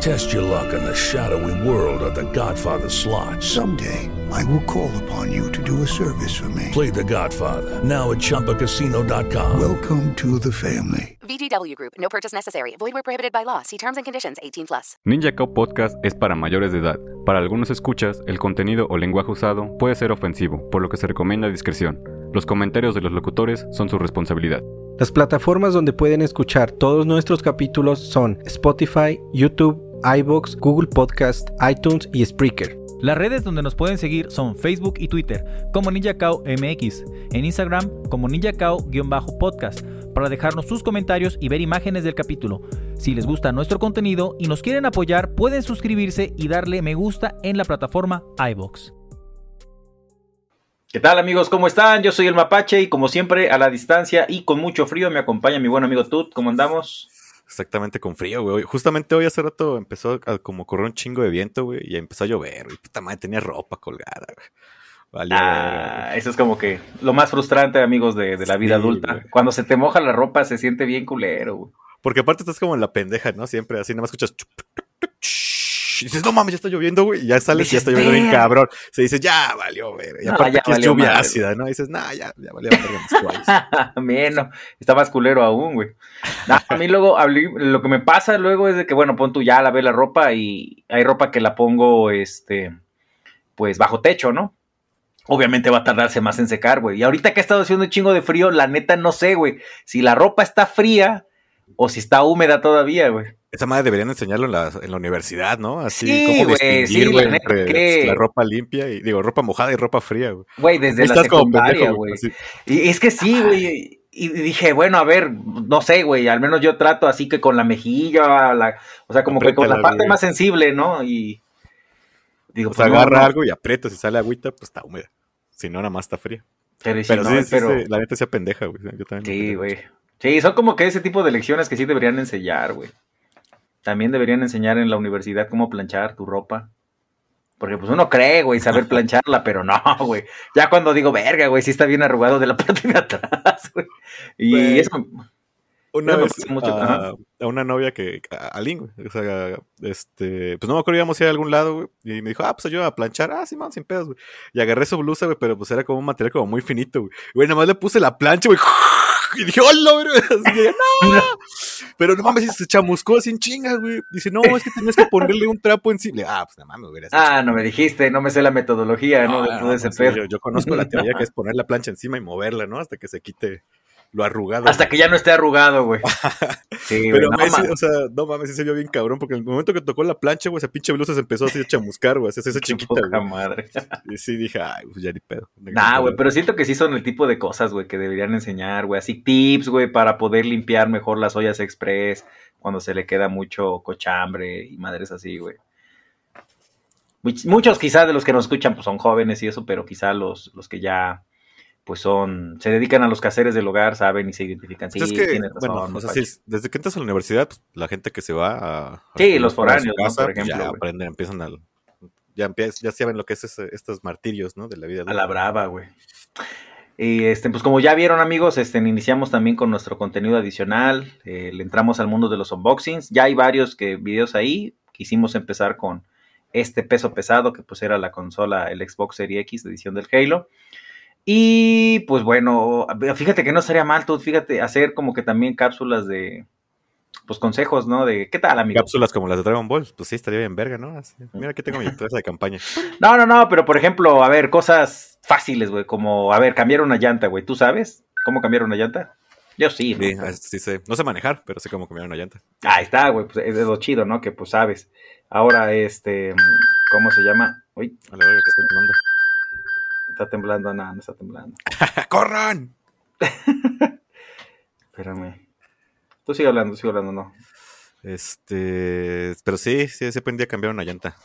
Test your luck in the shadowy world of The Godfather slot. Someday, I will call upon you to do a service for me. Play The Godfather now at ChumbaCasino.com. Welcome to the family. VGW Group. No purchase necessary. Void where prohibited by law. See terms and conditions. 18 plus. Ninja Cow Podcast es para mayores de edad. Para algunos escuchas, el contenido o lenguaje usado puede ser ofensivo, por lo que se recomienda discreción. Los comentarios de los locutores son su responsabilidad. Las plataformas donde pueden escuchar todos nuestros capítulos son Spotify, YouTube, iBox, Google Podcast, iTunes y Spreaker. Las redes donde nos pueden seguir son Facebook y Twitter como NinjaCao MX, en Instagram como NinjaCao-podcast para dejarnos sus comentarios y ver imágenes del capítulo. Si les gusta nuestro contenido y nos quieren apoyar, pueden suscribirse y darle me gusta en la plataforma iBox. ¿Qué tal amigos? ¿Cómo están? Yo soy el Mapache y como siempre a la distancia y con mucho frío me acompaña mi buen amigo Tut. ¿Cómo andamos? Exactamente con frío, güey. Justamente hoy hace rato empezó a como correr un chingo de viento, güey, y empezó a llover, güey. Puta madre, tenía ropa colgada, güey. Ah, eso es como que lo más frustrante, amigos, de, de la vida adulta. Cuando se te moja la ropa se siente bien culero, güey. Porque aparte estás como en la pendeja, ¿no? Siempre así, nada más escuchas y dices, no mames, ya está lloviendo, güey. Y ya sales y ya está lloviendo bien cabrón. Se dice, ya valió, güey. Y aparte que es lluvia ácida, ¿no? Y dices, nah, ya, ya valió Menos, está más culero aún, güey. a mí luego, lo que me pasa luego es de que, bueno, pon tú ya lavé la ropa y hay ropa que la pongo, este, pues bajo techo, ¿no? Obviamente va a tardarse más en secar, güey. Y ahorita que ha estado haciendo un chingo de frío, la neta no sé, güey. Si la ropa está fría o si está húmeda todavía, güey. Esa madre deberían enseñarlo en la, en la universidad, ¿no? Así como distinguir, güey, entre la ropa limpia y, digo, ropa mojada y ropa fría, güey. Güey, desde la secundaria, güey. Y es que sí, güey. Y dije, bueno, a ver, no sé, güey, al menos yo trato así que con la mejilla, la, o sea, como que con la parte más sensible, ¿no? Y digo, o sea, pues, agarra algo y aprieta, si sale agüita, pues está húmeda. Si no, nada más está fría. Pero, sí, pero... la neta sea pendeja, güey. Yo también sí, güey. Sí, son como que ese tipo de lecciones que sí deberían enseñar, güey. También deberían enseñar en la universidad cómo planchar tu ropa. Porque pues uno cree, güey, saber plancharla, pero no, güey. Ya cuando digo, verga, güey, sí está bien arrugado de la parte de atrás, güey. Y eso... Una vez a, una novia que, a, Lin, güey, o sea, este, pues no me acuerdo, íbamos a ir a algún lado, güey, y me dijo, ah, pues ayuda a planchar, ah, sí, man, sin pedos, güey. Y agarré su blusa, güey, pero pues era como un material como muy finito, güey. Güey, nada más le puse la plancha, güey, y dije, hola, güey. no. Pero no mames, se chamuscó sin chingas, güey. Dice, no, es que tenías que ponerle un trapo encima. Ah, pues nada mames, güey. Ah, no me dijiste, no me sé la metodología, ¿no? de ese pues, yo, yo, conozco la teoría que es poner la plancha encima y moverla, ¿no? Hasta que se quite lo arrugado. Hasta que ya no esté arrugado, güey. Sí, Pero, no, mames. o sea, no mames, se vio bien cabrón, porque en el momento que tocó la plancha, güey, esa pinche blusa se empezó así a chamuscar, güey, esa chiquita, güey. madre. Y sí dije, ay, pues ya ni pedo. Nah, güey, pero siento que sí son el tipo de cosas, güey, que deberían enseñar, güey, así tips, güey, para poder limpiar mejor las ollas express cuando se le queda mucho cochambre y madres así, güey. Muchos quizás de los que nos escuchan pues son jóvenes y eso, pero quizá los, los que ya pues son, se dedican a los caseres del hogar, saben y se identifican. Pues sí, bueno, desde que entras a la universidad, pues, la gente que se va a... sí, los foráneos, por pues, ejemplo. Ya aprenden, empiezan a... Ya, ya saben lo que es estos martirios, ¿no? De la vida. A la brava, güey. Y este, pues como ya vieron amigos, este, iniciamos también con nuestro contenido adicional, eh, le entramos al mundo de los unboxings, ya hay varios que, videos ahí, quisimos empezar con este peso pesado que pues era la consola, el Xbox Series X edición del Halo. Y pues bueno, fíjate que no estaría mal, tú fíjate, hacer como que también cápsulas de, pues consejos, ¿no? De qué tal, amigo. Cápsulas como las de Dragon Ball, pues sí, estaría bien verga, ¿no? mira, aquí tengo mi empresa de campaña. No, no, no, pero por ejemplo, a ver, cosas fáciles, güey, como, a ver, cambiar una llanta, güey, ¿tú sabes cómo cambiar una llanta? Yo sí, ¿no? Sí, sí sé. No sé manejar, pero sé cómo cambiar una llanta. Ahí está, güey, pues es de lo chido, ¿no? Que pues sabes. Ahora, este, ¿cómo se llama? Uy, a la verga que estoy tomando. Está temblando, nada, no está temblando. ¡Corran! Espérame. Tú sigue hablando, sigue hablando, no. Este, pero sí, sí, se aprendí a cambiar una llanta.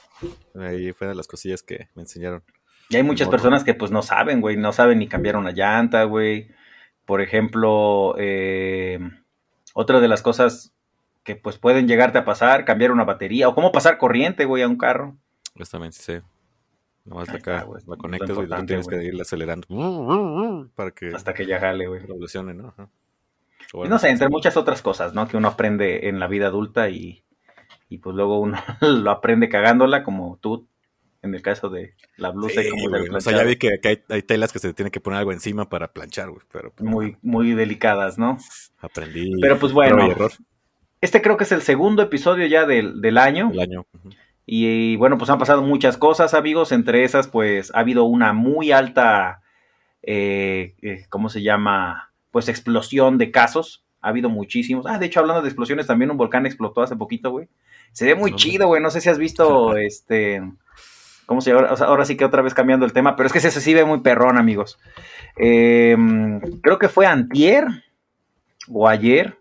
Ahí fue de las cosillas que me enseñaron. Y hay muchas personas que pues no saben, güey, no saben ni cambiar una llanta, güey. Por ejemplo, eh, otra de las cosas que pues pueden llegarte a pasar, cambiar una batería o cómo pasar corriente, güey, a un carro. Justamente, sí. Nomás Ahí acá está, la conectas, güey, tú tienes que irle acelerando para que Hasta que ya jale, güey. revolucione, ¿no? Ajá. Y no sé, entre muchas otras cosas, ¿no? Que uno aprende en la vida adulta y, y pues luego uno lo aprende cagándola, como tú, en el caso de la blusa y Sí, como güey, o sea, ya vi que, que hay, hay telas que se tienen que poner algo encima para planchar, güey. Pero pues, muy, muy delicadas, ¿no? aprendí. Pero pues bueno, este creo que es el segundo episodio ya del, del año. el año. Y bueno, pues han pasado muchas cosas, amigos. Entre esas, pues ha habido una muy alta, eh, eh, ¿cómo se llama? Pues explosión de casos. Ha habido muchísimos. Ah, de hecho, hablando de explosiones, también un volcán explotó hace poquito, güey. Se ve muy No, chido, güey. No sé si has visto, este, ¿cómo se llama? Ahora sí que otra vez cambiando el tema, pero es que ese sí ve muy perrón, amigos. Eh, creo que fue antier o ayer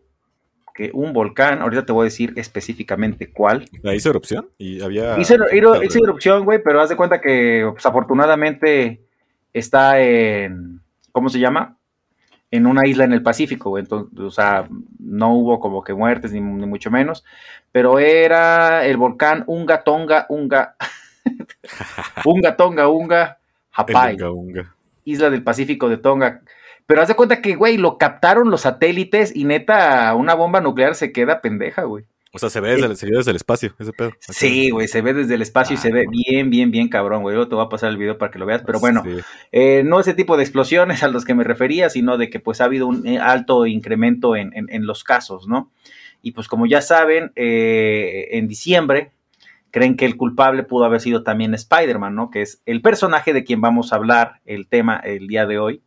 que un volcán, ahorita te voy a decir específicamente cuál, Ahí hizo erupción y había. Hizo, hizo- hizo erupción, güey, pero haz de cuenta que pues, afortunadamente está en, ¿cómo se llama? En una isla en el Pacífico, güey. Entonces, o sea, no hubo como que muertes ni, ni mucho menos, pero era el volcán Unga Tonga Unga, Unga Tonga Unga, Hapai, unga, unga. isla del Pacífico de Tonga. Pero haz de cuenta que, güey, lo captaron los satélites y neta, una bomba nuclear se queda pendeja, güey. O sea, se ve desde, el, se ve desde el espacio, ese pedo. Sí, güey, se ve desde el espacio y se ve Ah, bien, bien, bien cabrón, güey. Luego te voy a pasar el video para que lo veas, pero bueno, Sí. eh, no ese tipo de explosiones a los que me refería, sino de que pues ha habido un eh, alto incremento en, en- en los casos, ¿no? Y pues como ya saben, eh, en diciembre creen que el culpable pudo haber sido también Spider-Man, ¿no? Que es el personaje de quien vamos a hablar el tema el día de hoy.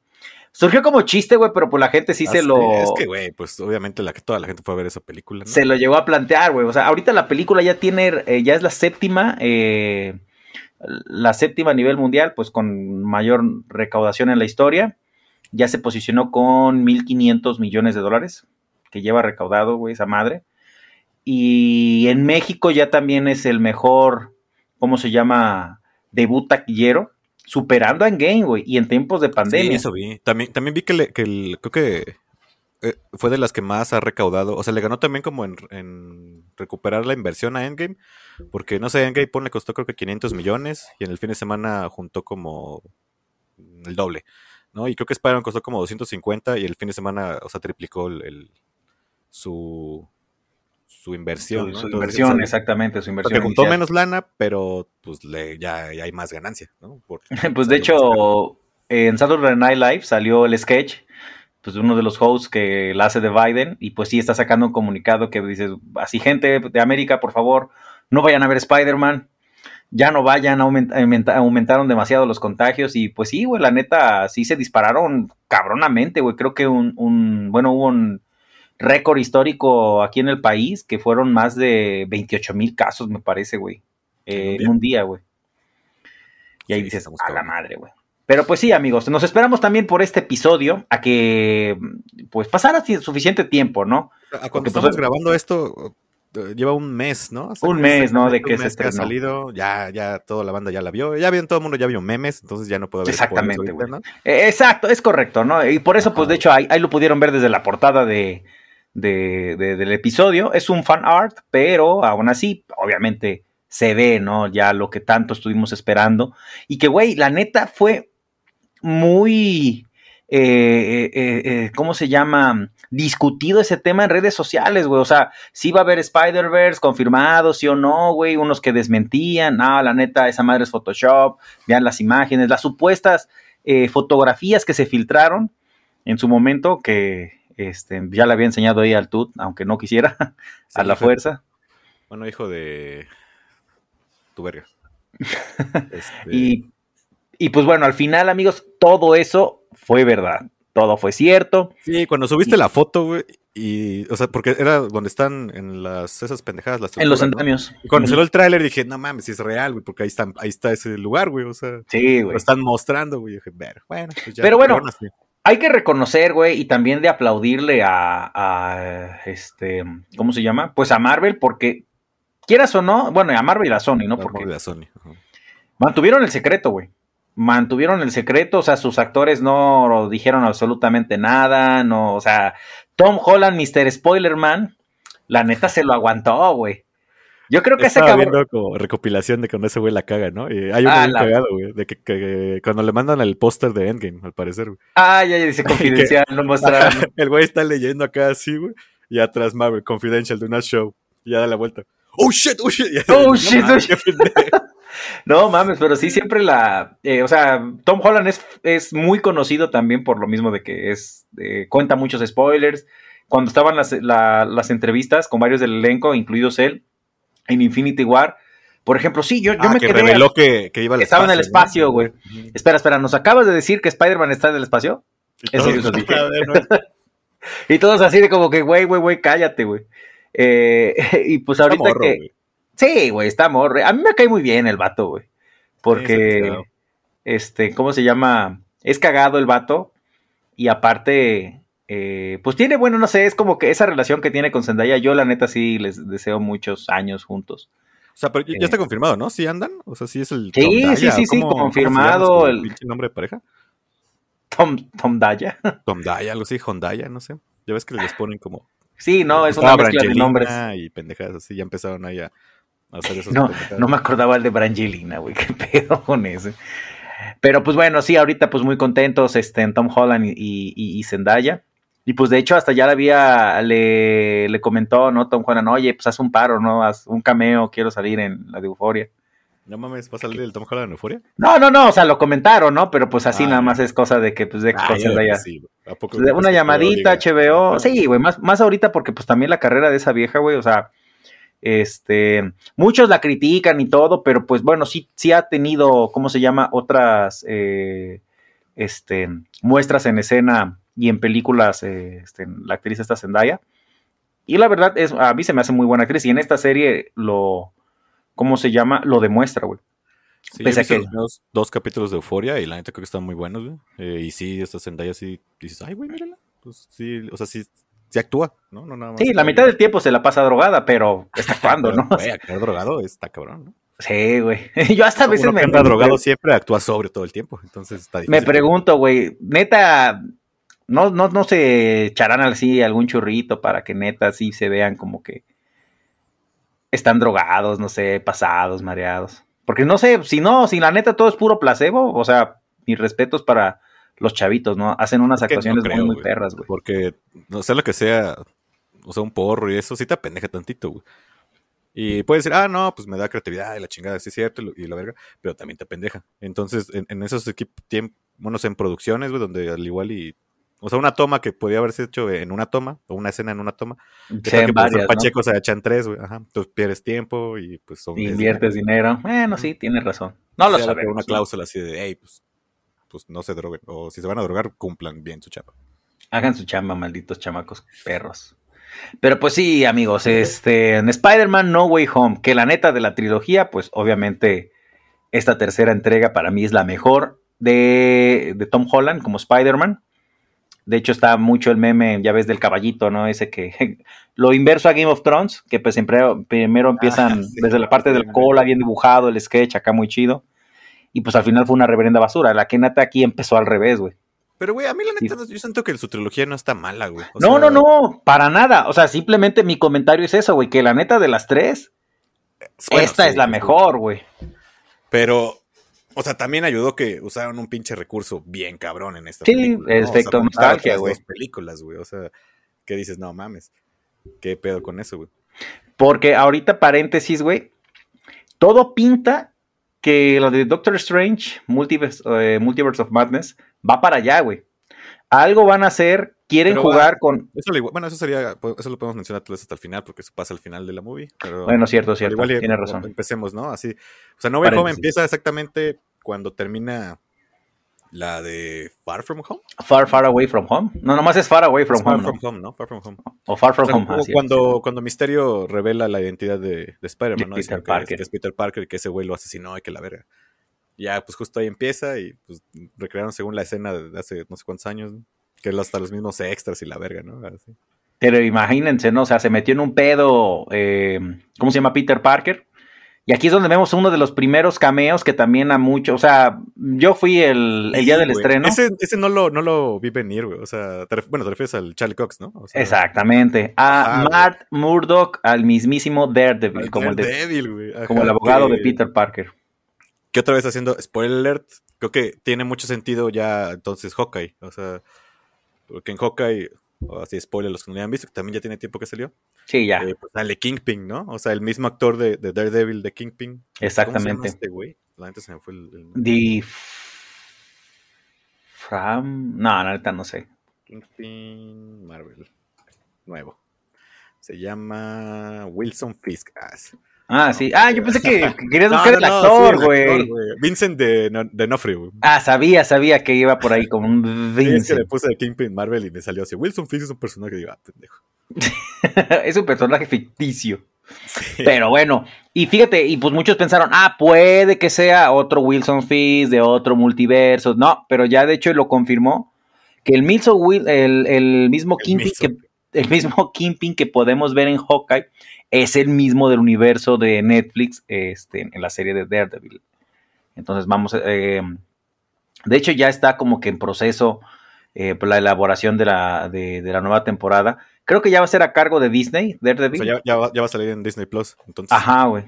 Surgió como chiste, güey, pero pues la gente sí se lo... Es que, güey, pues obviamente la, que toda la gente fue a ver esa película, ¿no? se lo llegó a plantear, güey. O sea, ahorita la película ya tiene, eh, ya es la séptima, eh, la séptima a nivel mundial, pues con mayor recaudación en la historia. Ya se posicionó con 1.500 millones de dólares que lleva recaudado, güey, esa madre. Y en México ya también es el mejor, ¿cómo se llama? Debut taquillero, superando a Endgame, güey, y en tiempos de pandemia. Sí, eso vi. También, también vi que, le- que el, creo que eh, fue de las que más ha recaudado. O sea, le ganó también como en, en recuperar la inversión a Endgame. Porque, no sé, Endgame le costó creo que 500 millones y en el fin de semana juntó como el doble. ¿no? Y creo que Spider-Man costó como 250 y el fin de semana, o sea, triplicó el, el- su, su inversión. su, inversión, exactamente, su inversión. Porque juntó menos lana, pero pues le, ya, ya hay más ganancia, ¿no? Pues de hecho, en Saturday Night Live salió el sketch, pues de uno de los hosts que la hace de Biden, y pues sí está sacando un comunicado que dice, así gente de América, por favor, no vayan a ver Spider-Man, ya no vayan, aument- aumenta- aumentaron demasiado los contagios, y pues sí, güey, la neta, sí se dispararon cabronamente, güey, creo que un, un bueno, hubo un récord histórico aquí en el país, que fueron más de 28 mil casos, me parece, güey, eh, ¿En un en un día, güey. Y ahí Sí, dices, a la madre, güey. Pero pues sí, amigos, nos esperamos también por este episodio a que pues pasara suficiente tiempo, ¿no? A cuando Porque, estamos pues, grabando esto, eh, lleva un mes, ¿no? Un mes, ¿no? De que se mes ha estrenó. salido, ya, ya toda la banda ya la vio, ya bien, todo el mundo ya vio memes, entonces ya no puede haber Exactamente, güey. ¿no? Eh, exacto, es correcto, ¿no? Y por eso, pues de hecho, ahí, ahí lo pudieron ver desde la portada de, de- de- del episodio. Es un fan art, pero aún así, obviamente, se ve, ¿no? Ya lo que tanto estuvimos esperando. Y que, güey, la neta fue muy... eh, eh, eh, ¿Cómo se llama? Discutido ese tema en redes sociales, güey. O sea, si va a haber Spider-Verse confirmado, sí o no, güey. Unos que desmentían, no, la neta, esa madre es Photoshop. Vean las imágenes, las supuestas fotografías que se filtraron en su momento, que este, ya le había enseñado ahí al Tut, aunque no quisiera, a Sí, la fuerza. Bueno, hijo de tu verga. Este, Y, y pues bueno, al final, amigos, todo eso fue verdad. Todo fue cierto. Sí, cuando subiste la foto, güey, y, o sea, porque era donde están en las, esas pendejadas, las En los andamios. Y cuando salió el tráiler dije, no mames, si es real, güey, porque ahí, están, ahí está ese lugar, güey, o sea, Sí, lo güey. están mostrando, güey. Dije, "Ver, bueno, pues ya. Pero bueno, aún así. Hay que reconocer, güey, y también de aplaudirle a, a, este, ¿cómo se llama? Pues a Marvel, porque quieras o no, bueno, a Marvel y a Sony, ¿no? Porque móvil de Sony. ajá. mantuvieron el secreto, güey. Mantuvieron el secreto, o sea, sus actores no dijeron absolutamente nada, no, o sea, Tom Holland, Mr. Spoilerman, la neta se lo aguantó, güey. Yo creo que ese Estaba cabrón. viendo como recopilación de cuando ese güey la caga, ¿no? Y hay uno Ah, la- cagado, güey, de que, que cuando le mandan el póster de Endgame, al parecer, güey. Ah, ya, ya dice confidencial, no mostraron. el güey está leyendo acá así, güey, y atrás Marvel Confidential de una show, y ya da la vuelta. ¡Oh, shit! ¡Oh, shit! Ya- Oh, no shit, mames, oh, pendejo. No mames, pero sí siempre la. eh, o sea, Tom Holland es, es muy conocido también por lo mismo de que es. eh, cuenta muchos spoilers. Cuando estaban las, la- las entrevistas con varios del elenco, incluidos él, en Infinity War. Por ejemplo, sí, yo, yo Ah, me que quedé. reveló que, que iba al que estaba en el espacio, güey. Espera, espera, ¿nos acabas de decir que Spider-Man está en el espacio? Y Eso todos, dije. ver, no, Y todos así de como que, güey, güey, güey, cállate, güey. Eh, y pues está ahorita morro, que. Sí, güey, está morro. A mí me cae muy bien el vato, güey. Porque, este, ¿cómo se llama? Es cagado el vato. Y aparte, eh, pues tiene, bueno, no sé, es como que esa relación que tiene con Zendaya, yo la neta sí les deseo muchos años juntos. O sea, pero ya está confirmado, ¿no? ¿Sí andan? O sea, sí es el Sí, Tom Daya, sí, sí, sí, ¿cómo- cómo se confirmado el- pinche nombre de pareja? Tom, Tom Daya. Tom Daya, algo así, Hondaya, no sé. Ya ves que les ponen como... Sí, no, es una mezcla de nombres. Y pendejadas así, ya empezaron ahí a a hacer esos No, pendejadas. no me acordaba el de Brangelina, güey, qué pedo con ese. Pero pues bueno, sí, ahorita pues muy contentos este, en Tom Holland y, y, y Zendaya. Y pues de hecho hasta ya le había, le, le comentó, ¿no? Tom Holland, oye, pues haz un paro, ¿no? Haz un cameo, quiero salir en la de Euforia. No mames, ¿va a salir el Tom Holland en Euforia? No, no, no, o sea, lo comentaron, ¿no? Pero pues así Ah, nada más es cosa de que pues de Ah, con ya, Zendaya. sí. ¿A poco- Pues, de una llamadita, HBO. ah, Sí, güey, más, más ahorita porque pues también la carrera de esa vieja, güey, o sea, este, muchos la critican y todo, pero pues bueno, sí, sí ha tenido, ¿cómo se llama? Otras, eh, este, muestras en escena y en películas, eh, este, la actriz esta Zendaya. Y la verdad es, a mí se me hace muy buena actriz y en esta serie lo, ¿cómo se llama? Lo demuestra, güey. Sí, Pese a que- los dos capítulos de Euforia y la neta creo que están muy buenos, güey. Eh, y sí, esta Zendaya sí dices, ay, güey, mírala. Pues sí, o sea, sí, sí actúa, ¿no? no nada más Sí, la mitad del tiempo se la pasa drogada, pero está actuando, Pero, ¿no? Güey, drogado está cabrón, ¿no? Sí, güey. Yo hasta a veces Uno me, que anda drogado siempre actúa sobrio todo el tiempo, entonces está difícil. me pregunto, güey, neta, no, no, no se echarán así algún churrito para que neta así se vean como que están drogados, no sé, pasados, mareados. Porque no sé, si no, si la neta todo es puro placebo, o sea, mis respetos para los chavitos, ¿no? Hacen unas Es que no actuaciones creo, muy, muy perras, güey. Porque, no sé lo que sea, o sea, un porro y eso, sí te apendeja tantito, güey. Y puedes decir, ah, no, pues me da creatividad y la chingada, sí es cierto, y la verga, pero también te pendeja. Entonces, en, en esos equipos, bueno, en producciones, güey, donde al igual y, o sea, una toma que podía haberse hecho en una toma, o una escena en una toma, que varias, ¿no? Pacheco se echan tres, güey, ajá, entonces pierdes tiempo y pues son... es- Inviertes dinero. Bueno, sí, tienes razón. No lo sabemos. Una cláusula así de, hey, pues, pues no se droguen, o si se van a drogar, cumplan bien su chapa. Hagan su chamba, malditos chamacos perros. Pero pues sí, amigos, este, en Spider-Man No Way Home, que la neta de la trilogía, pues obviamente esta tercera entrega para mí es la mejor de, de Tom Holland como Spider-Man. De hecho está mucho el meme, ya ves, del caballito, ¿no? Ese que lo inverso a Game of Thrones, que pues siempre, primero empiezan Ah, sí, desde la parte de la cola, bien dibujado, el sketch acá muy chido. Y pues al final fue una reverenda basura. La que neta aquí empezó al revés, güey. Pero, güey, a mí la neta, yo siento que su trilogía no está mala, güey. O no, sea, no, no, para nada. O sea, simplemente mi comentario es eso, güey, que la neta de las tres, bueno, esta sí, es la mejor, güey. Pero, o sea, también ayudó que usaron un pinche recurso bien cabrón en esta Sí, película. ¿no? efecto o sea, nostalgia, güey. películas, güey. O sea, que dices, no mames. ¿Qué pedo con eso, güey? Porque ahorita, paréntesis, güey, todo pinta que lo de Doctor Strange, Multiverse, eh, Multiverse of Madness, va para allá, güey. Algo van a hacer, quieren Pero jugar con... Eso bueno, eso sería, pues, eso lo podemos mencionar tal vez hasta el final, porque eso pasa al final de la movie. Pero, Bueno, cierto, cierto, igual tienes razón. Empecemos, ¿no? Así. O sea, No Way Home empieza exactamente cuando termina la de Far From Home. Far, far away from home. No, nomás es far away from Es Far home, ¿no? From Home, ¿no? Far From Home. O far from O sea, home. así es. cuando, cuando Misterio revela la identidad de, de Spider-Man, De ¿no? Peter Parker. Que, es Peter Parker y que ese güey lo asesinó y que la verga. Ya, pues justo ahí empieza y pues recrearon según la escena de hace no sé cuántos años, ¿no? que es hasta los mismos extras y la verga, ¿no? Así. Pero imagínense, ¿no? O sea, se metió en un pedo, eh, ¿cómo se llama? Peter Parker. Y aquí es donde vemos uno de los primeros cameos que también a muchos, o sea, yo fui el, el día Sí, del estreno. Ese, ese no, lo, no lo vi venir, güey. O sea, te bueno, te refieres al Charlie Cox, ¿no? O sea, Exactamente. A güey. Matt Murdock, al mismísimo Daredevil, como el, de- Daredevil. Ajá, como el abogado de Peter Parker. Que otra vez haciendo spoiler alert, creo que tiene mucho sentido ya entonces Hawkeye. O sea, porque en Hawkeye, o así spoiler los que no lo hayan visto, que también ya tiene tiempo que salió. Sí, ya, eh, pues sale Kingpin, ¿no? O sea, el mismo actor de, de Daredevil de Kingpin. ¿Cómo se llama exactamente. este güey? La neta se me fue el, el- The Fram. No, neta no sé. Kingpin Marvel. Nuevo. Se llama Wilson Fisk. Ah, sí. Ah, sí. Ah, yo pensé que que querías buscar no, el no, actor, sí, el güey. actor, güey. Vincent de, de Nofrio, güey. ah, sabía, sabía que iba por ahí como un Sí, es que le Vincent. puse de Kingpin Marvel y me salió así. Wilson Fisk es un personaje que digo, ah, pendejo. es un personaje ficticio. Pero bueno, y fíjate, y pues muchos pensaron, ah, puede que sea otro Wilson Fisk de otro multiverso. No, pero ya de hecho lo confirmó que el el, el mismo El Kingpin que el mismo Kingpin que podemos ver en Hawkeye es el mismo del universo de Netflix este, en la serie de Daredevil. Entonces vamos, eh, de hecho ya está como que en proceso eh, la elaboración de la, de, de la nueva temporada. Creo que ya va a ser a cargo de Disney, O Daredevil. sea, ya, ya va, ya va a salir en Disney Plus. Entonces, Ajá, güey.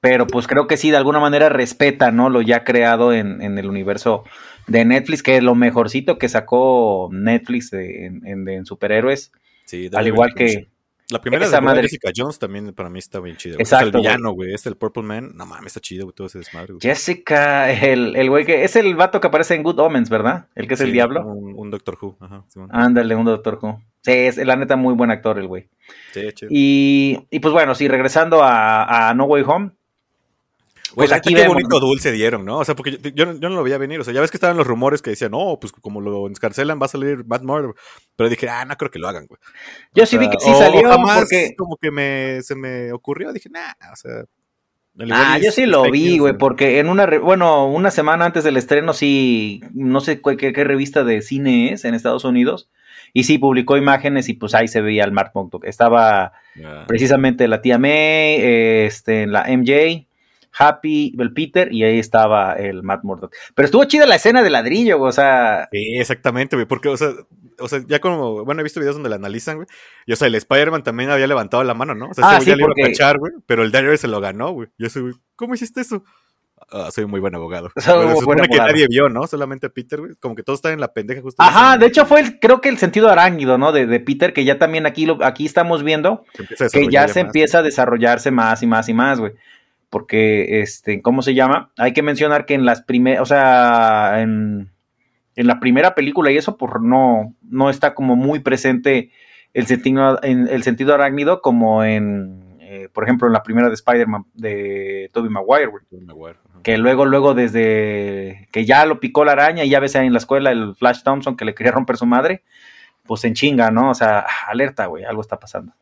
Pero pues creo que sí, de alguna manera respeta, ¿no? Lo ya creado en, en el universo de Netflix, que es lo mejorcito que sacó Netflix de- en, en- en superhéroes. sí, Al igual que. La primera esa de madre- Jessica Jones también para mí está bien chida. güey. Exacto, Es el villano, güey. Es el Purple Man. No mames, está chido, güey. Todo ese desmadre, güey. Jessica, el, el güey que. Es el vato que aparece en Good Omens, ¿verdad? El que es el diablo. Un, un Doctor Who. Ajá. Ándale, un doctor Who. Sí, es la neta muy buen actor el güey. Sí, chido. Y, y pues bueno, sí, regresando a, a No Way Home. Pues aquí qué vemos, bonito dulce dieron, ¿no? O sea, porque yo, yo, no- yo no lo veía venir. O sea, ya ves que estaban los rumores que decían, no, pues como lo encarcelan va a salir Matt Murdock. Pero dije, ah, no creo que lo hagan, güey. Yo O sí vi que sí salió jamás porque. como que me, se me ocurrió. Dije, nah, o sea... Ah, yo sí lo vi, güey, porque en una, re- bueno, una semana antes del estreno sí, no sé qué, qué revista de cine es en Estados Unidos, y sí publicó imágenes y pues ahí se veía el Mark Murdock. Estaba precisamente la tía May, este, la MJ, Happy, el Peter, y ahí estaba el Matt Murdock. Pero estuvo chida la escena de ladrillo, güey, o sea, Sí, exactamente, güey, porque, o sea, o sea, ya como, bueno, he visto videos donde la analizan, güey, y, o sea, el Spider-Man también había levantado la mano, ¿no? O sea, Ah, ese güey sí, ya le iba porque- a cachar, güey, pero el Daredevil se lo ganó, güey. Yo soy, güey, ¿cómo hiciste eso? Ah, soy un muy buen abogado. Soy un Pero se buen supone que abogado. nadie vio, ¿no? Solamente Peter, güey, como que todos están en la pendeja justo. ajá, de hecho fue el, creo que el sentido arácnido, ¿no? De, de Peter, que ya también aquí, lo, aquí estamos viendo que ya se empieza a desarrollarse más y más y más, güey. Porque, este, ¿cómo se llama? Hay que mencionar que en las primeras, o sea, en, en la primera película y eso, por no, no está como muy presente el sentido, en, el sentido arácnido como en, eh, por ejemplo, en la primera de Spider-Man de Tobey Maguire, güey. Que luego, luego, desde que ya lo picó la araña y ya ves ahí en la escuela el Flash Thompson que le quería romper su madre, pues en chinga, ¿no? O sea, alerta, güey, algo está pasando.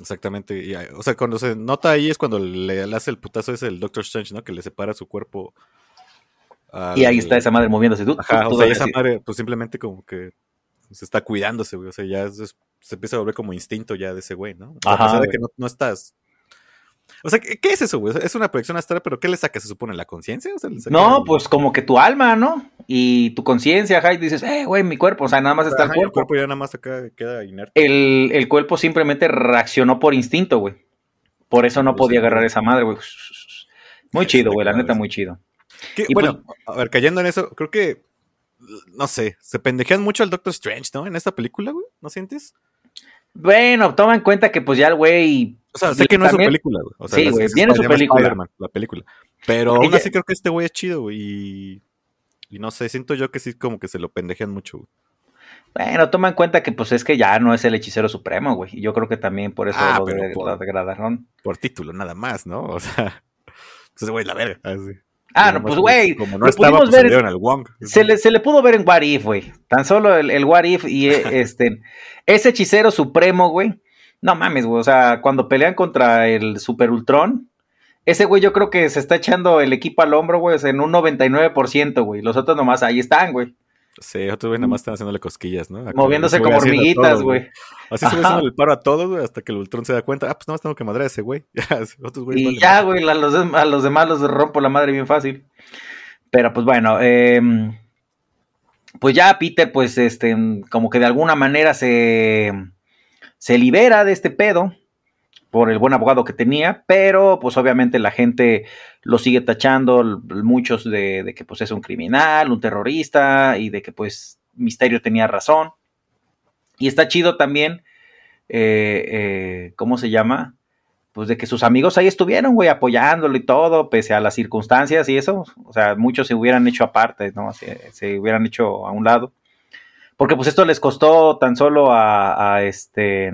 Exactamente. y, o sea, cuando se nota ahí es cuando le, le hace el putazo ese el Doctor Strange, ¿no? Que le separa su cuerpo. Y ahí al- está esa madre moviéndose. Tú, Ajá, tú- o sea, esa decir. madre, pues simplemente como que se está cuidándose, güey. O sea, ya es- es- se empieza a volver como instinto ya de ese güey, ¿no? O sea, Ajá, a pesar de que no, no estás. O sea, ¿qué, es eso, güey? Es una proyección astral, pero ¿qué le saca? ¿Se supone la conciencia? O sea, ¿le saca No, el- pues como que tu alma, ¿no? Y tu conciencia, ajá, y dices, eh, güey, mi cuerpo, o sea, nada más está Ajá, el y cuerpo. ya nada más acá queda inerte. El, el cuerpo simplemente reaccionó por instinto, güey. Por eso no Pues podía agarrar esa madre, güey. Muy chido, güey, la neta, muy chido. Y bueno, a ver, cayendo en eso, creo que. No sé, se pendejean mucho al Doctor Strange, ¿no? En esta película, güey. ¿No sientes? Bueno, toma en cuenta que pues ya el güey... O sea, sé que no es su película, güey. O sea, Sí, güey, viene su película. La película. Pero Ella- aún así creo que este güey es chido, güey. Y, y no sé, siento yo que sí como que se lo pendejean mucho, güey. Bueno, toma en cuenta que pues es que ya no es el hechicero supremo, güey. Y yo creo que también por eso Ah, lo, pero de- por- lo degradaron. Por título, nada más, ¿no? O sea, pues güey, la verga. así. Ah, no, pues güey, Como no estaba, pues ver- se al Wong. Se le, se le pudo ver en What If, güey. Tan solo el, el What If y este, ese hechicero supremo, güey. No mames, güey. O sea, cuando pelean contra el Super Ultron, ese güey yo creo que se está echando el equipo al hombro, güey. en un 99%, güey. Los otros nomás ahí están, güey. Sí, otros güey nada más están haciéndole cosquillas, ¿no? Acá Moviéndose como hormiguitas, güey. Así se va el paro a todos, güey, hasta que el Ultron se da cuenta. Ah, pues nada más tengo que madrear a ese güey. Otros Y ya, güey, a los, a los demás los rompo la madre bien fácil. Pero pues bueno, eh, pues ya Peter, pues este, como que de alguna manera se, se libera de este pedo por el buen abogado que tenía, pero pues obviamente la gente lo sigue tachando, muchos de, que pues es un criminal, un terrorista y de que pues Misterio tenía razón. Y está chido también, eh, eh, ¿cómo se llama? Pues de que sus amigos ahí estuvieron, güey, apoyándolo y todo, pese a las circunstancias y eso. O sea, muchos se hubieran hecho aparte, ¿no? Se hubieran hecho a un lado. Porque pues esto les costó tan solo a, a este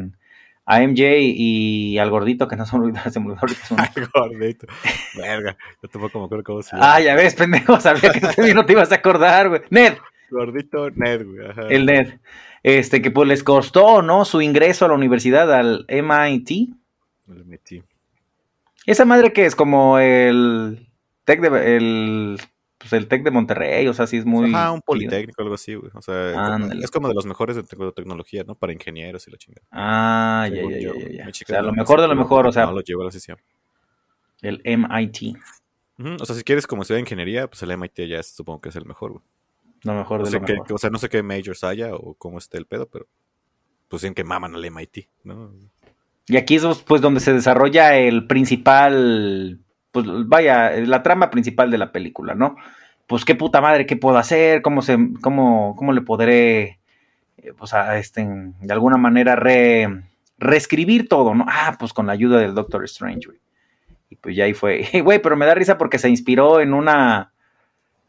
a MJ y al gordito que no me olvidó, se me ahorita nombre. Gordito. Verga. Yo tampoco me acuerdo cómo se llama. Ah, ya ves, pendejo, sabía que tú no te ibas a acordar, güey. Ned, Gordito Ned, güey. Ajá. el Ned. Este, que pues les costó, ¿no? Su ingreso a la universidad, al MIT. Me lo metí. Esa madre que es como el Tec de el pues el Tec de Monterrey, o sea, sí es muy Ajá, un politécnico, algo así, güey. O sea, Ándale. es como de los mejores de tec- tecnología, ¿no? Para ingenieros y la chingada. Ah, ya, ya, ya, ya, O sea, lo me mejor de lo mejor, o sea, No lo llevo a la sesión. el MIT, O sea, si quieres como estudiar ingeniería, pues el MIT ya es- supongo que es el mejor, güey. lo mejor No de sé lo qué- mejor. o sea, no sé qué majors haya o cómo esté el pedo, pero pues dicen que maman al MIT, ¿no? Y aquí es pues donde se desarrolla el principal, pues vaya, la trama principal de la película, ¿no? Pues qué puta madre, qué puedo hacer, cómo se, cómo, cómo le podré, eh, pues a este, de alguna manera re, reescribir todo, ¿no? Ah, pues con la ayuda del Doctor Strange, güey. Y pues ya ahí fue, güey, pero me da risa porque se inspiró en una,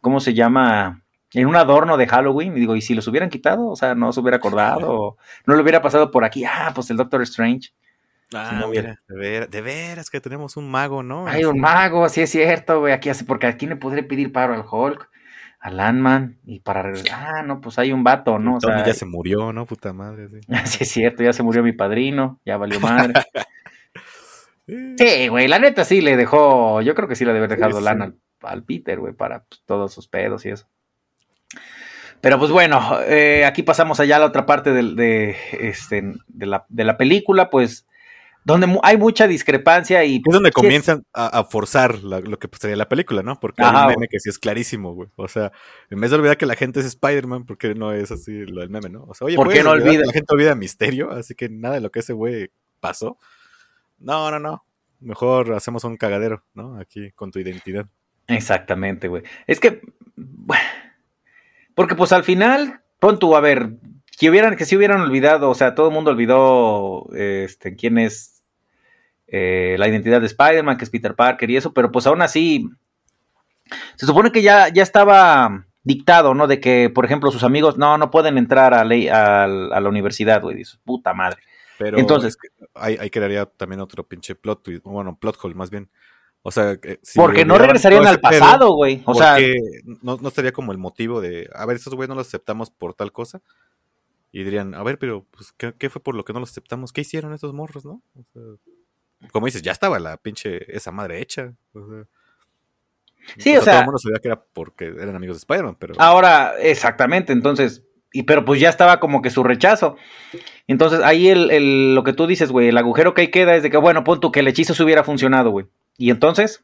¿cómo se llama? En un adorno de Halloween, y digo, ¿y si los hubieran quitado? O sea, no se hubiera acordado, no le hubiera pasado por aquí, ah, pues el Doctor Strange. Ah, no, mira, de veras, de veras que tenemos un mago, ¿no? Hay un mago, sí es cierto, güey. Aquí hace, porque aquí le podré pedir paro al Hulk, al Ant-Man, y para regresar. Ah, no, pues hay un vato, ¿no? O Tony sea, ya se murió, ¿no? Puta madre, sí. sí es cierto, ya se murió mi padrino, ya valió madre. Sí, güey, la neta sí le dejó, yo creo que sí le debe haber dejado Sí, sí. lana al, al Peter, güey, para pues, todos sus pedos y eso. Pero pues bueno, eh, aquí pasamos allá a la otra parte del- de, este, de, la, de la película, pues, donde hay mucha discrepancia y... Es donde sí es- comienzan a, a forzar la- lo que pues, sería la película, ¿no? Porque hay Ajá, un meme güey. que sí es clarísimo, güey. O sea, en vez de olvidar que la gente es Spider-Man, porque no es así lo del meme, ¿no? O sea, oye, ¿Por qué no olvidas? La gente olvida misterio, así que nada de lo que ese güey pasó. No, no, no. Mejor hacemos un cagadero, ¿no? Aquí con tu identidad. Exactamente, güey. Es que, porque pues al final, pon tú, a ver, que hubieran, que si hubieran olvidado, o sea, todo el mundo olvidó este, quién es eh, la identidad de Spider-Man, que es Peter Parker y eso, pero pues aún así, se supone que ya, ya estaba dictado, ¿no? De que, por ejemplo, sus amigos, no, no pueden entrar a, ley, a, a la universidad, güey, dice, puta madre. Pero Entonces- ahí, ahí crearía también otro pinche plot twist, bueno, plot hole más bien. O sea, que si Porque no regresarían al pasado, güey. O sea, no, no estaría como el motivo de, a ver, estos güeyes no los aceptamos por tal cosa. Y dirían, a ver, pero pues, ¿qué, qué fue por lo que no los aceptamos? ¿Qué hicieron estos morros, no? O sea, como dices, ya estaba la pinche esa madre hecha. O sea, Sí, o todo sea- el mundo sabía que era porque eran amigos de Spider-Man, pero Ahora, exactamente, entonces, y pero pues ya estaba como que su rechazo. Entonces, ahí el, el- lo que tú dices, güey, el agujero que ahí queda es de que, bueno, pon tú que el hechizo se hubiera funcionado, güey. Y entonces,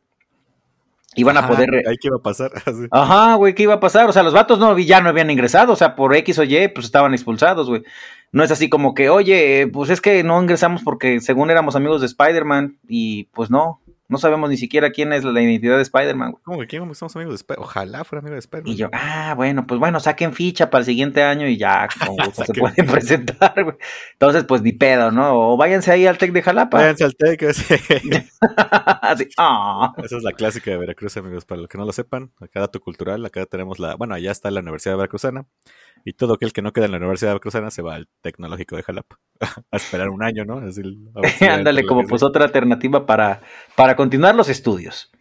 iban a Ajá, poder... ahí qué iba a pasar. Así. Ajá, güey, ¿qué iba a pasar? O sea, los vatos no, ya no habían ingresado, o sea, por X o Y, pues estaban expulsados, güey. No es así como que, oye, pues es que no ingresamos porque según éramos amigos de Spider-Man y pues no, no sabemos ni siquiera quién es la identidad de Spider-Man. ¿Cómo que quién somos amigos de Spider-Man? Ojalá fuera amigo de Spider-Man. Y yo, ah, bueno, pues bueno, saquen ficha para el siguiente año y ya con gusto se pueden presentar, güey. Entonces, pues ni pedo, ¿no? O váyanse ahí al Tec de Jalapa. Váyanse al Tec, ese. Así, ah. Esa es la clásica de Veracruz, amigos. Para los que no lo sepan, acá dato cultural, acá tenemos la, bueno, allá está la Universidad de Veracruzana. Y todo aquel que no queda en la Universidad de Veracruzana se va al Tecnológico de Jalapa. a esperar un año, ¿no? Ándale, como pues otra alternativa para, para continuar los estudios.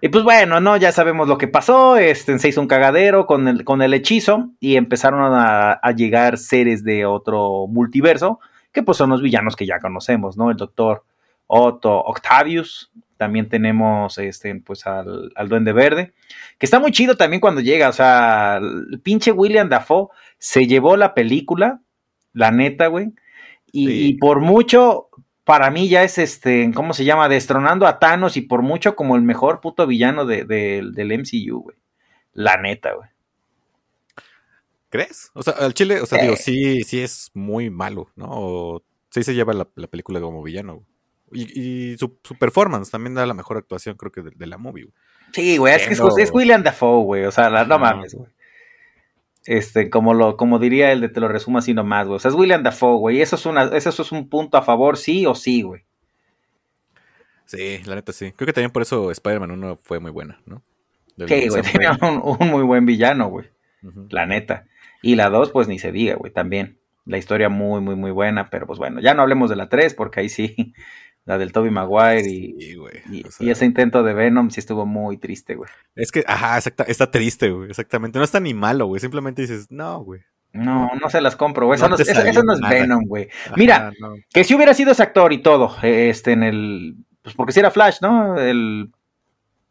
Y pues bueno, ¿no? Ya sabemos lo que pasó. Este, se hizo un cagadero con el, con el hechizo y empezaron a, a llegar seres de otro multiverso, que pues son los villanos que ya conocemos, ¿no? El doctor Otto Octavius, también tenemos este, pues al, al, Duende Verde, que está muy chido también cuando llega, o sea, el pinche William Dafoe se llevó la película, la neta, güey, y, Sí. y por mucho, para mí ya es este, ¿cómo se llama? Destronando a Thanos y por mucho como el mejor puto villano de- de- del MCU, güey. La neta, güey. ¿Crees? O sea, al chile, o sea, digo, Eh. sí, sí es muy malo, ¿no? O sí se lleva la, la película como villano. güey. Y, y su, su performance también da la mejor actuación, creo que, de, de la movie. güey. Sí, güey, es que es, es William Dafoe, güey. O sea, la- no mames, güey. Este, como lo, como diría el de te lo resumo así nomás, güey. O sea, es William Dafoe, güey. Eso es una, eso es un punto a favor, sí o sí, güey. Sí, la neta sí. Creo que también por eso Spider-Man 1 fue muy buena, ¿no? Del- Sí, güey. Tenía un, un muy buen villano, güey. La neta. Y la 2, pues ni se diga, güey, también. La historia muy, muy, muy buena, pero pues bueno, ya no hablemos de la 3, porque ahí sí, la del Toby Maguire y, Sí, güey. y, o sea, y ese intento de Venom sí estuvo muy triste, güey. Es que, ajá, exacta, está triste, güey. Exactamente. No está ni malo, güey. Simplemente dices, no, güey. No, no se las compro, güey. Eso, No eso- eso no es nada. Venom, güey. Ajá, Mira, no. Que si hubiera sido ese actor y todo, este, en el. Pues porque si era Flash, ¿no? El.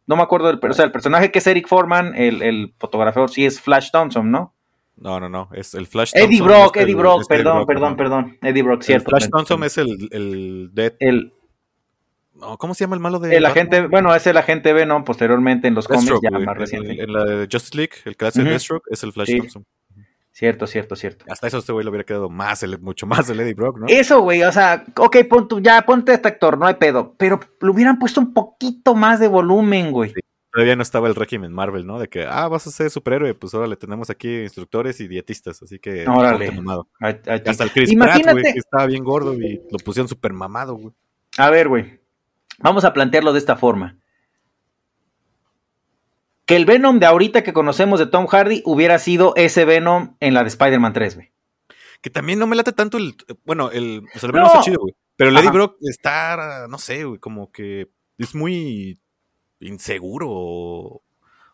No me acuerdo del. O sea, el personaje que es Eric Foreman, el, el fotógrafo, sí es Flash Thompson, ¿no? No, no, no. Es el Flash Thompson Brock, es el- Eddie Brock, es Eddie perdón, Brock, perdón, ajá. perdón. Eddie Brock, cierto. Flash Thompson es el, el Dead. El, ¿Cómo se llama el malo de el agente, bueno, es el agente Venom posteriormente en los cómics ya más En- reciente. En, la de Justice League, el que hace Ujú. Deathstroke es el Flash Sí. Thompson. Cierto, cierto, cierto. Hasta eso este güey le hubiera quedado más, el- mucho más el Eddie Brock, ¿no? Eso, güey, o sea, ok, pon tu- ya ponte este actor, no hay pedo, pero le hubieran puesto un poquito más de volumen, güey. Todavía no estaba el régimen Marvel, ¿no? De que, ah, vas a ser superhéroe, pues ahora le tenemos aquí instructores y dietistas, así que... Órale. ponte mamado. A- a ti. Hasta el Chris Pratt, güey, que estaba bien gordo y lo pusieron súper mamado, güey. A ver, güey. Vamos a plantearlo de esta forma. Que el Venom de ahorita que conocemos de Tom Hardy hubiera sido ese Venom en la de Spider-Man 3, güey. Que también no me late tanto el... Bueno, el... O sea, el No. Venom está chido, güey. Pero Eddie Ajá. Brock está, no sé, güey, como que es muy inseguro.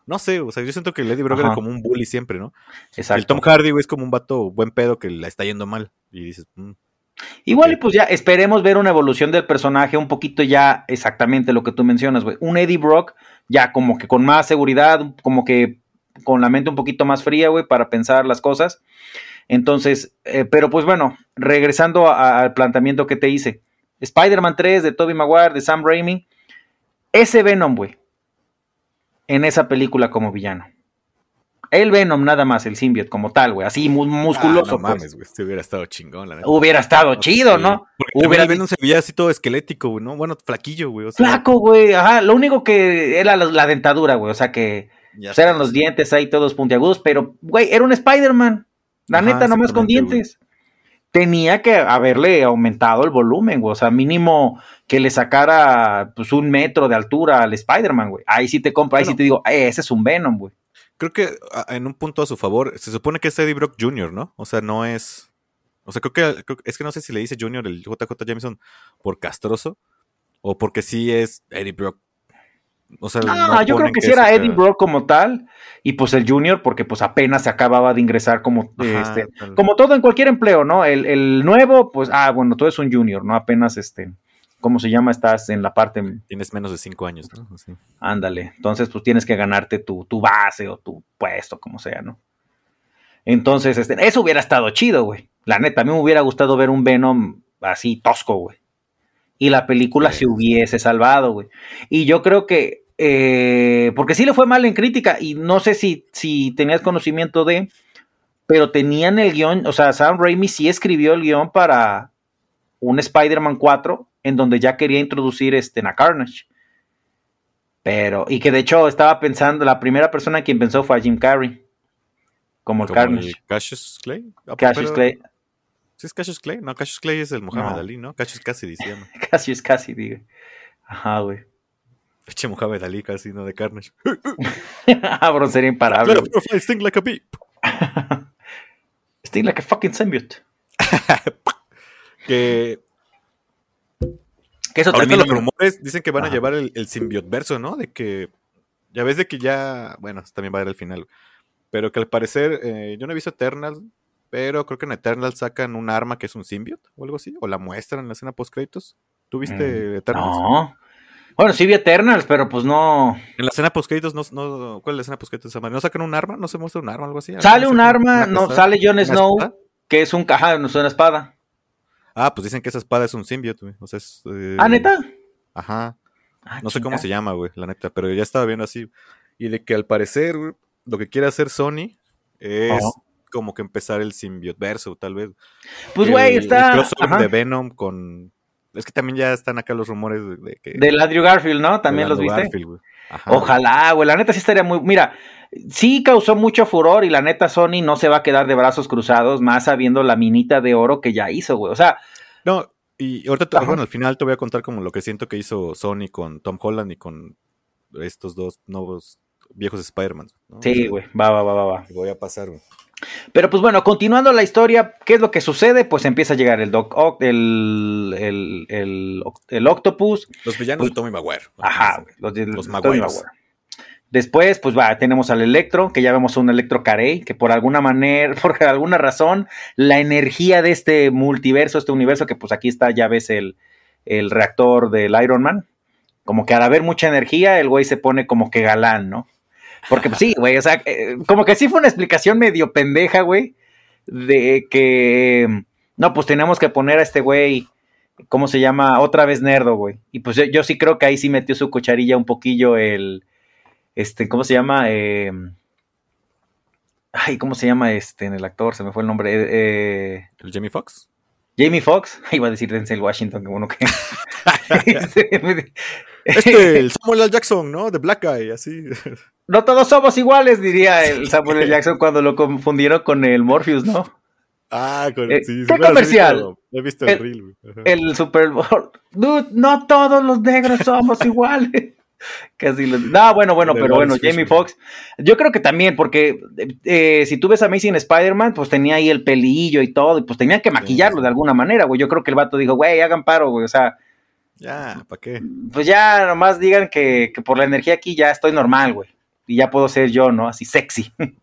No sé, o sea, yo siento que Eddie Brock Ajá. era como un bully siempre, ¿no? Exacto. El Tom Hardy, güey, es como un vato buen pedo que la está yendo mal. Y dices, mm, Igual y pues ya esperemos ver una evolución del personaje un poquito ya exactamente lo que tú mencionas, güey. Un Eddie Brock ya como que con más seguridad, como que con la mente un poquito más fría, güey, para pensar las cosas. Entonces, eh, pero pues bueno, regresando a- al planteamiento que te hice. Spider-Man 3 de Tobey Maguire, de Sam Raimi. Ese Venom, güey. En esa película como villano. El Venom nada más, el symbiote como tal, güey. Así mu- musculoso, ah, no pues. mames, güey, este hubiera estado chingón, la neta. Hubiera estado chido, Sí, ¿no? Porque Hubiera el Venom se veía así todo esquelético, güey, ¿no? Bueno, flaquillo, güey. O sea, Flaco, güey, ajá, lo único que era la, la dentadura, güey, o sea que pues, eran los dientes ahí todos puntiagudos, pero, güey, era un Spider-Man, la Ajá, neta, nomás con dientes. Tenía que haberle aumentado el volumen, güey, o sea, mínimo que le sacara, pues, un metro de altura al Spider-Man, güey. Ahí sí te compro, ahí sí te digo, "Eh, ese es un Venom, güey. Creo que en un punto a su favor, se supone que es Eddie Brock Jr., ¿no? O sea, no es. O sea, creo que, creo que- es que no sé si le dice Jr. el JJ Jameson por castroso o porque sí es Eddie Brock. O sea, Ah, no yo creo ponen que sí era Eddie Brock como tal, y pues el Junior, porque pues apenas se acababa de ingresar como, Ajá, este, tal- como todo en cualquier empleo, ¿no? El, el nuevo, pues, ah, bueno, tú eres un Junior, ¿no? Apenas, este, ¿cómo se llama? Estás en la parte, Tienes menos de cinco años, ¿no? Así. ándale, entonces pues tienes que ganarte tu, tu base o tu puesto, como sea, ¿no? Entonces, este, eso hubiera estado chido, güey. La neta, a mí me hubiera gustado ver un Venom así tosco, güey. Y la película Sí. se hubiese salvado, güey. Y yo creo que, eh, porque sí le fue mal en crítica, y no sé si, si tenías conocimiento de, pero tenían el guion, o sea, Sam Raimi sí escribió el guion para un Spider-Man 4, en donde ya quería introducir este, a Carnage. Pero, y que de hecho estaba pensando, la primera persona quien pensó fue a Jim Carrey, como el Carnage. el Cassius Clay. Ah, Cassius pero- Clay, ¿Sí es Cassius Clay? No, Cassius Clay es el Muhammad No. Ali, ¿no? Cassius Cassidy se llama. Cassius casi, digo. Ajá, güey. Eche Muhammad Ali casi, ¿no? De Carnage. Cabrón, sería imparable. Güey. profile, sting like a bee. Sting like a fucking symbiote. Que Que eso ahorita también los lo- rumores dicen que van a llevar el, el symbiote verso, ¿no? De que ya ves de que ya, bueno, también va a ser el final, pero que al parecer, eh, yo no he visto Eternal, pero creo que en Eternal sacan un arma que es un symbiote o algo así, o la muestran en la escena post créditos. ¿Tú viste Mm, Eternals? No. Bueno, sí vi Eternals, pero pues no. En la escena post no, no, ¿cuál es la escena post ¿No sacan un arma? ¿No se muestra un arma algo así? Sale un arma, no, sale Jon Snow, que es un caja, no es una espada. Ah, pues dicen que esa espada es un symbiote, güey. O sea, es, eh, ¿Ah, neta? Ajá. Ah, no sé cómo se llama, güey, la neta, pero ya estaba viendo así. Y de que al parecer, güey, lo que quiere hacer Sony es como que empezar el symbiote verso, tal vez. Pues, güey, está. El de Venom con es que también ya están acá los rumores de, que. Del Andrew Garfield, ¿no? También los viste. Ojalá, güey. La neta sí estaría muy. Mira, sí causó mucho furor y la neta Sony no se va a quedar de brazos cruzados, más sabiendo la minita de oro que ya hizo, güey. O sea. No, y ahorita, bueno, al final te voy a contar como lo que siento que hizo Sony con Tom Holland y con estos dos nuevos viejos Spider-Man. Sí, güey. Va, va, va, va, va. Voy a pasar, güey. Pero pues bueno, continuando la historia, ¿qué es lo que sucede? Pues empieza a llegar el Doc el, el, el, Octopus. Los villanos pues de Tommy Maguire. Ajá, los, los Maguire. Después, pues va, tenemos al Electro, que ya vemos un Electro Carey, que por alguna manera, por alguna razón, la energía de este multiverso, este universo, que pues aquí está, ya ves el, el reactor del Iron Man, como que al haber mucha energía, el güey se pone como que galán, ¿no? Porque pues, sí, güey, o sea, eh, como que sí fue una explicación medio pendeja, güey, de que, no, pues tenemos que poner a este güey, ¿cómo se llama? Otra vez nerdo, güey. Y pues yo, sí creo que ahí sí metió su cucharilla un poquillo el, este, ¿cómo se llama? Eh, ay, ¿cómo se llama este en el actor? Se me fue el nombre. Eh, ¿El Jamie Foxx? Jamie Foxx, iba a decir Denzel Washington, que bueno que. este, este, el Samuel L. Jackson, ¿no? De Black Guy, así. No todos somos iguales, diría el Samuel L. Jackson cuando lo confundieron con el Morpheus, ¿no? Ah, con el, eh, sí, ¿Qué comercial? He visto, el, reel, El Super Bowl. no todos los negros somos iguales. Casi los... No, bueno, bueno, pero bueno, Jamie Foxx. Yo creo que también, porque eh, si tú ves Amazing Spider-Man, pues tenía ahí el pelillo y todo, y pues tenían que maquillarlo de alguna manera, güey. Yo creo que el vato dijo, güey, hagan paro, güey, o sea. Ya, ¿para qué? Pues ya nomás digan que, que por la energía aquí ya estoy normal, güey y ya puedo ser yo, ¿no? Así sexy.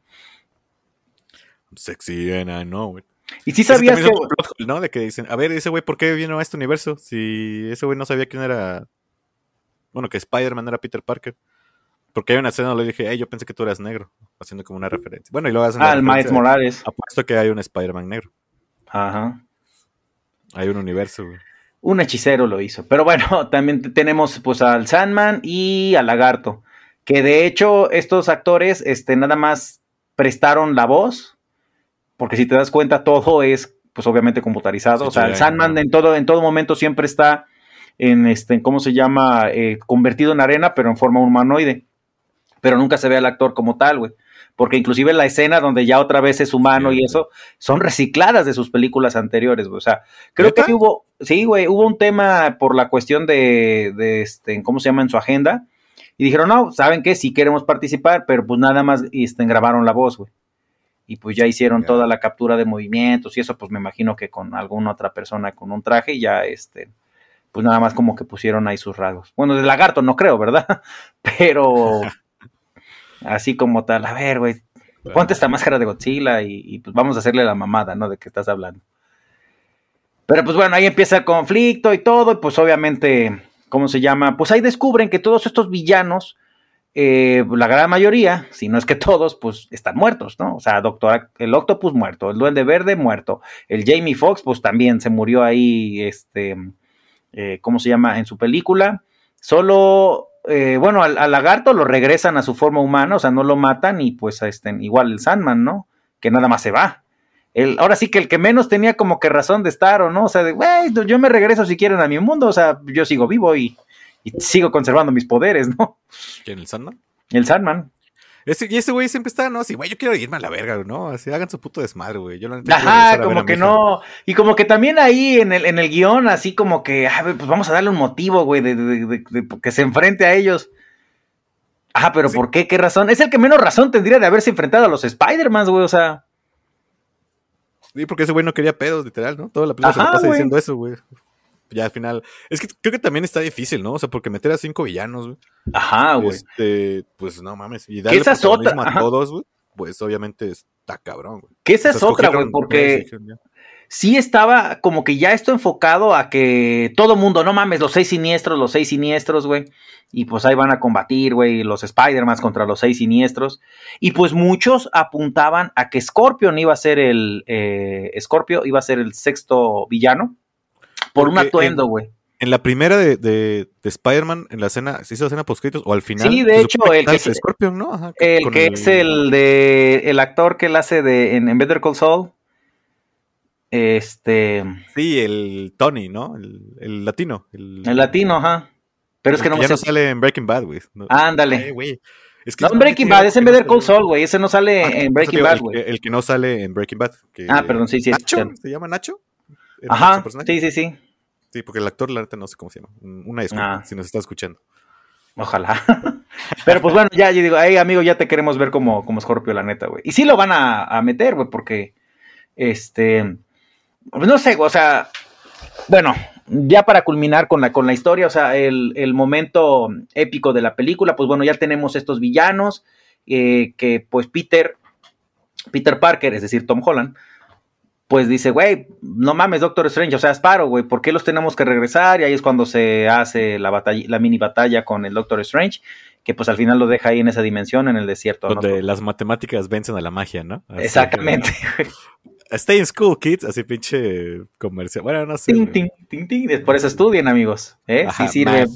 Sexy and I know Y si sabías que... ¿no? De que dicen, a ver, ese güey, ¿por qué vino a este universo? Si ese güey no sabía quién era... Bueno, que Spider-Man era Peter Parker. Porque hay una escena donde le dije, hey, yo pensé que tú eras negro. Haciendo como una referencia. Bueno, y luego hacen... Ah, el Miles Morales. Apuesto que hay un Spider-Man negro. Ajá. Hay un universo, güey. Un hechicero lo hizo. Pero bueno, también tenemos pues al Sandman y al Lagarto que de hecho estos actores este, nada más prestaron la voz, porque si te das cuenta todo es pues obviamente computarizado, o sea, el Sandman en todo, en todo momento siempre está en este, ¿cómo se llama? Eh, convertido en arena, pero en forma humanoide, pero nunca se ve al actor como tal, güey. Porque inclusive la escena donde ya otra vez es humano y eso, son recicladas de sus películas anteriores, güey. O sea, creo que hubo, sí, güey, hubo un tema por la cuestión de, de este, ¿cómo se llama? En su agenda, y dijeron, no, ¿saben qué? Sí queremos participar, pero pues nada más este, grabaron la voz, güey. Y pues ya hicieron toda la captura de movimientos y eso, pues me imagino que con alguna otra persona con un traje y ya, este, pues nada más como que pusieron ahí sus rasgos. Bueno, de lagarto no creo, ¿verdad? Pero así como tal, a ver, güey, ponte esta máscara de Godzilla y, y, pues vamos a hacerle la mamada, ¿no? De que estás hablando. Pero pues bueno, ahí empieza el conflicto y todo, y pues obviamente ¿cómo se llama? Pues ahí descubren que todos estos villanos, eh, la gran mayoría, si no es que todos, pues están muertos, ¿no? O sea, doctor, el Octopus muerto, el Duende Verde muerto, el Jamie Foxx, pues también se murió ahí, este, eh, ¿cómo se llama? En su película. Solo, eh, bueno, al, lagarto lo regresan a su forma humana, o sea, no lo matan y pues este, igual el Sandman, ¿no? Que nada más se va ahora sí que el que menos tenía como que razón de estar o no, o sea, de, güey, yo me regreso si quieren a mi mundo, o sea, yo sigo vivo y, sigo conservando mis poderes, ¿no? ¿Quién, el Sandman? El Sandman. y ese güey siempre está, ¿no? Así, güey, yo quiero irme a la verga, ¿no? Así, hagan su puto desmadre, güey. Yo Ajá, como que no. Y como que también ahí en el, en el guion, así como que, ah, pues vamos a darle un motivo, güey, de, que se enfrente a ellos. Ajá, pero ¿por qué? ¿Qué razón? Es el que menos razón tendría de haberse enfrentado a los Spider-Man, güey, o sea. Sí, porque ese güey no quería pedos, literal, ¿no? Toda la película se lo pasa diciendo eso, güey. Ya al final. Es que creo que también está difícil, ¿no? O sea, porque meter a cinco villanos, güey. Ajá, güey. Este, pues no mames. Y darle otra? a todos, güey. Pues obviamente está cabrón, güey. Que esa es otra, güey, porque. Sí estaba como que ya esto enfocado a que todo mundo, no mames, los seis siniestros, los seis siniestros, güey. Y pues ahí van a combatir, güey, los Spider-Man contra los seis siniestros. Y pues muchos apuntaban a que Scorpion iba a ser el. Eh, Scorpio iba a ser el sexto villano. Por un atuendo, en- güey. En la primera de, de, de Spider-Man, en la escena, ¿se hizo la escena post o al final? Sí, de hecho, el que se- Scorpion, ¿no? Ajá, El que es el de. El actor que él hace de, en, en Better Call Saul. Este. Sí, el Tony, ¿no? El, el latino. El, El latino, ajá. Pero es que no me ya sé. no sale en Breaking Bad, güey. No, Ándale. Eh. Es No, en Breaking Bad, es en Better Call Saul, güey. Ese no sale Ah, en Breaking digo, Bad, güey. que- El, que no sale en Breaking Bad. que- Ah, perdón, sí, sí. es- ¿Nacho? ¿Se llama Nacho? ¿Era Ajá, sí, sí, sí. Sí, porque el actor, la neta, no sé cómo se llama. Una disculpa, Ah. si nos está escuchando. Ojalá. Pero pues bueno, ya yo digo, hey amigo, ya te queremos ver como, como Scorpio, la neta, güey. Y sí lo van a, a meter, güey, porque, este, no sé, o sea, bueno, ya para culminar con la, con la historia, o sea, el, el momento épico de la película, pues bueno, ya tenemos estos villanos, eh, que pues Peter, Peter Parker, es decir, Tom Holland, pues dice, güey, no mames, Doctor Strange, o sea, Sparrow, güey, ¿por qué los tenemos que regresar? Y ahí es cuando se hace la batalla, la mini batalla con el Doctor Strange, que pues al final lo deja ahí en esa dimensión, en el desierto. ¿no? Donde las matemáticas vencen a la magia, ¿no? Así Exactamente. que, Stay in school, kids. Así pinche comercial. Bueno, no sé. Ting, ting, ting, ting. Por eso estudien, amigos. ¿eh? Ajá, sí sirve math.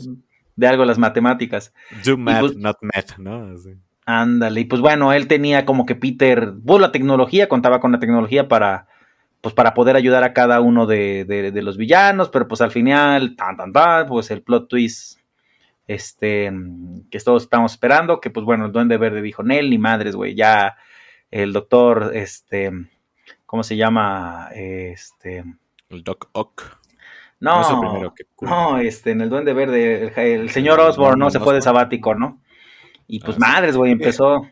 de algo las matemáticas. Do math, pues- not math, ¿no? Así. Ándale, y pues bueno, él tenía como que Peter, pues la tecnología, contaba con la tecnología para, pues para poder ayudar a cada uno de, de- de los villanos, pero pues al final, tan, tan, tan, pues el plot twist, este, que todos estamos esperando, que pues bueno, el Duende Verde dijo, Nel, ni madres, güey, ya el doctor, este, ¿cómo se llama? Este, El Doc Ock. no, es el primero que no, este, en el Duende Verde, el, el señor Osborn, ¿no? Se fue de sabático, ¿no? Y pues Ah, madres, güey, empezó...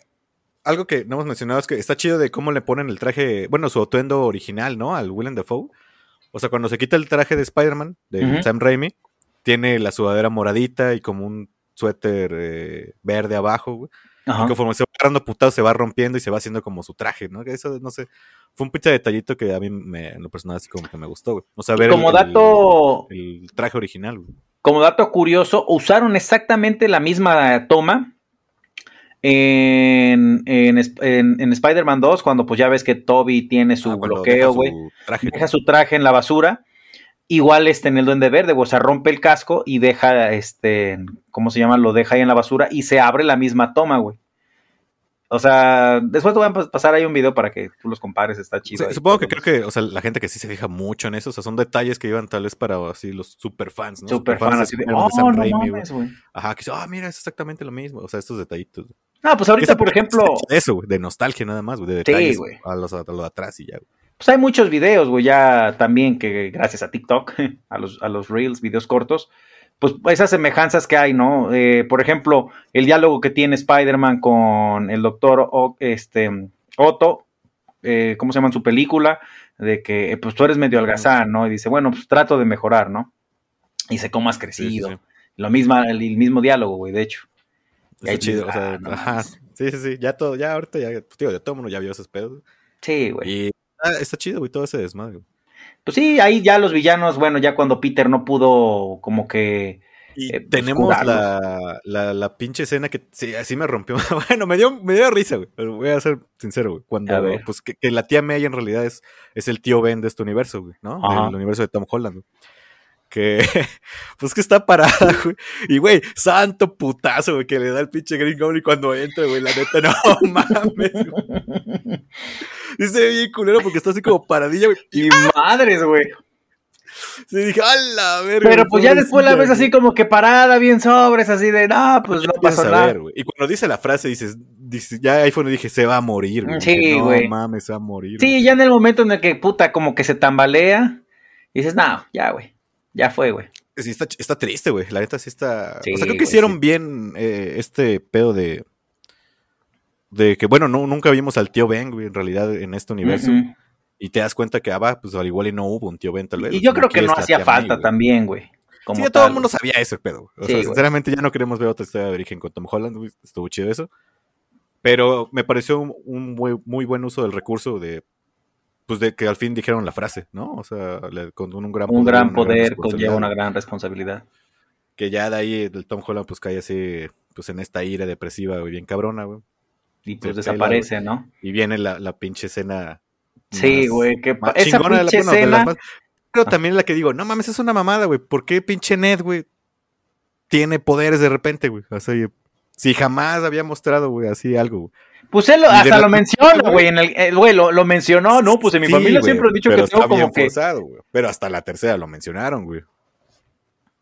Algo que no hemos mencionado es que está chido de cómo le ponen el traje, bueno, su atuendo original, ¿no? Al Willem Dafoe. O sea, cuando se quita el traje de Spider-Man, de. Sam Raimi, tiene la sudadera moradita y como un suéter eh, verde abajo, güey. Ajá. Y conforme se va agarrando putado, se va rompiendo y se va haciendo como su traje, ¿no? Eso, no sé, fue un pinche detallito que a mí, me, en lo personal, así como que me gustó, güey. O sea, ver como el, dato, el, el traje original, güey. como dato curioso, usaron exactamente la misma toma en, en, en- en Spider-Man 2, cuando pues ya ves que Toby tiene su Ah, bloqueo, deja su güey. traje. Deja su traje en la basura. Igual este en el Duende Verde, o sea, rompe el casco y deja, este, ¿cómo se llama? Lo deja ahí en la basura y se abre la misma toma, güey. O sea, después te voy a pas- pasar ahí un video para que tú los compares, está chido. Sí, ahí. supongo que creo que, o sea, la gente que sí se fija mucho en eso, o sea, son detalles que iban tal vez para así los super fans, ¿no? Super fan, Superfans así de, Spider-Man oh, no Raimi, mames, güey. Ajá, que dice, ah, mira, es exactamente lo mismo. O sea, estos detallitos. No, pues ahorita, por ejemplo, eso, güey, de nostalgia nada más, güey, de detalles güey. a, los, a lo de atrás y ya, güey. Pues hay muchos videos, güey, ya también que gracias a TikTok, a los, a los Reels, videos cortos, pues esas semejanzas que hay, ¿no? Eh, por ejemplo, el diálogo que tiene Spider-Man con el doctor O- este, Otto, eh, ¿cómo se llama en su película? De que, eh, pues tú eres medio algazán, ¿no? Y dice, bueno, pues trato de mejorar, ¿no? Y dice, ¿cómo has Sí, sí, crecido? sí. Lo mismo, el, el mismo diálogo, güey, de hecho. Ahí chido, o sea, ah, no ajá. Sí, sí, sí, ya todo, ya ahorita, ya, pues, tío, ya todo el mundo ya vio esos pedos. Sí, güey. Y ah, está chido, güey, todo ese desmadre. Pues sí, ahí ya los villanos, bueno, ya cuando Peter no pudo como que... Y eh, pues, tenemos la, la, la pinche escena que sí, así me rompió. bueno, me dio, me dio risa, güey. pero Voy a ser sincero, güey. Cuando, pues, que, que la tía May en realidad es, es el tío Ben de este universo, güey, ¿no? Del universo de Tom Holland, güey. Que, pues que está parada, güey. Y, güey, santo putazo, güey, que le da el pinche Green Goblin cuando entra, güey. La neta, no mames, güey. Dice bien culero porque está así como paradilla, güey. Y madres, güey. Sí, dije, ¡a la verga! Pero güey, pues ya después la ves así güey". como que parada, bien sobres, así de, no, pues no empiezas pasó a nada. ver, güey. Y cuando dice la frase, dices, dice- ya ahí fue donde dije, se va a morir, güey. Sí, Dije, no güey. mames, se va a morir. Sí, ya en el momento en el que, puta, como que se tambalea, dices, no, ya, güey, ya fue, güey. Sí, está, está triste, güey. La neta sí está. Sí, o sea, creo que güey, hicieron sí. bien eh, este pedo de. De que, bueno, no, nunca vimos al tío Ben, güey, en realidad, en este universo. Y te das cuenta que, ah, va, pues al igual y no hubo un tío Ben, tal vez. Y yo creo que no hacía May, falta güey. también, güey. Sí, como ya todo el mundo sabía ese pedo. güey. O Sí, sea, sinceramente ya no queremos ver otra historia de origen con Tom Holland. güey. Estuvo chido eso. Pero me pareció un, un muy, muy buen uso del recurso de pues de que al fin dijeron la frase, ¿no? O sea, le- con un gran Un gran poder conlleva una gran responsabilidad. Que ya de ahí el Tom Holland pues cae así, pues en esta ira depresiva, güey, bien cabrona, güey. Y pues Se pela, desaparece, ¿no? Y viene la, la pinche escena. Sí, más- güey, que más esa chingona de la- pinche de las escena- más- Pero también la que digo, no mames, es una mamada, güey. ¿Por qué pinche Ned, güey, tiene poderes de repente, güey? O sea, si jamás había mostrado, güey, así algo, güey. Pues él hasta lo menciona, güey. En el, el güey lo, lo mencionó, ¿no? Pues en mi Sí, familia siempre he dicho que tengo como que. forzado, güey. Pero hasta la tercera lo mencionaron, güey.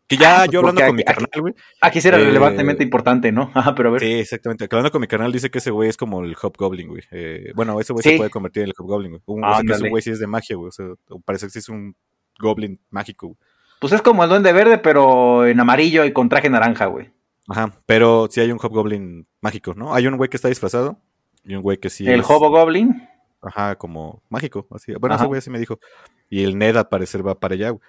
Que ya Ah, yo hablando con mi carnal, güey. Aquí sí era Eh, relevantemente importante, ¿no? Ajá, pero a ver. Sí, exactamente. Hablando con mi canal, dice que ese güey es como el Hobgoblin, güey. Eh, bueno, ese güey Sí. se puede convertir en el Hobgoblin, güey. Un, o sea, que Ándale. ese güey sí es de magia, güey. O sea, parece que sí es un Goblin mágico, güey. Pues es como el duende verde, pero en amarillo y con traje naranja, güey. Ajá, pero sí hay un Hobgoblin mágico, ¿no? Hay un güey que está disfrazado y un güey que sí el es, Hobo Goblin. Ajá, como mágico, así. Bueno, Ajá. ese güey así me dijo. Y el Ned al parecer va para allá, güey.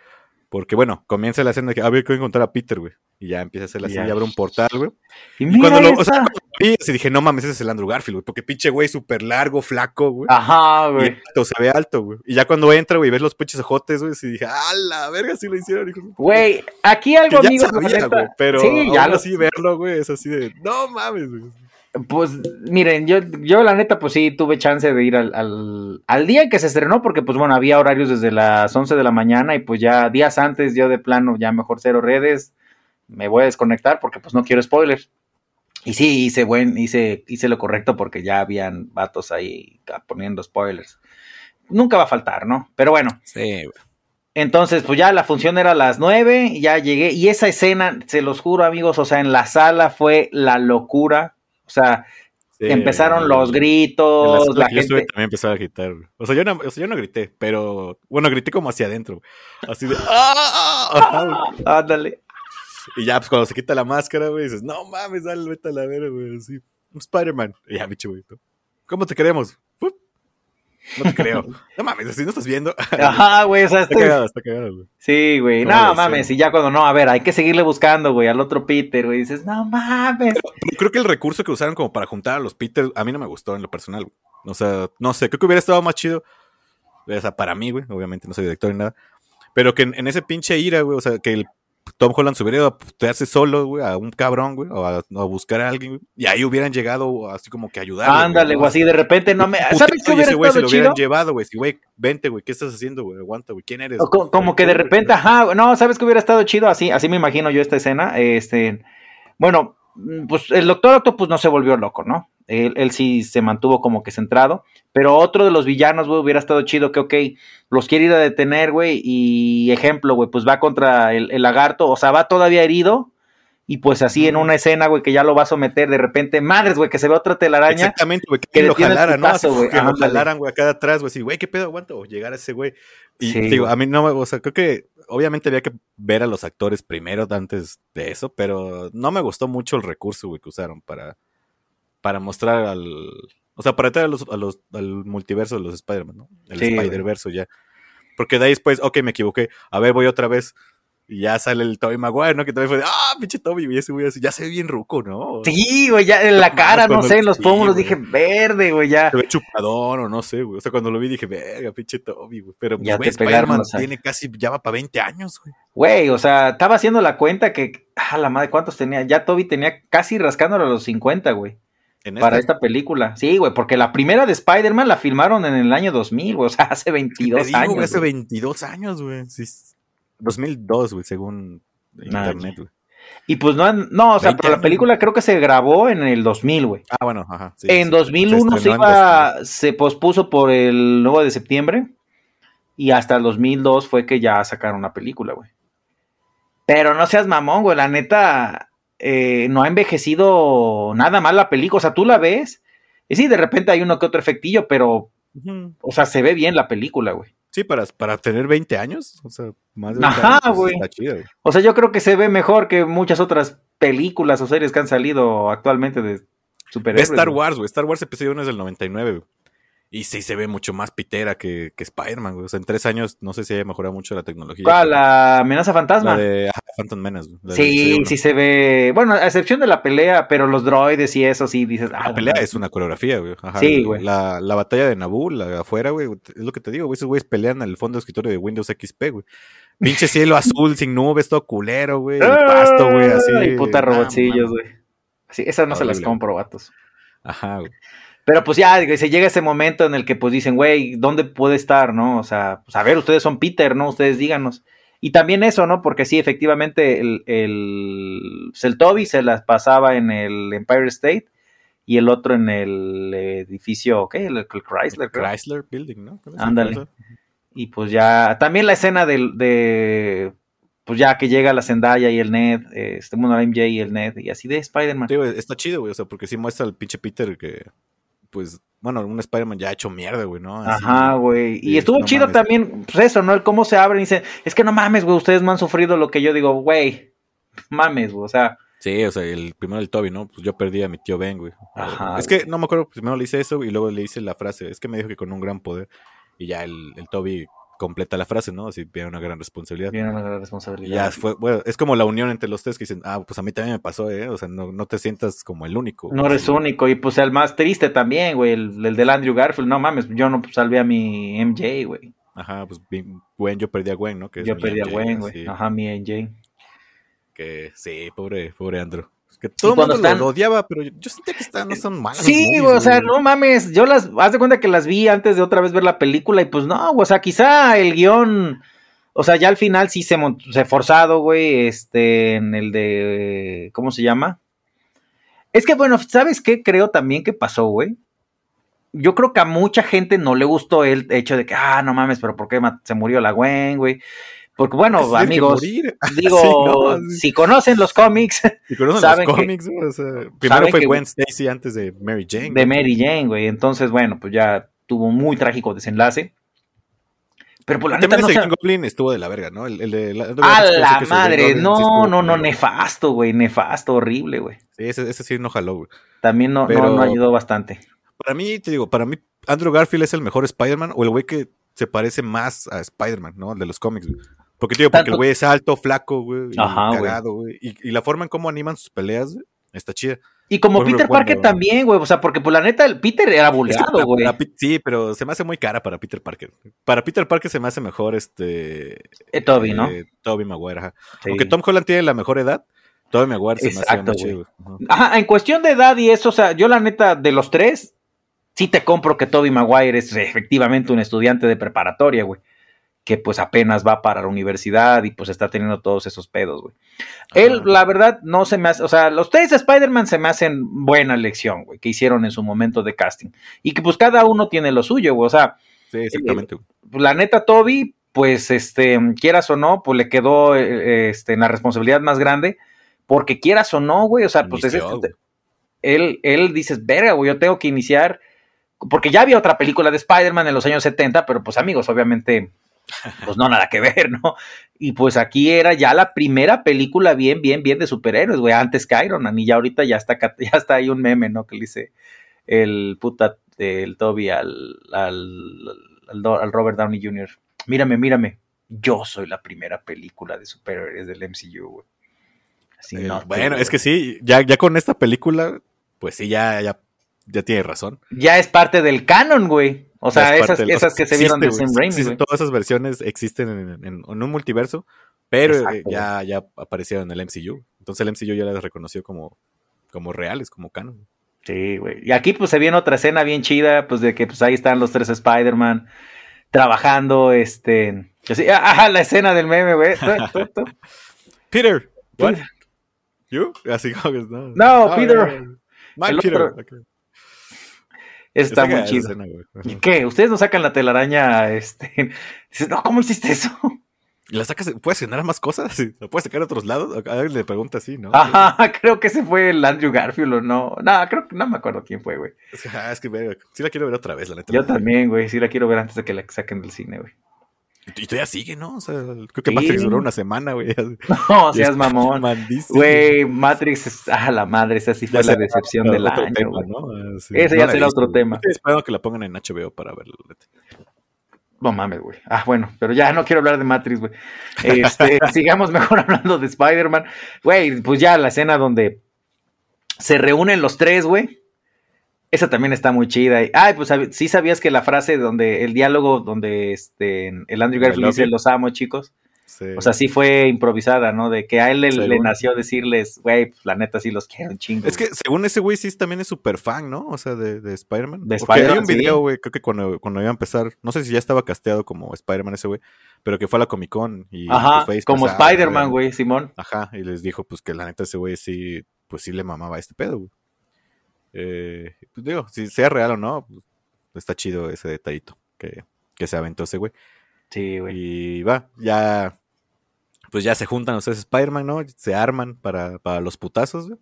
Porque, bueno, comienza la escena de que, a ver, quiero encontrar a Peter, güey. Y ya empieza a hacer así, Ya. y abre un portal, güey. Y Y cuando lo, o esa. sea, cuando lo vi, así dije, no mames, ese es el Andrew Garfield, güey. Porque pinche güey súper largo, flaco, güey. Ajá, Y güey. alto, se ve alto, güey. Y ya cuando entra, güey, ves los pinches ojotes, güey, y dije, ¡ah, la verga! Sí lo hicieron, hijo. de puta". Güey, aquí Que algo, ya amigo. sabía, güey, pero sí, aún ya lo así verlo, güey, es así de, no mames, güey. Pues miren, yo, yo la neta, pues sí, tuve chance de ir al, al, al día en que se estrenó, porque pues bueno, había horarios desde las 11 de la mañana y pues ya días antes yo de plano ya mejor cero redes, me voy a desconectar porque pues no quiero spoilers. Y sí, hice, buen, hice, hice lo correcto porque ya habían vatos ahí poniendo spoilers. Nunca va a faltar, ¿no? Pero bueno, Sí, entonces, pues ya la función era a las 9, ya llegué. Y esa escena, se los juro, amigos, o sea, en la sala fue la locura. O sea, Sí, empezaron los gritos, la que yo estuve gente. también empezaba a gritar. O sea, yo no, o sea, yo no grité, pero, bueno, grité como hacia adentro. Así de, ¡ah! Ajá, güey. Ándale. Y ya, pues cuando se quita la máscara, güey, dices, no mames, dale, vete a la vera, güey, así. Un Spider-Man. Y ya, bicho, güey. ¿Cómo te queremos? No te creo. No mames, así no estás viendo. Ajá, güey, o sea, Está cagado, está cagado, güey. Sí, güey. ¿Cómo No mames, y ya cuando no, a ver, hay que seguirle buscando, güey, al otro Peter, güey. Dices, no mames. Pero creo que el recurso que usaron como para juntar a los Peter, a mí no me gustó en lo personal, güey. O sea, no sé, creo que hubiera estado más chido. O sea, para mí, güey, obviamente no soy director ni nada. Pero que en, en ese pinche ira, güey, o sea, que el Tom Holland se hubiera ido a putearse solo, güey, a un cabrón, güey, o a, a buscar a alguien, güey. Y ahí hubieran llegado así como que ayudar. Ándale, güey, así de repente no me. ¿Sabes qué hubiera ese güey se lo chido? hubieran llevado, güey. Sí, güey, vente, güey, ¿qué estás haciendo, güey? Aguanta, güey, ¿quién eres? O co- como que de repente, ajá, no, ¿sabes qué hubiera estado chido? Así, así me imagino yo esta escena. Este, bueno, mm, pues el Doctor Octopus no se volvió loco, ¿no? Él, él sí se mantuvo como que centrado, pero otro de los villanos, güey, hubiera estado chido que, ok, los quiere ir a detener, güey, y ejemplo, güey, pues va contra el, el lagarto, o sea, va todavía herido, y pues así en una escena, güey, que ya lo va a someter, de repente, madres, güey, que se ve otra telaraña. Exactamente, güey, que, que lo jalaran, ¿no? que lo jalaran, güey, acá de atrás, güey, así, güey, ¿qué pedo aguanta? O llegar a ese güey. Y Sí, digo, a mí no me, o sea, creo que obviamente había que ver a los actores primero antes de eso, pero no me gustó mucho el recurso, güey, que usaron para, para mostrar al, o sea, para traer a los, a los, al multiverso de los Spider-Man, ¿no? El Sí, güey. Spider-Verso ya. Porque de ahí después, ok, me equivoqué, a ver, voy otra vez. Y ya sale el Tobey Maguire, ¿no? Que también fue de, ah, pinche Tobey, y ese güey así, ya se ve bien ruco, ¿no? Sí, güey, ya en la cara, no sé, en los pómulos güey. dije, verde, güey, ya. se ve chupadón o no sé, güey. O sea, cuando lo vi dije, verga, pinche Toby, güey. Pero, pues, Ya güey, te pegaron Spider-Man los años. tiene casi, ya va para 20 años, güey. Güey, o sea, estaba haciendo la cuenta que, ah, la madre, ¿cuántos tenía? Ya Toby tenía casi rascándole a los 50, güey, En para esta, película. Sí, güey, porque la primera de Spider-Man la filmaron en el año 2000, güey, o sea, hace te 22 digo, años. güey, hace güey. 22 años, güey. Sí, 2002, güey, según internet, güey. Y pues no, han- no, o sea, 20 pero la película creo que se grabó en el 2000, güey. Ah, bueno, ajá. sí, en sí. 2001 se, iba, 2000. se pospuso por el 9 de septiembre y hasta el 2002 fue que ya sacaron la película, güey. Pero no seas mamón, güey, la neta eh, no ha envejecido nada mal la película, o sea, tú la ves y sí, de repente hay uno que otro efectillo, pero, o sea, se ve bien la película, güey. Sí, para, para tener 20 años, o sea, más de 20 Ajá, años, pues, güey. Está chido, güey. O sea, yo creo que se ve mejor que muchas otras películas o series que han salido actualmente de superhéroes. Star. Wars, güey. Star Wars episodio 1 es del 99, güey. Y sí se ve mucho más pitera que, que Spider-Man, güey. O sea, en tres años no sé si haya mejorado mucho la tecnología. ¿Cuál? ¿La amenaza fantasma? La de ajá, Phantom Menace. Sí, C1. sí se ve. Bueno, a excepción de la pelea, pero los droides y eso sí dices. ah, La pelea es una coreografía, güey. Ajá, Sí, güey. La, la batalla de Naboo, la de afuera, güey. Es lo que te digo, güey. Esos güeyes pelean el fondo de escritorio de Windows XP, güey. Pinche cielo azul, sin nubes, todo culero, güey. El pasto, güey, así. Ay, puta robotcillos, güey. Sí, esas no se las compro, vatos. Ajá, güey. Pero pues ya, se llega ese momento en el que pues dicen, güey, ¿dónde puede estar, no? O sea, pues a ver, ustedes son Peter, ¿no? Ustedes díganos. Y también eso, ¿no? Porque sí, efectivamente, el, el, el Toby se las pasaba en el Empire State y el otro en el edificio, ¿qué? El, el Chrysler, creo. Chrysler Building, ¿no? ¿Cómo se Ándale. Y pues ya, también la escena del, de, pues ya que llega la Zendaya y el Ned, este mundo la MJ y el Ned, y así de Spider-Man. Está chido, güey. O sea, porque sí muestra al pinche Peter que, pues, bueno, un Spider-Man ya hecho mierda, güey, ¿no? Así, Ajá, güey. Y estuvo no chido mames. también, pues eso, ¿no? El cómo se abren y dicen, es que no mames, güey, ustedes no han sufrido lo que yo digo, güey, mames, güey, o sea, Sí, o sea, el primero el Toby, ¿no? Pues yo perdí a mi tío Ben, güey. Ajá, Es que no me acuerdo, primero le hice eso y luego le hice la frase. Es que me dijo que con un gran poder. Y ya el, el Toby completa la frase, ¿no? Así tiene una gran responsabilidad. viene una gran responsabilidad. ya fue, bueno, es como la unión entre los tres que dicen, ah, pues a mí también me pasó, ¿eh? O sea, no, no te sientas como el único. No eres único, y pues el más triste también, güey, el, el del Andrew Garfield, no mames, yo no salvé a mi MJ, güey. Ajá, pues Gwen, yo perdí a Gwen, ¿no? Que Yo perdí a Gwen, güey. Ajá, mi MJ. Que sí, pobre, pobre Andrew. Que todo el mundo están- lo, odiaba, pero yo, yo sentía que está, no son malas. Sí, movies, o sea, no mames, yo las, haz de cuenta que las vi antes de otra vez ver la película y pues no, o sea, quizá el guion, o sea, ya al final sí se, se forzado, güey, este, en el de, ¿cómo se llama? Es que, bueno, ¿sabes qué creo también que pasó, güey? Yo creo que a mucha gente no le gustó el hecho de que, ah, no mames, pero ¿por qué se murió la Gwen, güey? Porque, bueno, que amigos, digo, Sí, no, sí. si conocen los cómics, Y conocen saben los que- cómics, güey, o sea, primero fue que- Gwen Stacy antes de Mary Jane. de. Mary Jane, güey. Entonces, bueno, pues ya tuvo un muy trágico desenlace. Pero por la neta no ese se... Green Goblin estuvo de la verga, ¿no? El, el de la, ¡A la que madre! Goblin No, no, no, nefasto, güey. Nefasto, horrible, güey. Sí, ese, ese sí no jaló, güey. También no, no- no, ayudó bastante. Para mí, te digo, para mí, Andrew Garfield es el mejor Spider-Man o el güey que se parece más a Spider-Man, ¿no? El de los cómics, güey. Porque, tío, porque Tanto- el güey es alto, flaco, güey, y Ajá, güey. cagado, güey. Y, y la forma en cómo animan sus peleas, güey, está chida. Y como Por Peter Parker cuando- también, güey. O sea, porque por la neta, el Peter era Es que buleado, güey. sí, pero se me hace muy cara para Peter Parker. Para Peter Parker se me hace mejor este. Eh, Toby, ¿no? eh, Toby Maguire, ajá. Sí. Aunque Tom Holland tiene la mejor edad, Toby Maguire se me hace Exacto, chido. Ajá. Ajá, en cuestión de edad y eso, o sea, yo la neta, de los tres, sí te compro que Toby Maguire es efectivamente un estudiante de preparatoria, güey. Que pues apenas va para la universidad y pues está teniendo todos esos pedos, güey. Él, la verdad, no se me hace, o sea, los tres Spider-Man se me hacen buena elección, güey, que hicieron en su momento de casting. Y que pues cada uno tiene lo suyo, güey, o sea, Sí, exactamente. güey. pues, la neta Toby, pues este, quieras o no, pues le quedó eh, este, en la responsabilidad más grande, porque quieras o no, güey, o sea, pues Inició, ese- güey. él, él dices, verga, güey, yo tengo que iniciar, porque ya había otra película de Spider-Man en los años 70, pero pues amigos, obviamente, pues no, nada que ver, ¿no? Y pues aquí era ya la primera película bien, bien, bien de superhéroes, güey, antes que Iron Man, y ya ahorita ya está, ya está ahí un meme, ¿no? Que le dice el puta, el Toby al, al, al, Robert Downey Jr., mírame, mírame, yo soy la primera película de superhéroes del MCU, güey. Así, Eh, no, bueno, es que sí, ya, ya con esta película, pues sí, ya, ya, ya tiene razón. ya es parte del canon, güey. O sea, esas, esas que se vieron de Sam Raimi. Todas esas versiones existen en, en- en un multiverso, pero eh, Exacto, ya, ya aparecieron en el MCU. Entonces el MCU ya las reconoció como, como reales, como canon. Sí, güey. Y aquí pues se viene otra escena bien chida, pues de que pues ahí están los tres Spider-Man trabajando, este... así, ajá, la escena del meme, güey. Peter, what? ¿You? Así como que no. No, Ah, Peter. El Peter. Está muy chido. escena. ¿Y qué? ¿Ustedes no sacan la telaraña? Este... Dices, no, ¿cómo hiciste eso? ¿Y la sacas? ¿Puedes generar más cosas? ¿Lo puedes sacar a otros lados? A alguien le pregunta así, ¿no? Ajá, creo que ese fue el Andrew Garfield o no. No, creo que no me acuerdo quién fue, güey. Es que, ah, es que sí la quiero ver otra vez, la neta. Yo también, güey. Sí la quiero ver antes de que la saquen del cine, güey. Y todavía sigue, ¿no? O sea, creo que Matrix duró una semana, güey. No, seas mamón. Güey, Matrix, es, ah, la madre, esa sí fue la decepción del año. Tema, ¿no? Ese ya será otro tema. Espero que la pongan en HBO para verlo. No mames, güey. Ah, bueno, pero ya no quiero hablar de Matrix, güey. Este, sigamos mejor hablando de Spider-Man. Güey, pues ya la escena donde se reúnen los tres, güey. Esa también está muy chida. Ay, pues sí sabías que la frase donde el diálogo donde este el Andrew Garfield dice los amo, chicos. O sea, sí fue improvisada, ¿no? De que a él le, nació decirles, güey, pues la neta sí los quiero un chingo. Es que según ese güey sí también es súper fan, ¿no? O sea, de, de Spider-Man. De Spider-Man. Hay un video, güey, creo que cuando, cuando iba a empezar, no sé si ya estaba casteado como Spider-Man ese güey, pero que fue a la Comic Con y Ajá, como Spider-Man, güey, Simón. Ajá, y les dijo, pues que la neta ese güey sí, pues sí le mamaba este pedo, güey. Eh, pues digo, si sea real o no, pues, está chido ese detallito que, que se aventó ese güey. Sí, güey. Y va, ya pues ya se juntan los tres Spider-Man, ¿no? Se arman para, para los putazos, güey.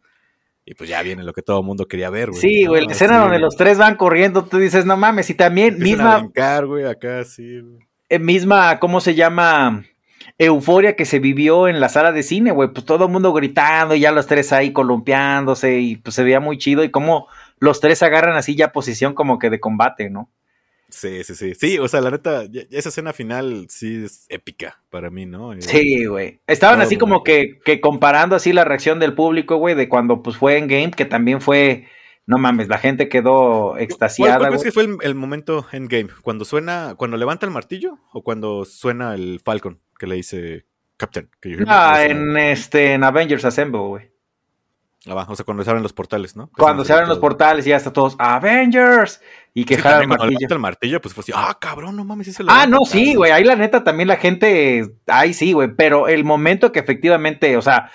Y pues ya viene lo que todo el mundo quería ver, güey. Sí, güey, la escena donde los tres van corriendo, tú dices, no mames, y también misma... A brincar, güey, acá sí, eh, misma, ¿cómo se llama? Euforia que se vivió en la sala de cine, güey, pues todo el mundo gritando y ya los tres ahí columpiándose y pues se veía muy chido y como los tres agarran así ya posición como que de combate, ¿no? Sí, sí, sí. Sí, o sea, la neta, esa escena final sí es épica para mí, ¿no? Eh, sí, güey. Estaban así como que, que, comparando así la reacción del público, güey, de cuando pues fue en game, que también fue, no mames, la gente quedó extasiada. ¿Cuál, que fue el, el, momento en game? ¿Cuando suena, cuando levanta el martillo o cuando suena el Falcon que le dice Captain? ah, en, este, en Avengers Assemble, güey. Ah, o sea, cuando se abren los portales, ¿no? cuando se abren los portales y ya está todos Avengers y que sí, el martillo. el martillo, pues fue así, ah, cabrón, no mames, Ah, no, sí, güey, ahí la neta también la gente, ahí sí, güey, pero el momento que efectivamente, o sea,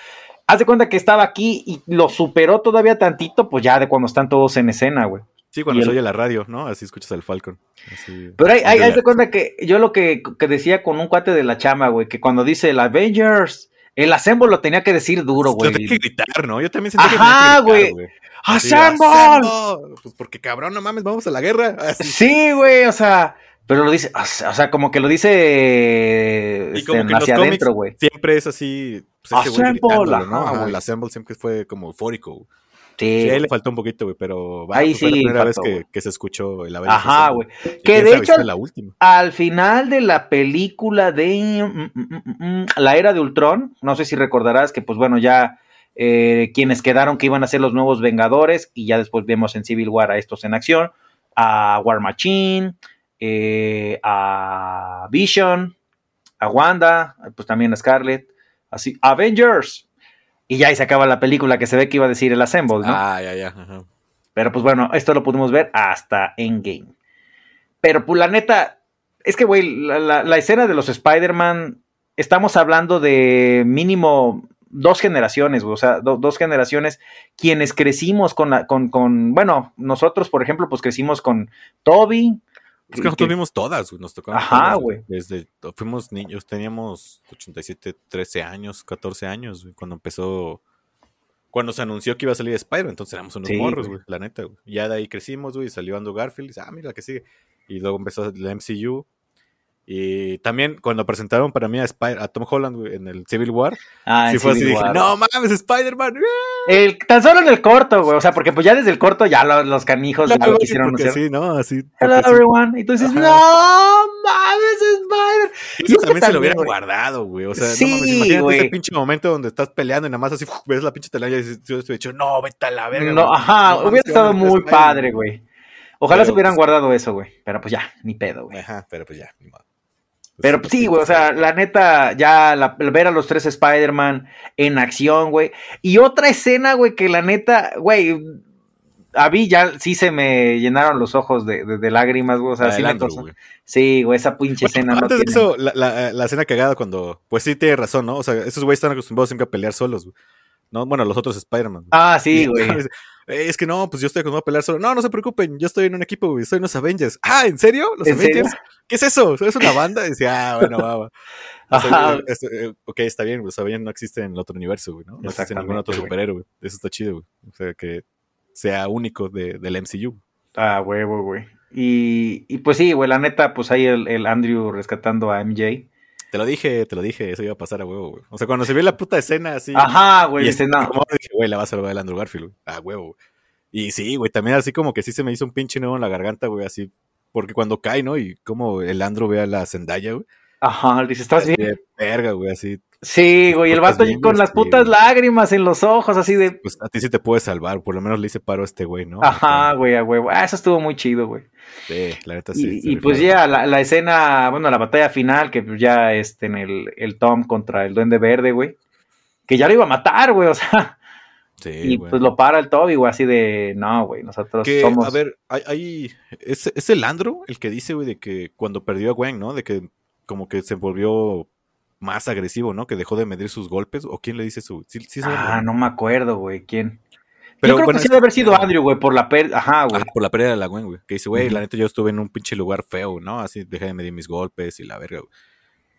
haz de cuenta que estaba aquí y lo superó todavía tantito, pues ya de cuando están todos en escena, güey. Sí, cuando se oye la radio, ¿no? Así escuchas al Falcon. pero ahí, haz de cuenta que yo lo que, que decía con un cuate de la chama, güey, que cuando dice el Avengers el Assemble lo tenía que decir duro, güey. Yo tenía que gritar, ¿no? Yo también sentí que tenía que güey. ¡Assemble! Pues porque cabrón, no mames, vamos a la guerra. Sí, güey, o sea, pero lo dice, o sea, como que lo dice y como este, que hacia adentro, güey. Siempre es así, pues, Assemble, ¿no? El Assemble siempre fue como eufórico. Sí. ahí le faltó un poquito, güey, pero ahí fue la primera vez que, que, se escuchó el Avengers. Ajá, güey. Que de hecho, la última. al final de la película de mm, mm, mm, La Era de Ultron, no sé si recordarás que, pues bueno, ya eh, quienes quedaron que iban a ser los nuevos Vengadores, y ya después vemos en Civil War a estos en acción, a War Machine, eh, a Vision, a Wanda, pues también a Scarlet, así, Avengers, y ya ahí se acaba la película que se ve que iba a decir el Assemble, ¿no? Ah, ya, ya. Pero pues bueno, esto lo pudimos ver hasta Endgame. Pero pues la neta, es que, güey, la, escena de los Spider-Man, estamos hablando de mínimo dos generaciones, güey, o sea, dos generaciones quienes crecimos con, la, con, con, bueno, nosotros, por ejemplo, pues crecimos con Toby, es que nosotros vimos todas, nos tocó. Ajá, güey. Desde, fuimos niños, teníamos 87, 13 años, 14 años, cuando empezó, cuando se anunció que iba a salir Spider, entonces éramos unos morros, güey, la neta, güey. Ya de ahí crecimos, güey, salió Andrew Garfield, y dice, ah, mira que sigue. Y luego empezó el MCU, y también cuando presentaron para mí a, a Tom Holland en el Civil War, ah, sí fue así, dije, no mames, Spider-Man. El, tan solo en el corto, güey, o sea, porque pues ya desde el corto ya los, canijos ya lo quisieron hacer. Sí, ¿no? Así. Hello everyone. Y tú dices, no mames, Spider. Y eso también se lo hubieran guardado, güey. O sea, no mames, imagínate ese pinche momento donde estás peleando y nada más así ves la pinche telaraña y dices, yo estoy dicho, no, vete a la verga. No, ajá, hubiera estado muy padre, güey. Ojalá se hubieran pues guardado eso, güey. Pero pues ya, ni pedo, güey. Ajá, pero pues ya, ni modo. Pero sí, güey, o sea, la neta, ya ver a los tres Spider-Man en acción, güey. Y otra escena, güey, que la neta, güey, a mí ya sí se me llenaron los ojos de, de, lágrimas, güey. O sea, sí, güey. sí, güey, esa pinche escena. Antes de eso, la, la, la, escena cagada cuando, pues sí, tiene razón, ¿no? O sea, esos güeyes están acostumbrados siempre a pelear solos, güey. ¿No? Bueno, los otros Spider-Man. Ah, sí, güey. Es que no, pues yo estoy acostumbrado a pelear solo. No, no se preocupen, yo estoy en un equipo, güey, soy unos Avengers. Ah, ¿en serio? ¿Los Avengers? ¿Qué es eso? ¿Es una banda? Y decía, ah, bueno, va, va. Eh, ok, está bien, los Avengers no existen en el otro universo, güey, ¿no? No existe ningún otro superhéroe, Eso está chido, güey. O sea, que sea único de, del MCU. Ah, huevo, güey. Y, y pues sí, güey, la neta, pues ahí el, el Andrew rescatando a MJ. Te lo dije, te lo dije, eso iba a pasar a huevo, güey. O sea, cuando se vio la puta escena así. Ajá, güey, y escena. como dije, güey, la va a salvar el Andrew Garfield, güey. A huevo, güey. Y sí, güey, también así como que sí se me hizo un pinche nuevo en la garganta, güey, así. Porque cuando cae, ¿no? Y como el Andrew ve a la Zendaya, güey. Ajá, dice, ¿estás bien? de verga, güey, así. Sí, güey, el vato con las putas lágrimas en los ojos, así de. Pues a ti sí te puede salvar, por lo menos le hice paro a este güey, ¿no? Ajá, güey, a huevo. Ah, eso estuvo muy chido, güey. Sí, la neta sí. Y, pues ya la, la escena, bueno, la batalla final, que pues ya este en el, el Tom contra el Duende Verde, güey. Que ya lo iba a matar, güey, o sea. Sí, y pues lo para el Toby, güey, así de, no, güey, nosotros Que, somos... a ver, hay, hay- es, es el Andro el que dice, güey, de que cuando perdió a Gwen, ¿no? De que como que se volvió más agresivo, ¿no? Que dejó de medir sus golpes. ¿O quién le dice su...? Sí, sí saben, ah, ¿no? me acuerdo, güey, ¿quién? Pero, Yo creo bueno, que sí debe haber sido Andrew, güey, por la per... Ajá, güey. Ah, por la pérdida de la güey. Que dice, güey, la neta yo estuve en un pinche lugar feo, ¿no? Así dejé de medir mis golpes y la verga, güey.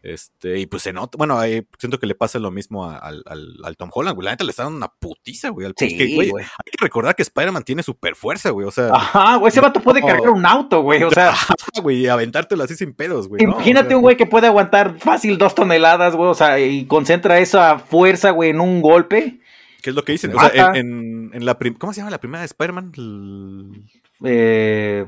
Este, y pues se nota, bueno, ahí siento que le pasa lo mismo a- al, al- al Tom Holland, güey. La neta le está dando una putiza, güey. al- Sí, es que, güey, güey. hay que recordar que Spider-Man tiene super fuerza, güey. O sea, Ajá, güey, ese vato puede cargar un auto, güey, o sea... ajá, güey, y aventártelo así sin pedos, güey. ¿no? O Imagínate sea, un güey que puede aguantar fácil dos toneladas, güey, o sea, y concentra esa fuerza, güey, en un golpe. ¿Qué es lo que dicen? O sea, en, en- la ¿cómo se llama la primera de Spider-Man? Eh,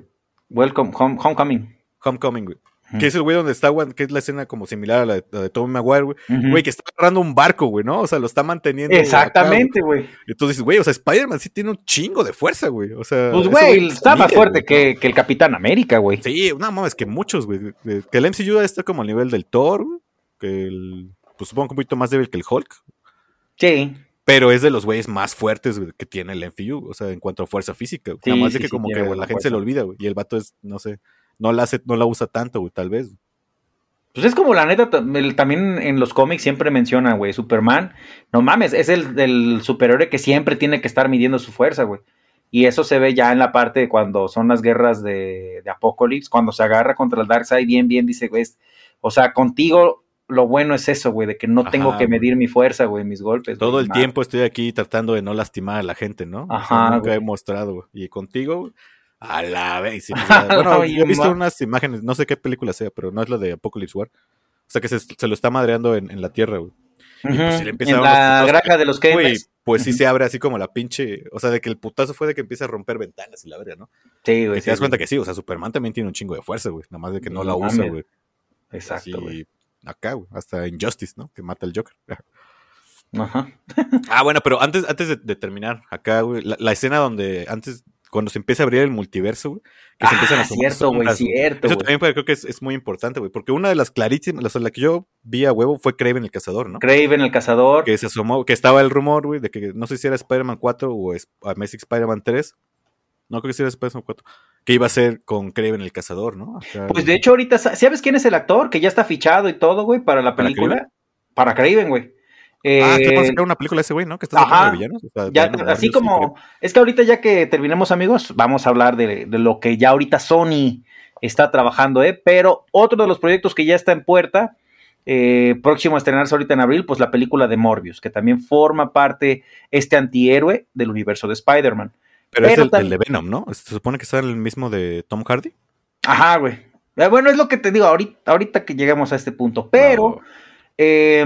welcome, home- homecoming. Homecoming, güey. Que es el güey donde está, güey, que es la escena como similar a la de, la de Tobey Maguire, güey. Güey, que está agarrando un barco, güey, ¿no? O sea, lo está manteniendo. Exactamente, acá, güey. güey. Entonces, güey, o sea, Spider-Man sí tiene un chingo de fuerza, güey. O sea. Pues, güey, está más fuerte güey, que, que el Capitán América, güey. Sí, no mames, que muchos, güey. Que que el MCU está como al nivel del Thor, güey, que el. Pues supongo que un poquito más débil que el Hulk. Sí. Pero es de los güeyes más fuertes güey, que tiene el MCU, o sea, en cuanto a fuerza física. güey. Sí, Nada más sí, de que sí, como que buena la gente se lo olvida, güey. Y el vato es, no sé, no la hace, no la usa tanto, güey, tal vez. Pues es como la neta, también en los cómics siempre mencionan, güey, Superman, no mames, es el, el superhéroe que siempre tiene que estar midiendo su fuerza, güey. Y eso se ve ya en la parte de cuando son las guerras de, de Apocalypse, cuando se agarra contra el Darkseid, bien, bien, dice, güey, o sea, contigo lo bueno es eso, güey, de que no tengo Ajá, que güey. medir mi fuerza, güey, mis golpes. Todo güey, el nada. tiempo estoy aquí tratando de no lastimar a la gente, ¿no? O sea, Ajá, nunca güey. he mostrado, güey. Y contigo, a la vez. sí, pues, bueno, yo he visto unas imágenes, no sé qué película sea, pero no es la de Apocalypse War. O sea, que se, se lo está madreando en, en la Tierra, güey. Pues, si le empieza en a la putazos, granja de los Güey, Kevins. pues sí se abre así como la pinche. O sea, de que el putazo fue de que empieza a romper ventanas y la verga, ¿no? Sí, güey. Y te das cuenta que sí, o sea, Superman también tiene un chingo de fuerza, güey. Nada más de que no, No la usa, güey. Exacto, Así, güey. acá, güey. Hasta Injustice, ¿no? Que mata al Joker. Ajá. ah, bueno, pero antes, antes de, de terminar, acá, güey, la, la escena donde antes, cuando se empieza a abrir el multiverso, güey, que se empiezan a Ah, sumar cierto, güey, cierto, Eso también creo que es, es muy importante, güey, porque una de las clarísimas, la que yo vi a huevo fue Craven el Cazador, ¿no? Craven, el cazador. que se asomó, que estaba el rumor, güey, de que no sé si era Spider-Man 4 o es- Amazing Spider-Man 3. No creo que sí era Spider-Man 4. Que iba a ser con Kraven el cazador, ¿no? Acá, Pues de hecho, ahorita, sa- ¿sabes quién es el actor? Que ya está fichado y todo, güey, para la ¿Para película. Para Craven, güey. Ah, que Eh, a sacar una película de ese güey, ¿no? Que está ajá. de villanos. o sea, ya, Venom, así como, es que ahorita ya que terminemos amigos, vamos a hablar de, de lo que ya ahorita Sony está trabajando, ¿eh? Pero otro de los proyectos que ya está en puerta, eh, próximo a estrenarse ahorita en abril, pues la película de Morbius, que también forma parte este antihéroe del universo de Spider-Man. Pero, es el, de Venom, ¿no? Se supone que está el mismo de Tom Hardy. Ajá, güey. Eh, Bueno, es lo que te digo ahorita, ahorita que llegamos a este punto, pero... No. Eh,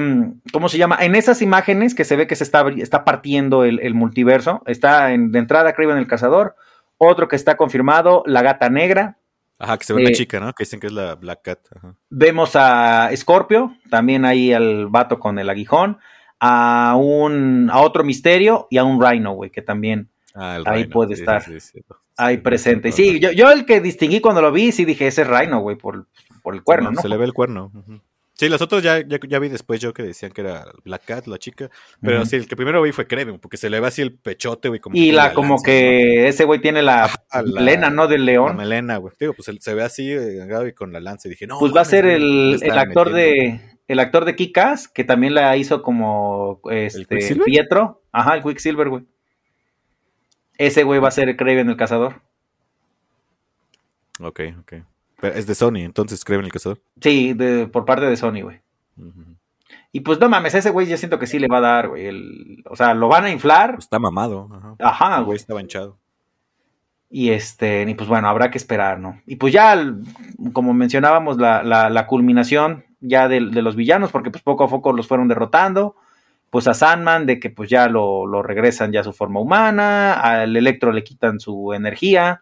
¿cómo se llama? En esas imágenes que se ve que se está, está partiendo el, el multiverso, está en, de entrada Kraven el Cazador, otro que está confirmado, la Gata Negra, Ajá, que se ve una Eh, chica, ¿no? Que dicen que es la Black Cat. Ajá. vemos a Scorpio, también ahí al vato con el aguijón, a un a otro misterio y a un Rhino, güey, que también Ah, Ahí Rhino, puede sí, estar. sí, sí, Sí, presente. sí, yo, yo el que distinguí cuando lo vi, sí dije, ese es Rhino, güey, por, por el cuerno, ¿no? Se le ve el cuerno. ujú. Sí, los otros ya, ya, ya vi después yo que decían que era Black Cat, la chica. Pero sí, el que primero vi fue Kraven, porque se le ve así el pechote, güey. Como Y la, como lanza, que ese güey tiene la, melena, ¿no? Del ¿no? La león. melena, güey. Digo, pues se ve así, eh, y con la lanza. Y dije, no. Pues va a ser el, el actor metiendo. de el actor de Kikas, que también la hizo como este? Pietro. Ajá, el Quicksilver, güey. Ese güey va a ser Kraven el cazador. Ok, ok. Pero es de Sony, entonces Kraven el cazador. Sí, de, por parte de Sony, güey. Y pues no mames, ese güey yo siento que sí le va a dar, güey. el- o sea, lo van a inflar. Pues está mamado. Ajá. Ajá, El güey. está hinchado. Y este, y pues bueno, habrá que esperar, ¿no? Y pues ya, como mencionábamos, la, la, culminación ya de, de, los villanos, porque pues poco a poco los fueron derrotando. Pues a Sandman, de que pues ya lo, lo regresan ya a su forma humana, al Electro le quitan su energía,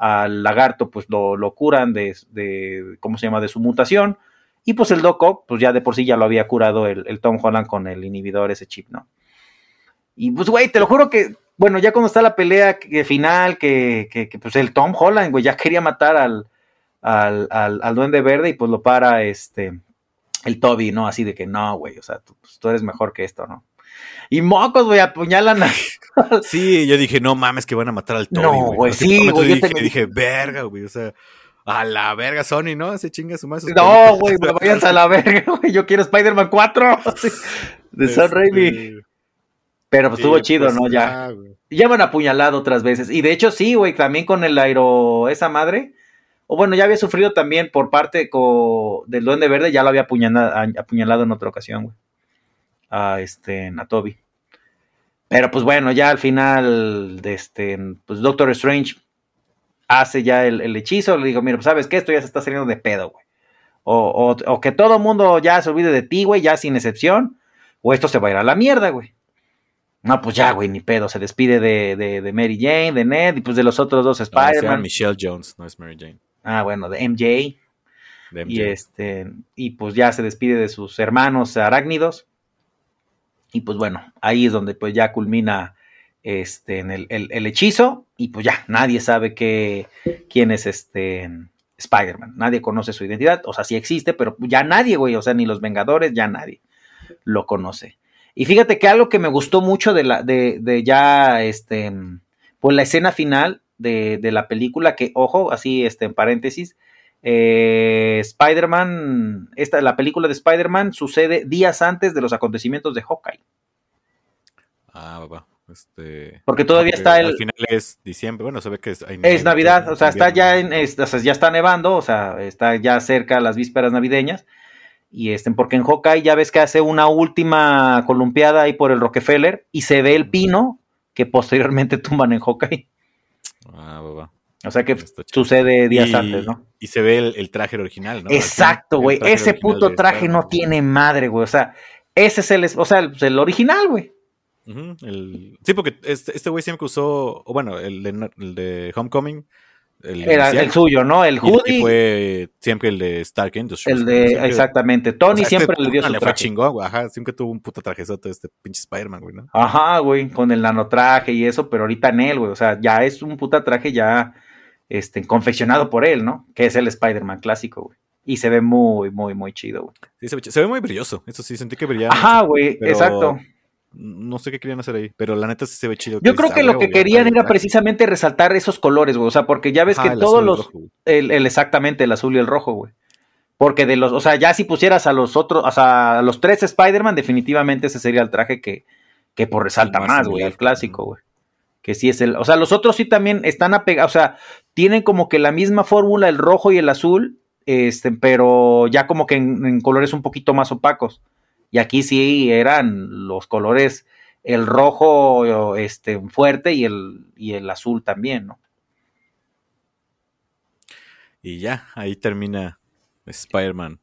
al lagarto pues lo, lo curan de, ¿cómo se llama?, de su mutación. Y pues el Doc pues ya de por sí ya lo había curado el, el Tom Holland con el inhibidor, ese chip, ¿no? Y pues, güey, te lo juro que bueno, ya cuando está la pelea final, que, que, pues el Tom Holland, güey, ya quería matar al, al, al, Duende Verde y pues lo para este, el Toby, ¿no? Así de que no, güey, o sea, tú, pues, tú eres mejor que esto, ¿no? Y mocos, güey, apuñalan a... Sí, yo dije, no mames, que van a matar al Toby, No, güey, sí, güey. Yo dije, dije, verga, güey, o sea... A la verga, Sony, ¿no? Se chinga su más. No, güey, vayan a la verga, güey. Yo quiero Spider-Man 4 de Sam este, Raimi. Pero pues estuvo chido, pues, ¿no? Ya. ya me han apuñalado otras veces. Y de hecho, sí, güey, también con el aero, esa madre. O bueno, ya había sufrido también por parte del Duende Verde, ya lo había apuñalado, en otra ocasión, güey. A este, a Toby. Pero pues bueno, ya al final, de este, pues Doctor Strange hace ya el, hechizo, le digo, mira, pues sabes que esto ya se está saliendo de pedo, güey. O, o, o que todo el mundo ya se olvide de ti, güey, ya sin excepción. O esto se va a ir a la mierda, güey. No, pues ya, güey, ni pedo. Se despide de, de, de, Mary Jane, de Ned y pues de los otros dos Spider-Man. No, Michelle Jones, no es Mary Jane. Ah, bueno, de MJ. De MJ. Y este, y pues ya se despide de sus hermanos arácnidos. Y pues bueno, ahí es donde pues ya culmina este, en el, el, hechizo. Y pues ya, nadie sabe que, quién es este Spider-Man. Nadie conoce su identidad. O sea, sí existe, pero ya nadie, güey. O sea, ni los Vengadores, ya nadie lo conoce. Y fíjate que algo que me gustó mucho de la, de, de ya, este, pues la escena final de, de, la película, que, ojo, así, este, en paréntesis, eh, Spider-Man, esta, la película de Spider-Man sucede días antes de los acontecimientos de Hawkeye. Ah, papá. Este, porque todavía está el. Al final es diciembre, bueno, se ve que es. es Navidad, o sea, está ya en. o sea, ya está nevando, o sea, está ya cerca las vísperas navideñas. Y este, porque en Hawkeye ya ves que hace una última columpiada ahí por el Rockefeller y se ve el pino que posteriormente tumban en Hawkeye. Ah, baba. O sea que sucede días antes, ¿no? Y se ve el, traje original, ¿no? Exacto, güey. Ese puto traje no tiene madre, güey. O sea, ese es el, o sea, el, el original, güey. Sí, porque este, este güey siempre usó, bueno, el el de Homecoming era el suyo, ¿no? El hoodie. Y, fue siempre el de Stark Industries. El de, exactamente. Tony este siempre le dio su le fue chingón, güey. Ajá, siempre tuvo un puto trajezote este pinche Spider-Man, güey, ¿no? Ajá, güey, con el nanotraje y eso, pero ahorita en él, güey. O sea, ya es un puta traje ya este, confeccionado por él, ¿no? Que es el Spider-Man clásico, güey. Y se ve muy, muy, muy chido, güey. Sí, se ve, se ve, muy brilloso. Eso sí, sentí que brillaba. Ajá, güey, exacto no sé qué querían hacer ahí, pero la neta sí se ve chido. Yo creo que lo que querían era precisamente resaltar esos colores, güey. O sea, porque ya ves que todos los. el, exactamente, el azul y el rojo, güey. Porque de los. O sea, ya si pusieras a los otros. O sea, a los tres Spider-Man, definitivamente ese sería el traje que, que por resalta más, güey, el clásico, güey. Que sí es el. O sea, los otros sí también están apegados. O sea, tienen como que la misma fórmula, el rojo y el azul. Este, pero ya como que en colores un poquito más opacos. Y aquí sí eran los colores, el rojo este, fuerte y el, y el azul también, ¿no? Y ya, ahí termina Spider-Man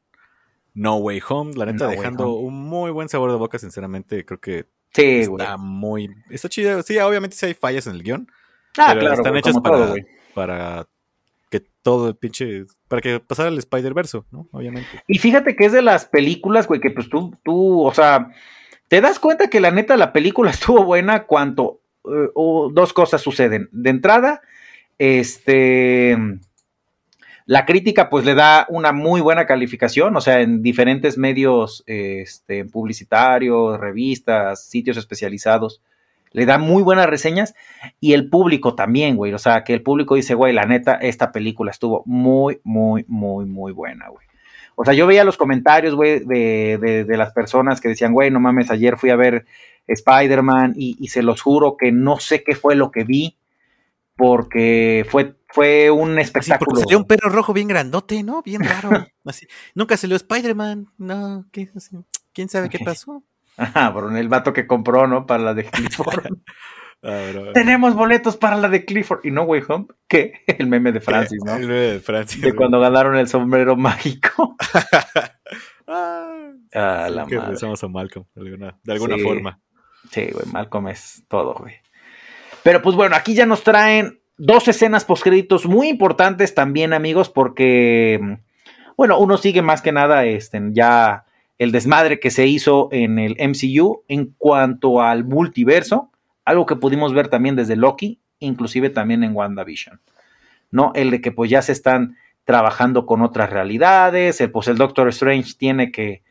No Way Home. La neta, dejando un muy buen sabor de boca, sinceramente. Creo que sí, está muy. Está chido. Sí, obviamente sí hay fallas en el guion. Ah, claro. Están hechas para, para que todo el pinche. Para que pasara el Spider-Verse, ¿no? Obviamente. Y fíjate que es de las películas, güey, que pues tú, tú, o sea, te das cuenta que la neta la película estuvo buena cuando eh, dos cosas suceden. De entrada, este. La crítica pues le da una muy buena calificación, o sea, en diferentes medios este, publicitarios, revistas, sitios especializados le da muy buenas reseñas y el público también, güey. O sea, que el público dice, güey, la neta, esta película estuvo muy, muy, muy, muy buena, güey. O sea, yo veía los comentarios, güey, de, de, las personas que decían, güey, no mames, ayer fui a ver Spider-Man y, se los juro que no sé qué fue lo que vi porque fue, fue un espectáculo. porque salió un perro rojo bien grandote, ¿no? Bien raro. Así. Nunca salió Spider-Man. No, ¿qué? ¿quién sabe qué pasó? Ajá, por el vato que compró, ¿no? Para la de Ah, bro. Tenemos boletos para la de Clifford. Y no Way Home. ¿Qué? El meme de Francis, ¿no? El meme de Francis. De cuando ganaron el sombrero mágico. Ah, Ah, la que madre. regresamos a Malcolm, de alguna, de alguna Sí. forma. Sí, güey, Malcolm es todo, güey. Pero pues bueno, aquí ya nos traen dos escenas postcréditos muy importantes también, amigos, porque, bueno, uno sigue más que nada este, ya el desmadre que se hizo en el MCU en cuanto al multiverso, algo que pudimos ver también desde Loki, inclusive también en WandaVision, ¿no? El de que pues ya se están trabajando con otras realidades, el, pues el Doctor Strange tiene que,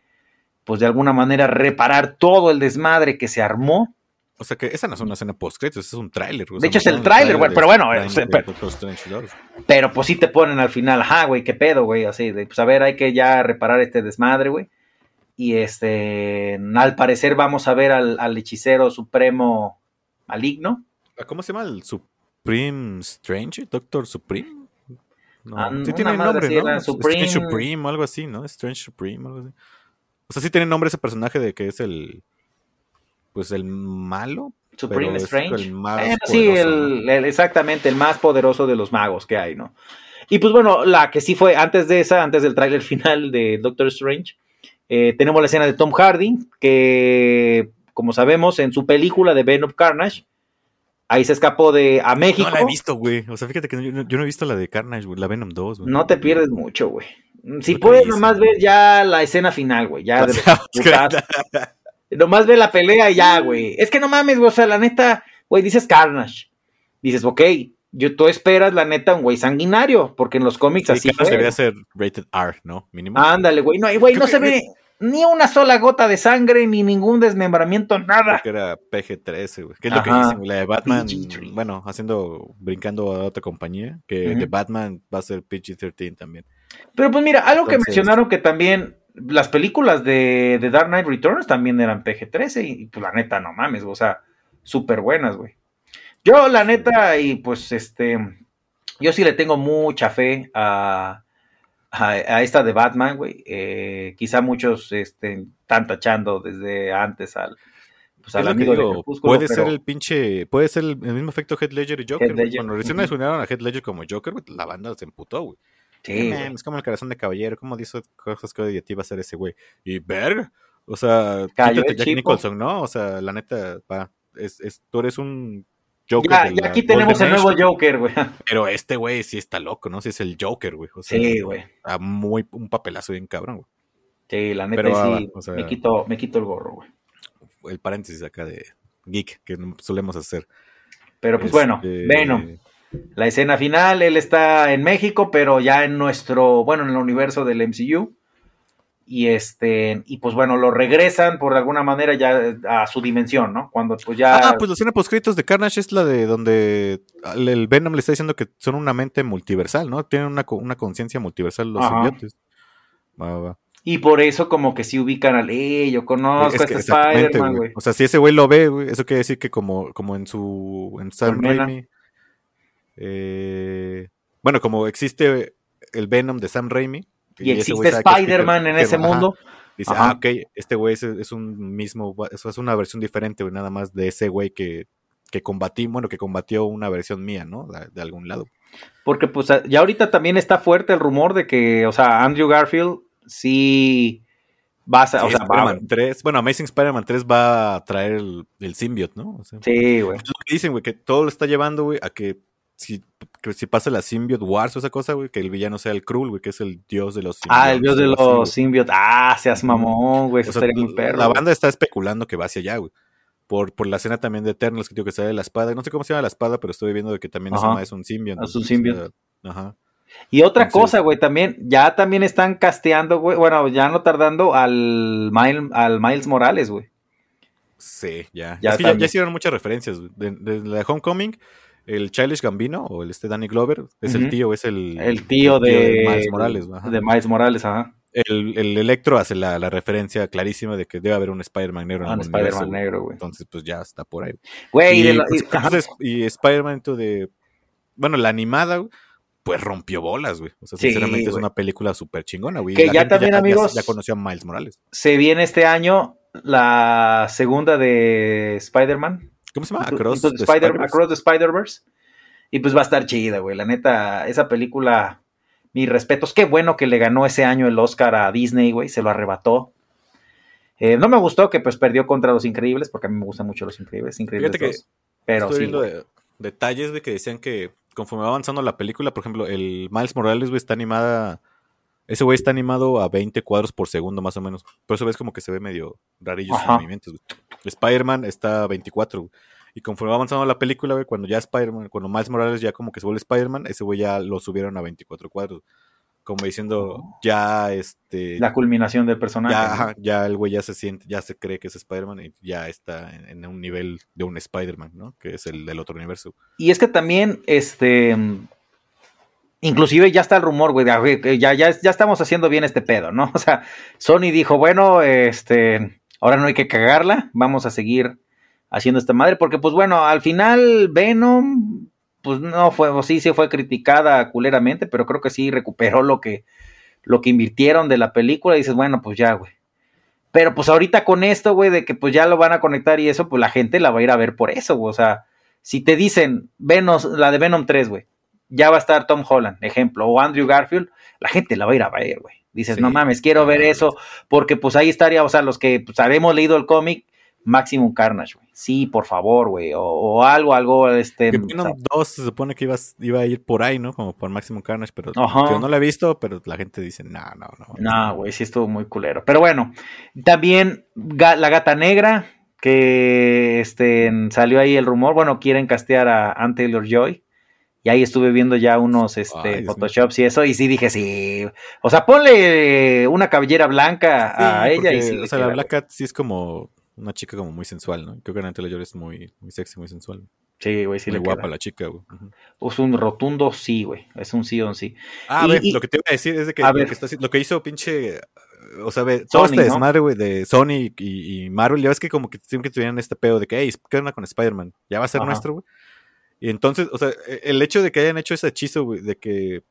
pues de alguna manera reparar todo el desmadre que se armó, O sea que esa no es una escena post ese es un tráiler. De hecho, es el tráiler, güey, pero bueno, de pero- Doctor Strange 2. Pero pues sí te ponen al final, ajá, güey, qué pedo, güey, así, de, pues a ver, hay que ya reparar este desmadre, güey. Y este, al parecer vamos a ver al, al hechicero supremo maligno. Ah, ¿Cómo se llama el Supreme Strange? ¿Doctor Supreme? No, Ah, sí tiene nombre, ¿no? era, Supreme- Strange Supreme o algo así, ¿no? Strange Supreme, algo así. O sea, sí tiene nombre ese personaje de que es el. Pues el malo. Supreme Strange. el más Bueno, sí, poderoso, el, el- exactamente, el más poderoso de los magos que hay, ¿no? Y pues bueno, la que sí fue antes de esa, antes del tráiler final de Doctor Strange, eh, tenemos la escena de Tom Hardy, que como sabemos, en su película de Venom Carnage, ahí se escapó de a México. No la he visto, güey. O sea, fíjate que yo, no- yo no he visto la de Carnage, güey. La Venom 2, güey. No te pierdes mucho, güey. Si puedes, nomás ver ya la escena final, güey. Ya de. Nomás ve la pelea y ya, güey. Es que no mames, güey. O sea, la neta, güey, dices Carnage. Dices, ok, yo, tú esperas, la neta, un güey sanguinario, porque en los cómics Sí, así fue. debería ser rated R, ¿no? Mínimo. Ándale, güey. No, y, güey, no que- se ve ni una sola gota de sangre, ni ningún desmembramiento, nada. Porque era PG-13, güey. ¿Qué es lo que dicen? La de Batman, PG-13. bueno, haciendo, brincando a otra compañía, que de Batman va a ser PG-13 también. Pero pues mira, algo que mencionaron que también las películas de, de Dark Knight Returns también eran PG-13 y, y, pues la neta, no mames, o sea, súper buenas, güey. Yo la neta y pues este, yo sí le tengo mucha fe a, a, a esta de Batman, güey. Eh, quizá muchos este, están tachando desde antes al, pues, Es al amigo de Crepúsculo, puede pero- ser el pinche, puede ser el, mismo efecto Head Ledger y Joker. Heath güey. Ledger, Cuando recién mencionaron a Head Ledger como Joker, güey, la banda se emputó, güey. Sí, man, es como el corazón de caballero, ¿cómo dice cosas que de ti va a ser ese güey? Y verga, o sea, Jack. Nicholson, ¿no? O sea, la neta, va, es, es- tú eres un Joker. Ya, aquí tenemos el nuevo Joker, güey. Pero este güey sí está loco, ¿no? Sí es el Joker, güey. O sea, Sí, güey. está muy, un papelazo bien cabrón, güey. Sí, la neta Pero, sí, o sea- me, quito, me quito el gorro, güey. El paréntesis acá de geek que solemos hacer. Pero pues bueno, Este, Venom. La escena final, él está en México, pero ya en nuestro, bueno, en el universo del MCU. Y este, y pues bueno, lo regresan por alguna manera ya a su dimensión, ¿no? Cuando pues ya. Ah, pues la escena postcritos de Carnage es la de donde el Venom le está diciendo que son una mente multiversal, ¿no? Tienen una, una conciencia multiversal los Ajá. simbiontes. Va, va. Y por eso como que sí ubican al, eh, yo conozco Es a este Spider-Man, güey. O sea, si ese güey lo ve, güey, eso quiere decir que como, como en su en Sam. Raimi, eh, bueno, como existe el Venom de Sam Raimi Y existe Spider-Man en ese Ajá. mundo. Dice, Ajá. ah, ok, este güey es, es un mismo, es una versión diferente, güey, nada más de ese güey que, que combatí, bueno, que combatió una versión mía, ¿no? De, de algún lado. Porque pues ya ahorita también está fuerte el rumor de que, o sea, Andrew Garfield sí va a, Sí, o sea, va a- Spider-Man 3, bueno, Amazing Spider-Man 3 va a traer el, el symbiote, ¿no? O sea, Sí, güey. es lo que dicen, güey, que todo lo está llevando, güey, a que si, que si pasa la symbiote wars o esa cosa, güey, que el villano sea el Krull, güey, que es el dios de los Ah, el dios de los symbiotes. Ah, seas mamón, güey. O sea, perro. la banda está especulando que va hacia allá, güey. Por, por la escena también de Eternals que digo que sale de la espada. No sé cómo se llama la espada, pero estoy viendo de que también Ajá. es un symbiote. Es un symbiote. Ajá. Y otra Entonces- cosa, güey, también, ya también están casteando, güey, bueno, ya no tardando al, Miles, al Miles Morales, güey. Sí, ya. Ya es que ya, hicieron muchas referencias. güey. De, de la Homecoming, el Childish Gambino, o el este Danny Glover, es el tío, es el, El tío de, Miles Morales. ajá. de Miles Morales, ajá. El, el Electro hace la, la referencia clarísima de que debe haber un Spider-Man negro en Ah, el un Spider-Man negro, güey. Entonces, pues ya está por ahí. Güey, y, de la- pues, y- entonces, y Spider-Man de. Bueno, la animada, güey, pues rompió bolas, güey. O sea, Sí, sinceramente es una película súper chingona, güey. Que la ya también, amigos- Ya, conoció a Miles Morales. se viene este año la segunda de Spider-Man. ¿Cómo se llama? Across the the Spider- Spider-Verse. Across the Spider-Verse. Y pues va a estar chida, güey. La neta, esa película, mis respetos. Qué bueno que le ganó ese año el Oscar a Disney, güey. Se lo arrebató. Eh, no me gustó que pues perdió contra Los Increíbles, porque a mí me gustan mucho Los Increíbles. Increíbles Fíjate que 2. Pero Estoy sí, viendo güey. de- detalles de que decían que conforme va avanzando la película, por ejemplo, el Miles Morales, güey, está animada. Ese güey está animado a 20 cuadros por segundo, más o menos. Por eso ves como que se ve medio rarillo sus movimientos, güey. Spider-Man está a 24, güey. Y conforme va avanzando la película, güey, cuando ya Spider-Man, cuando Miles Morales ya como que se vuelve Spider-Man, ese güey ya lo subieron a 24 cuadros. Como diciendo, ya este. Oh. La culminación del personaje. Ya, ¿no? ajá, ya el güey ya se siente, ya se cree que es Spider-Man y ya está en, en un nivel de un Spider-Man, ¿no? Que es el del otro universo. Y es que también, este, inclusive ya está el rumor, güey, de, güey, ya, ya, ya estamos haciendo bien este pedo, ¿no? O sea, Sony dijo, bueno, este, ahora no hay que cagarla, vamos a seguir haciendo esta madre, porque pues bueno, al final Venom, pues no fue, o sí, sí fue criticada culeramente, pero creo que sí recuperó lo que, lo que invirtieron de la película y dices, bueno, pues ya, güey. Pero pues ahorita con esto, güey, de que pues ya lo van a conectar y eso, pues la gente la va a ir a ver por eso, güey. O sea, si te dicen Venom, la de Venom 3, güey, ya va a estar Tom Holland, ejemplo, o Andrew Garfield, la gente la va a ir a ver, güey. Dices, Sí, no mames, quiero ver eso, porque pues ahí estaría, o sea, los que pues, habremos leído el cómic, Maximum Carnage, güey. Sí, por favor, güey. O, o algo, algo, este. Que Venom 2 se supone que ibas, iba a ir por ahí, ¿no? Como por Maximum Carnage, pero Ajá. yo no lo he visto, pero la gente dice, no, no, no. No, güey, sí estuvo muy culero. Pero bueno, también Ga- La Gata Negra, que este, salió ahí el rumor, bueno, quieren castear a Ann Taylor Joy. Y ahí estuve viendo ya unos este, Ay. Photoshops y eso, y sí dije, sí. O sea, ponle una cabellera blanca a ella y sí. O sea, la Black. Cat sí es como una chica como muy sensual, ¿no? Creo que Anna Taylor es muy, muy sexy, muy sensual. Sí, güey, sí muy le guapa queda. la chica, güey. Ujú. Es un rotundo sí, güey. Es un sí o un sí. Ah, a Y- ver, y- lo que te iba a decir es de que, A lo ver. que, está haci- lo que hizo pinche. O sea, ve, todo Sony, este ¿no? desmadre, güey, de Sony y, y Marvel, ya ves que como que siempre tuvieran este pedo de que, hey, ¿qué onda con Spider-Man? Ya va a ser Ajá. nuestro, güey. Y entonces, o sea, e- el hecho de que hayan hecho ese hechizo, güey, de que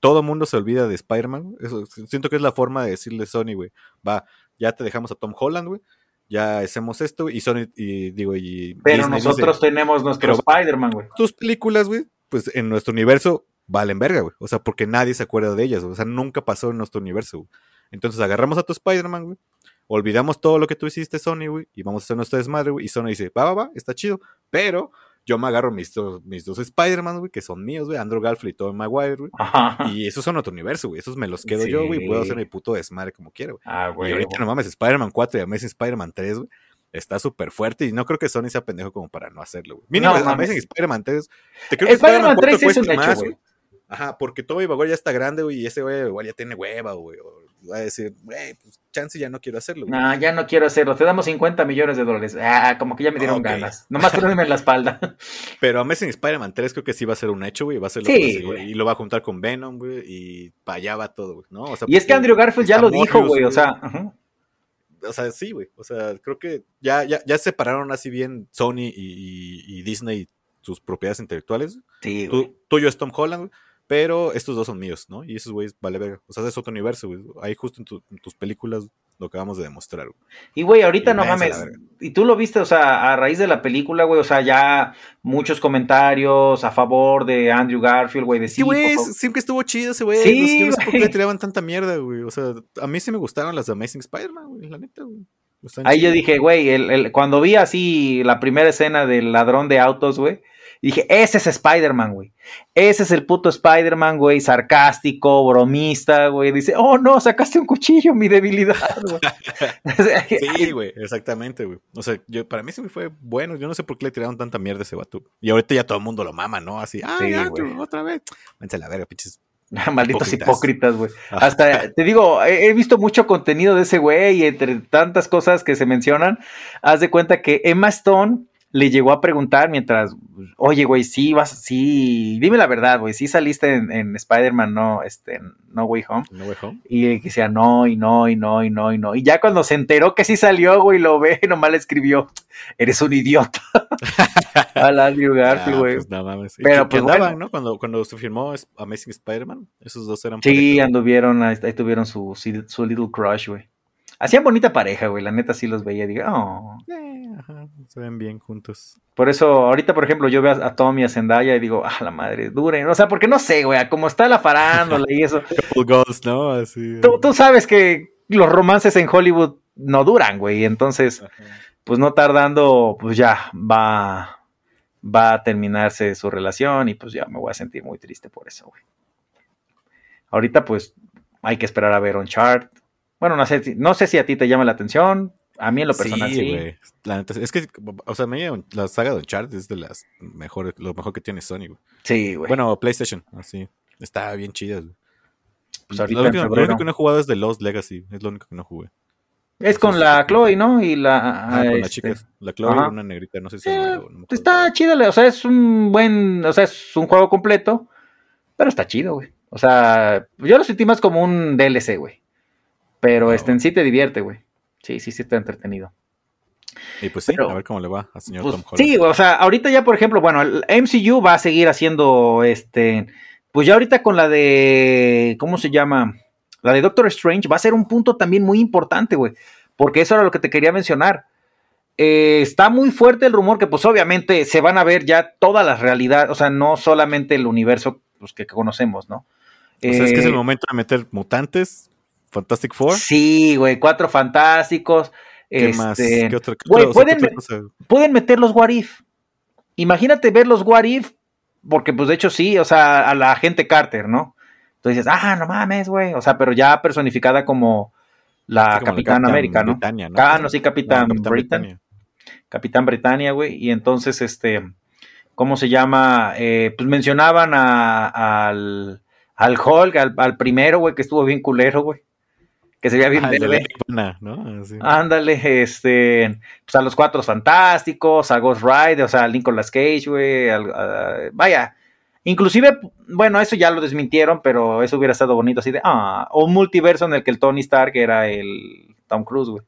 todo mundo se olvida de Spider-Man, eso siento que es la forma de decirle a Sony, güey, va, ya te dejamos a Tom Holland, güey, ya hacemos esto, y Sony, y digo, y Pero Disney dice, nosotros tenemos nuestro Spider-Man, güey. tus películas, güey, pues en nuestro universo valen verga, güey. O sea, porque nadie se acuerda de ellas, güey. O sea, nunca pasó en nuestro universo, güey. Entonces agarramos a tu Spider-Man, güey. Olvidamos todo lo que tú hiciste, Sony, güey. Y vamos a hacer nuestro desmadre, güey. Y Sony dice, va, va, va, está chido. Pero yo me agarro mis dos, mis dos Spider-Man, güey, que son míos, güey. Andrew Garfield y Tobey Maguire, güey. Ajá. Y esos son otro universo, güey. Esos me los quedo yo, güey. y Puedo hacer mi puto desmadre como quiera, güey. Ah, Y güey. ahorita no mames, Spider-Man 4 y Amazing Spider-Man 3, güey. Está súper fuerte y no creo que Sony sea pendejo como para no hacerlo, güey. Mínimo, No. Amazing Spider-Man 3. Te creo que Spider-Man 3 4 es un hecho, más, güey. güey. Ajá, porque Tobey Maguire ya está grande, güey, y ese güey igual ya tiene hueva, güey. O va a decir, güey, pues chance ya no quiero hacerlo, güey. No, ya no quiero hacerlo. Te damos 50 millones de dólares. Ah, como que ya me dieron ganas. Nomás en la espalda. Pero Amazing Spider-Man 3 creo que sí va a ser un hecho, güey. Va a ser lo Sí, que güey. Y lo va a juntar con Venom, güey. Y para allá va todo, güey, ¿no? O sea, Y es que Andrew Garfield ya lo dijo, Morbius, güey. O sea, o sea, sí, güey. O sea, creo que ya, ya, ya separaron así bien Sony y, y- y Disney sus propiedades intelectuales. sí, güey. Tú, tuyo es Tom Holland, güey, pero estos dos son míos, ¿no? Y esos güeyes vale verga. O sea, es otro universo, güey. Ahí justo en, tu- en tus películas lo acabamos de demostrar, güey. Y, güey, ahorita Y no mames. Y tú lo viste, o sea, a raíz de la película, güey. O sea, ya muchos comentarios a favor de Andrew Garfield, güey. De Sí, sí, güey, siempre estuvo chido ese güey. Sí, no sé, yo no sé por qué le tiraban tanta mierda, güey. O sea, a mí sí me gustaron las de Amazing Spider-Man, güey, la neta, güey. Ahí yo dije, güey, el- el- cuando vi así la primera escena del ladrón de autos, güey, dije, ese es Spider-Man, güey. Ese es el puto Spider-Man, güey, sarcástico, bromista, güey. Dice, oh no, sacaste un cuchillo, mi debilidad, güey. Sí, güey, exactamente, güey. O sea, yo, para mí sí fue bueno. Yo no sé por qué le tiraron tanta mierda a ese vato. Y ahorita ya todo el mundo lo mama, ¿no? Así, ah, Sí, ya, otra vez. Váyanse a la verga, pinches. Malditos Hipócritas. güey. Hasta, te digo, he, he visto mucho contenido de ese güey y entre tantas cosas que se mencionan, haz de cuenta que Emma Stone le llegó a preguntar mientras, oye, güey, sí vas, sí, dime la verdad, güey, sí saliste en, en Spider-Man, no, este, No Way Home. No Way Home. Y él decía, no, y no, y no, y no, y no. Y ya cuando se enteró que sí salió, güey, lo ve, nomás le escribió, eres un idiota. a la Andrew Garfield, Ah, güey. pues nada mames. Pero, pues, andaban, bueno. ¿no? Cuando, cuando se firmó Amazing Spider-Man, esos dos eran Sí, anduvieron, ahí, ahí tuvieron su, su little crush, güey. Hacían bonita pareja, güey. La neta sí los veía y digo, oh. Eh, ajá, se ven bien juntos. Por eso, ahorita, por ejemplo, yo veo a, Tommy, a Zendaya y digo, ah, la madre, dure. O sea, porque no sé, güey, como está la farándula y eso. ¿no? Así. Tú, tú, sabes que los romances en Hollywood no duran, güey. Entonces, pues no tardando, pues ya va, va a terminarse su relación y pues ya me voy a sentir muy triste por eso, güey. Ahorita, pues, hay que esperar a ver un chart. Bueno, no sé, no sé si a ti te llama la atención, a mí en lo personal sí. sí. La neta, es que, o sea, me la saga de Uncharted es de las mejores, lo mejor que tiene Sony, güey. Sí, güey. Bueno, PlayStation, así. Está bien chida, güey. Pues lo, único, lo, único, que no he jugado es de Lost Legacy, es lo único que no jugué. Es con la Chloe, ¿no? Y la. Ah, con este... las chicas. La Chloe y una negrita, no sé si. Eh, está chida, o sea, es un buen. O sea, es un juego completo, pero está chido, güey. O sea, yo lo sentí más como un DLC, güey. Pero este en sí te divierte, güey. Sí, sí, sí está entretenido. Y pues sí, a ver cómo le va al señor pues, Tom Holland. Sí, o sea, ahorita ya, por ejemplo, bueno, el MCU va a seguir haciendo este. Pues ya ahorita con la de. ¿Cómo se llama? La de Doctor Strange va a ser un punto también muy importante, güey. Porque eso era lo que te quería mencionar. Eh, está muy fuerte el rumor que, pues, obviamente se van a ver ya todas las realidades, o sea, no solamente el universo pues, que, conocemos, ¿no? O sea, es que es el momento de meter mutantes, Fantastic Four. Sí, güey, cuatro fantásticos. ¿Qué este, más? ¿Qué otra, güey, pueden, pueden meter los What If. Imagínate ver los What If, porque pues de hecho sí, o sea, a la gente Carter, ¿no? Entonces dices, ah, no mames, güey. O sea, pero ya personificada como la sí, Capitán América, ¿no? Britannia, ¿no? Ah, no, sí, Capitán, No, Capitán Britain. Britannia. Capitán Britannia, güey. Y entonces, este, ¿cómo se llama? Eh, pues mencionaban a- al, al Hulk, al, al primero, güey, que estuvo bien culero, güey. Que se veía bien Ah, verde. ¿no? Así. Ándale, este, pues a los cuatro fantásticos, a Ghost Rider, o sea, a Nicolas Cage, güey, vaya, inclusive, bueno, eso ya lo desmintieron, pero eso hubiera estado bonito, así de, ah, o un multiverso en el que el Tony Stark era el Tom Cruise, güey,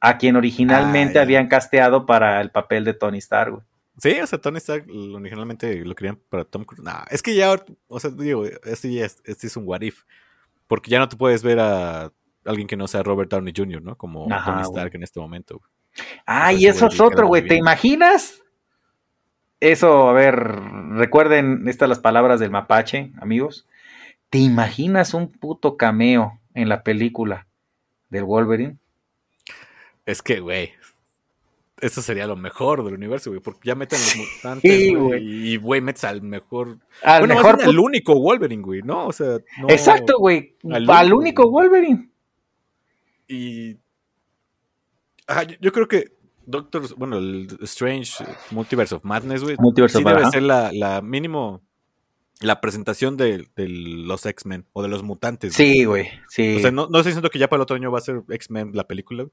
a quien originalmente Ah, habían casteado para el papel de Tony Stark, güey. Sí, o sea, Tony Stark originalmente lo querían para Tom Cruise. No, es que ya, o sea, digo, este ya es, este es un what if. Porque ya no te puedes ver a alguien que no sea Robert Downey Jr., ¿no? Como Ajá, Tony güey. Stark en este momento. güey. Ah, y eso güey es otro, güey. ¿Te imaginas? Eso, a ver, recuerden estas las palabras del mapache, amigos. ¿Te imaginas un puto cameo en la película del Wolverine? Es que, güey, eso sería lo mejor del universo, güey, porque ya meten los mutantes, Sí, güey, güey. y, güey, metes al mejor... Al bueno, mejor al único Wolverine, güey, ¿no? O sea, no... Exacto, güey. al Al, único. Wolverine. Y... Ajá, yo, creo que Doctor, bueno, el Strange Multiverse of Madness, güey, Multiverse sí of- debe ajá. ser la, la mínimo, la presentación de, de los X-Men o de los mutantes. Sí, güey. Sí. O sea, no, no estoy diciendo que ya para el otro año va a ser X-Men la película,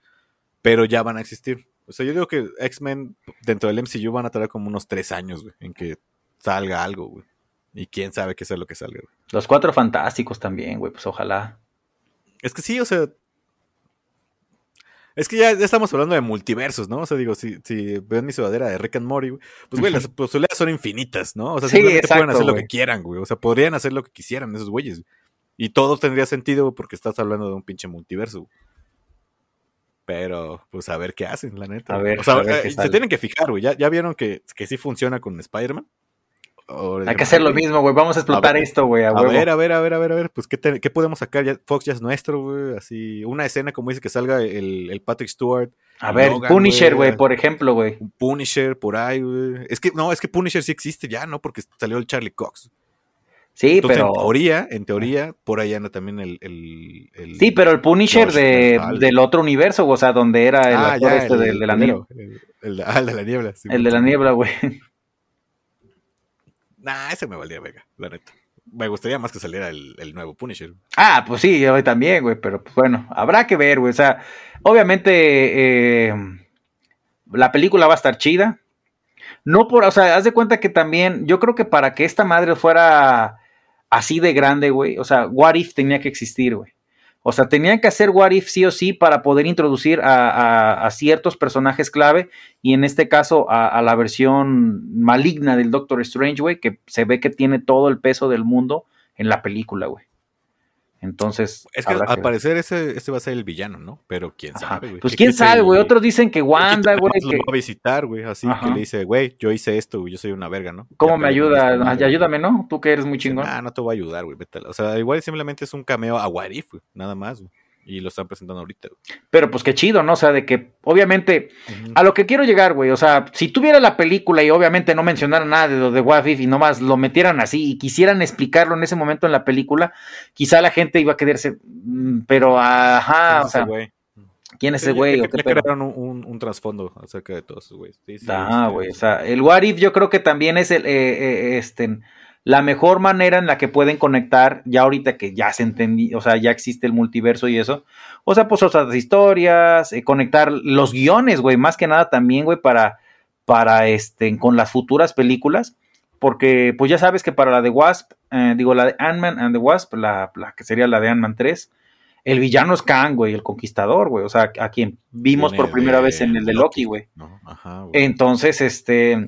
pero ya van a existir. O sea, yo digo que X-Men dentro del MCU van a tardar como unos tres años, güey, en que salga algo, güey. Y quién sabe qué sea lo que salga, güey. Los cuatro fantásticos también, güey. Pues ojalá. Es que sí, o sea. Es que ya, ya estamos hablando de multiversos, ¿no? O sea, digo, si, si ven mi sudadera de Rick and Morty, güey, pues, güey, las posibilidades son infinitas, ¿no? O sea, Sí, simplemente pueden hacer lo que quieran, güey. O sea, podrían hacer lo que quisieran esos güeyes. Y todo tendría sentido güey, porque estás hablando de un pinche multiverso. güey. Pero, pues a ver qué hacen, la neta. A ver, o sea, a ver eh, se tienen que fijar, güey. ¿Ya, ya vieron que, que sí funciona con Spider-Man? Hay que hacer lo mismo, güey. Vamos a explotar ver, esto, güey. A, ver, a ver, a ver, a ver, a ver, pues ¿qué, te- qué podemos sacar? Ya, Fox ya es nuestro, güey, así, una escena como dice que salga el, el Patrick Stewart, A ver, Logan, Punisher, güey. por ejemplo, güey. un Punisher por ahí, güey. Es que, no, es que Punisher sí existe ya, ¿no? Porque salió el Charlie Cox. Sí, Entonces, pero. en teoría, en teoría, por ahí anda también el... el, el- Sí, pero el Punisher de, del otro universo, o sea, donde era el Ah, actor ya, este el- del, de la niebla. El, ah, el de la niebla. sí, El de la niebla, güey. Nah, ese me valía vega, la neta. Me gustaría más que saliera el, el nuevo Punisher. Ah, pues sí, yo también, güey, pero pues bueno, habrá que ver, güey. O sea, obviamente eh, la película va a estar chida. No por, o sea, haz de cuenta que también, yo creo que para que esta madre fuera así de grande, güey, o sea, What If tenía que existir, güey. O sea, tenían que hacer What If sí o sí para poder introducir a, ciertos personajes clave y en este caso a, a la versión maligna del Doctor Strange, güey, que se ve que tiene todo el peso del mundo en la película, güey. Entonces, Es que al que- parecer ese, ese va a ser el villano, ¿no? Pero quién Ajá. sabe, güey. Pues ¿Qué quién sabe, güey. Otros dicen que ¿qué tal Wanda, güey. que- Lo va a visitar, güey, así Ajá. que le dice, güey, yo hice esto, güey, yo soy una verga, ¿no? ¿Cómo Ya me ayuda? Ay, Ayúdame, ¿no? Tú que eres muy chingón. "Nah, no te voy a ayudar, güey, vete a la-". O sea, igual simplemente es un cameo a What If, güey, nada más, güey. Y lo están presentando ahorita, güey. Pero pues qué chido, ¿no? O sea, de que obviamente a lo que quiero llegar, güey. O sea, si tuviera la película y obviamente no mencionaran nada de lo de What If y nomás lo metieran así y quisieran explicarlo en ese momento en la película, quizá la gente iba a quererse. mm, Pero, ajá, ¿Quién o sea, güey? ¿quién es ese güey? ya pedo? crearon un, un- un trasfondo acerca de todos esos güeyes. Sí, sí, Ah, este, güey, o sea, el What If yo creo que también es el, eh, eh, este, la mejor manera en la que pueden conectar, ya ahorita que ya se entendí, o sea, ya existe el multiverso y eso, o sea, pues otras historias, eh, conectar los guiones, güey, más que nada también, güey, para, para, este, con las futuras películas, porque, pues ya sabes que para la de Wasp, eh, digo, la de Ant-Man and the Wasp, la, la que sería la de Ant-Man 3, el villano es Kang, güey, el conquistador, güey, o sea, a quien vimos por primera vez en el de Loki, güey. ¿no? Ajá, güey. Entonces, este,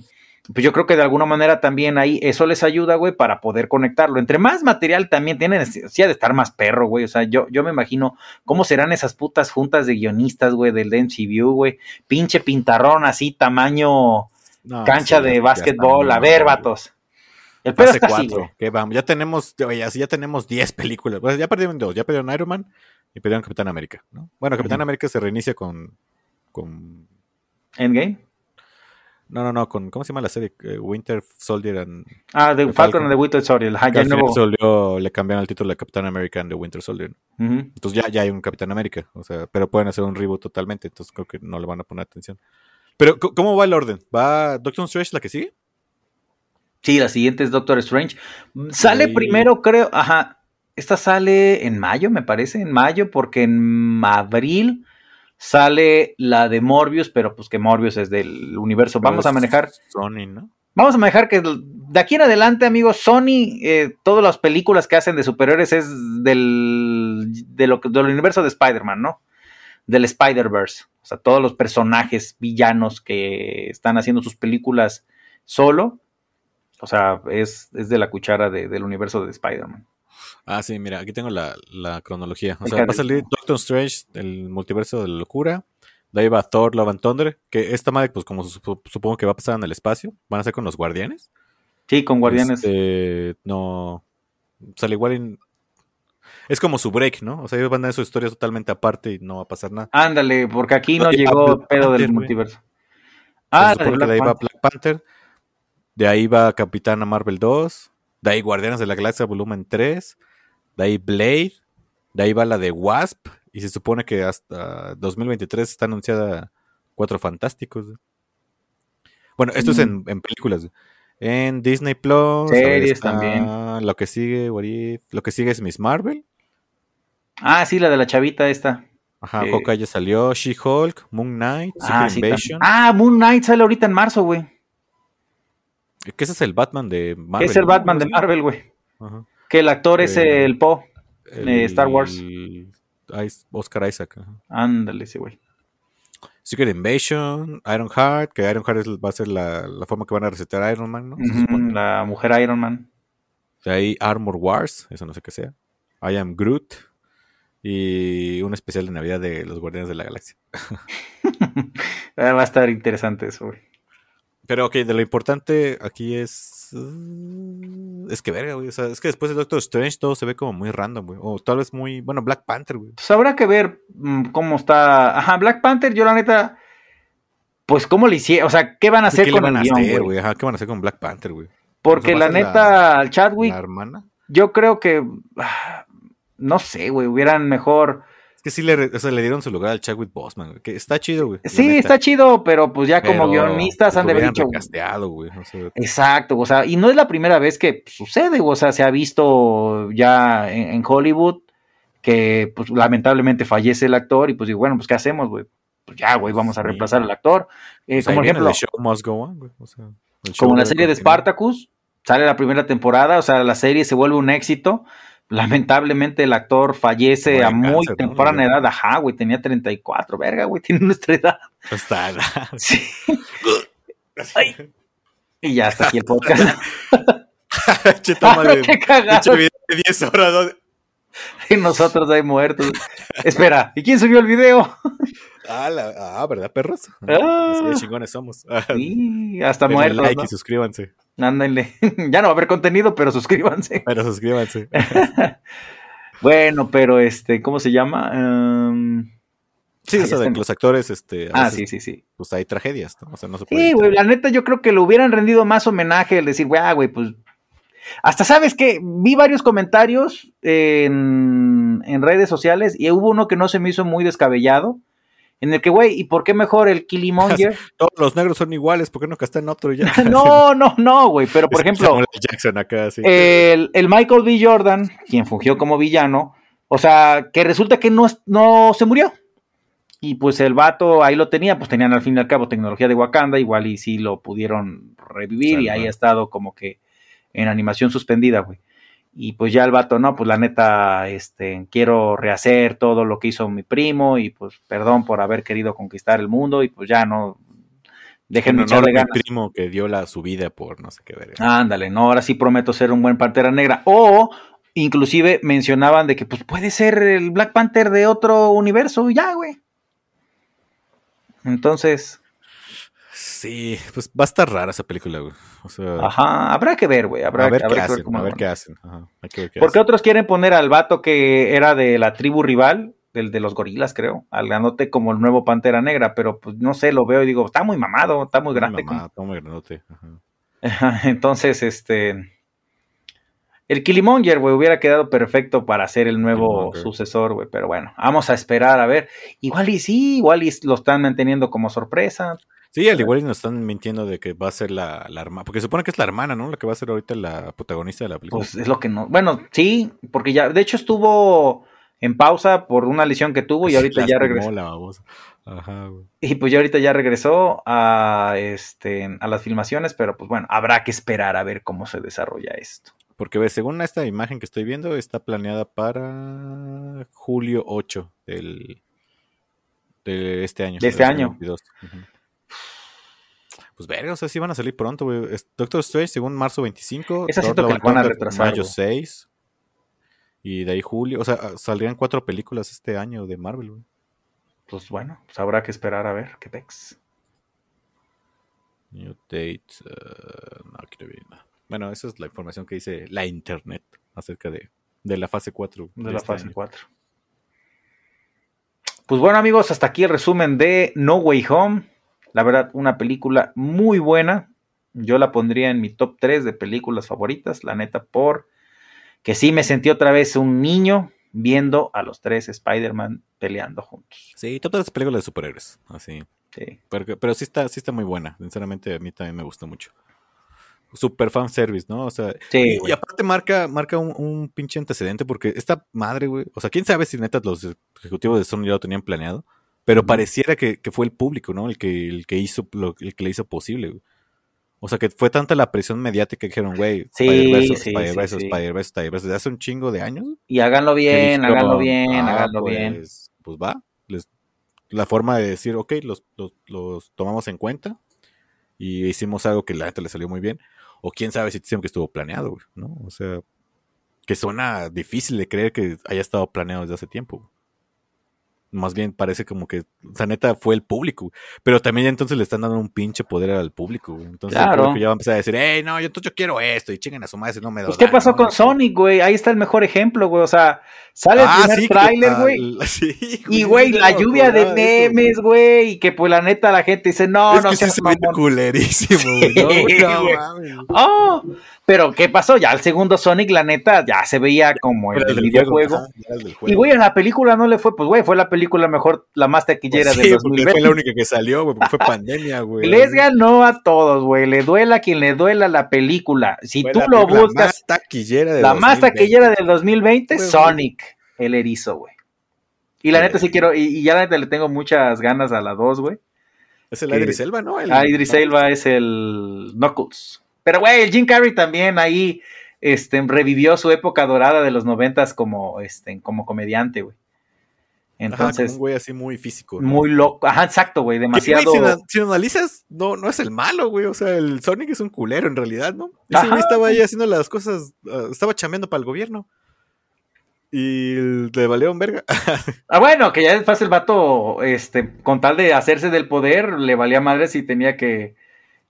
pues yo creo que de alguna manera también ahí eso les ayuda, güey, para poder conectarlo. Entre más material también tienen necesidad de estar más perro, güey. O sea, yo, yo me imagino cómo serán esas putas juntas de guionistas, güey, del MCU, güey. Pinche pintarrón así, tamaño No, cancha sí, de básquetbol. A ver, vatos. El pedo Fase está así, 4, güey. que vamos, ya tenemos, oye, así ya tenemos 10 películas. Bueno, ya perdieron dos, ya perdieron Iron Man y perdieron Capitán América, ¿no? Bueno, Capitán. América se reinicia con, con, Endgame. No, no, no, con, ¿cómo se llama la serie? Eh, Winter Soldier and... Ah, de The Falcon Falcon. and the Winter Soldier. Ajá, ya nuevo. le cambiaron el título de Capitán América and the Winter Soldier. Entonces ya, ya hay un Capitán América, o sea, pero pueden hacer un reboot totalmente, entonces creo que no le van a poner atención. Pero, ¿c- ¿cómo va el orden? ¿Va Doctor Strange la que sigue? Sí, la siguiente es Doctor Strange. Sale primero, creo, ajá. Esta sale en mayo, me parece, en mayo, porque en abril sale la de Morbius, pero pues que Morbius es del universo. Vamos a manejar, Sony, ¿no? vamos a manejar que de aquí en adelante, amigos, Sony, eh, todas las películas que hacen de superiores es del, de lo, del universo de Spider-Man, ¿no? Del Spider-Verse. O sea, todos los personajes villanos que están haciendo sus películas solo. O sea, es, es de la cuchara de- del universo de Spider-Man. Ah, sí, mira, aquí tengo la, la cronología. O sea, va a salir Doctor Strange, el multiverso de la locura. De ahí va Thor, Love and Thunder. Que esta madre, pues como sup- supongo que va a pasar en el espacio, van a ser con los guardianes. Sí, con Guardianes. Este, no. Sale igual en. Es como su break, ¿no? O sea, ellos van a dar su historia totalmente aparte y no va a pasar nada. Ándale, porque aquí no llegó Black pedo del Panther, multiverso. Ah, de Black ahí va. Black Panther. De ahí va Capitana Marvel 2. De ahí Guardianes de la Galaxia Volumen 3. De ahí Blade. De ahí va la de Wasp. Y se supone que hasta 2023 está anunciada Cuatro Fantásticos. Bueno, esto es en, en películas. En Disney Plus. Series también. Lo que sigue, what if, lo que sigue es Miss Marvel. Ah, sí, la de la chavita esta. Ajá, Eh. Hawkeye ya salió. She-Hulk, Moon Knight, Secret Ah, sí, Invasion. también. ah, Moon Knight sale ahorita en marzo, güey. Que ese es el Batman de Marvel. es el ¿no? Batman de. Marvel, güey. Ajá. Que el actor es Eh, el Po. Eh, Star Wars. El- Oscar Isaac. Ándale, ese güey. Secret Invasion, Iron Heart, que Iron Heart es- va a ser la, la forma que van a resetear a Iron Man, ¿no? La mujer Iron Man. De ahí Armor Wars, eso no sé qué sea. I Am Groot. Y un especial de Navidad de los Guardianes de la Galaxia. Ah, Va a estar interesante eso, güey. Pero ok, de lo importante aquí es. uh, Es que verga, güey. O sea, es que después de Doctor Strange todo se ve como muy random, güey. O tal vez muy. Bueno, Black Panther, güey. Pues habrá que ver mm, cómo está. Ajá, Black Panther, yo la neta. Pues cómo le hicieron. O sea, ¿qué van a hacer ¿Qué con le van el a hacer, güey? Ajá, ¿qué van a hacer con Black Panther, güey? Porque la neta, al Chadwick, ¿La hermana? yo creo que. ah, No sé, güey. Hubieran mejor. Es que sí le, o sea, le dieron su lugar al Chadwick Boseman, que está chido, güey. Sí, está chido, pero pues ya como Pero, guionistas han de haber dicho. güey. o sea, Exacto, o sea, y no es la primera vez que sucede, o sea, se ha visto ya en, en Hollywood que pues lamentablemente fallece el actor y pues digo, bueno, pues ¿qué hacemos, güey? Pues ya, güey, vamos a Sí. reemplazar al actor. Eh, pues, como ejemplo, The Show Must Go On, güey. o sea, como la serie de. Spartacus, sale la primera temporada, o sea, la serie se vuelve un éxito. Lamentablemente el actor fallece a muy cáncer, ¿no? temprana dio. edad, ajá, güey, tenía 34, verga, güey, tiene nuestra edad. Está. Sí. Ay. Y ya está aquí el podcast. Che, toma Ah, de, qué cagado. pinche video de 10 horas. ¿no? y nosotros ahí muertos. Espera, ¿y quién subió el video? Ah, la- ah, ¿verdad, perros? Ah. Así de chingones somos. Sí, hasta Denle muertos. like ¿no? y suscríbanse. Ándenle. ya no va a haber contenido, pero suscríbanse. Pero suscríbanse. Bueno, pero este, ¿cómo se llama? Em, Sí, o sea, de que los actores, este, ah, veces, sí, sí, sí. pues hay tragedias, ¿no? O sea, no se puede. Sí, güey, la neta yo creo que le hubieran rendido más homenaje el decir, güey, ah, güey, pues... Hasta sabes que vi varios comentarios en, en redes sociales y hubo uno que no se me hizo muy descabellado, en el que, güey, ¿y por qué mejor el Killimonger? Todos los negros son iguales, ¿por qué no castan otro ya? no, no, no, güey, pero por Es ejemplo, Samuel L. Jackson acá, sí. el, el Michael B. Jordan, quien fungió como villano, o sea, que resulta que no, no se murió. Y pues el vato ahí lo tenía, pues tenían al fin y al cabo tecnología de Wakanda, igual y sí lo pudieron revivir y ahí ha estado como que en animación suspendida, güey. Y pues ya el vato, no, pues la neta, este, quiero rehacer todo lo que hizo mi primo y pues perdón por haber querido conquistar el mundo y pues ya no, déjenme mi ganas. primo que dio la su vida por no sé qué ver. Ándale, no, ahora sí prometo ser un buen Pantera Negra. O inclusive mencionaban de que pues puede ser el Black Panther de otro universo y ya, güey. Entonces, Sí, pues va a estar rara esa película, güey. O sea, ajá, habrá que ver, güey. Habrá, a ver habrá qué que cómo a ver qué hacen. Ajá, hay que ver qué Porque hacen. otros quieren poner al vato que era de la tribu rival, del de los gorilas, creo, al grandote como el nuevo Pantera Negra, pero pues no sé, lo veo y digo, está muy mamado, está muy grande. mamá, está muy grandote. Ajá. Entonces, este. El Killimonger, güey, hubiera quedado perfecto para ser el nuevo Killmonger. sucesor, güey. Pero bueno, vamos a esperar a ver. Igual y sí, igual y lo están manteniendo como sorpresa. Sí, al igual y nos están mintiendo de que va a ser la, la hermana. Porque se supone que es la hermana, ¿no? La que va a ser ahorita la protagonista de la película. Pues es lo que no. Bueno, sí, porque ya, de hecho, estuvo en pausa por una lesión que tuvo y ahorita ya regresó. la. Ajá, güey. Y pues ya ahorita ya regresó a este a las filmaciones, pero pues bueno, habrá que esperar a ver cómo se desarrolla esto. Porque según esta imagen que estoy viendo, está planeada para julio 8 del, de este año. De este año. 2022. Ujú. Pues verga, o sea, sí van a salir pronto, güey. Doctor Strange, según marzo 25. Esa siento que van a retrasar, Mayo güey. 6. Y de ahí julio. O sea, saldrían cuatro películas este año de Marvel, güey. Pues bueno, pues habrá que esperar a ver qué pex. New date. eh, no, no viene nada. Bueno, esa es la información que dice la internet acerca de, de la fase 4. de la este fase año. 4. Pues bueno amigos, hasta aquí el resumen de No Way Home. La verdad, una película muy buena. Yo la pondría en mi top 3 de películas favoritas, la neta, por que sí me sentí otra vez un niño viendo a los tres Spider-Man peleando juntos. Sí, todas las películas de superhéroes. Así. Sí. Pero, pero sí está, sí está muy buena. Sinceramente, a mí también me gustó mucho. Super fan service, ¿no? O sea, Sí, y, aparte marca, marca un, un pinche antecedente porque esta madre, güey. O sea, quién sabe si neta los ejecutivos de Sony ya lo tenían planeado. Pero pareciera que, que fue el público, ¿no? El que, el que hizo lo, el que le hizo posible, güey. O sea, que fue tanta la presión mediática que dijeron, güey, Sí, Spider-Verse, sí, Spider-Verse, sí. Spider-Verse, Spider-Verse, desde hace un chingo de años. Y háganlo bien, dijeron, háganlo bien, "Ah, háganlo pues, bien. Pues va, les- la forma de decir, ok, los, los, los tomamos en cuenta y hicimos algo que la neta le salió muy bien. O quién sabe si que estuvo planeado, güey, ¿no? O sea, que suena difícil de creer que haya estado planeado desde hace tiempo. güey. Más bien parece como que, o sea, neta fue el público. Pero también ya entonces le están dando un pinche poder al público. güey. Entonces el Claro. público ya va a empezar a decir, hey, no, yo, yo quiero esto. Y chinguen a su madre si no me da Pues, ¿qué gana", pasó ¿no? con Sonic, güey? Ahí está el mejor ejemplo, güey. O sea, sale el Ah, primer sí, que- tráiler, güey. sí, Y, güey, la no me lluvia de de eso, güey. memes, güey. Y que, pues, la neta, la gente dice, no, es no que sí seas se ve mamón. culerísimo, güey. No, güey, no. Oh, pero ¿qué pasó? Ya el segundo Sonic, la neta, ya se veía como el videojuego. era el del juego. Y, güey, en la película no le fue, pues, güey, fue la película mejor, la más taquillera Pues de sí, porque 2020. fue la única que salió, güey, porque fue pandemia, güey. Les ganó a todos, güey. Le duela a quien le duela la película. Si Fue tú la lo película buscas, más taquillera de la más 2020. taquillera del 2020, Güey, Sonic, el erizo, güey. Y la neta sí quiero, y, y ya la neta le tengo muchas ganas a la 2, güey. Es el que- Idris Elba, ¿no? El- Ah, Idris Elba es el Knuckles. Pero, güey, el Jim Carrey también ahí este, revivió su época dorada de los noventas como, este, como comediante, güey. Ajá, como Entonces, un güey así muy físico. ¿no? muy loco. Ajá, exacto, güey, Que, güey, demasiado. si, si analizas, no, no es el malo, güey. O sea, el Sonic es un culero en realidad, ¿no? Ese Ajá. güey estaba ahí haciendo las cosas, ah, estaba chambeando para el gobierno. y le valió un verga. ah, bueno, que ya después el vato, este, con tal de hacerse del poder, le valía madre si tenía que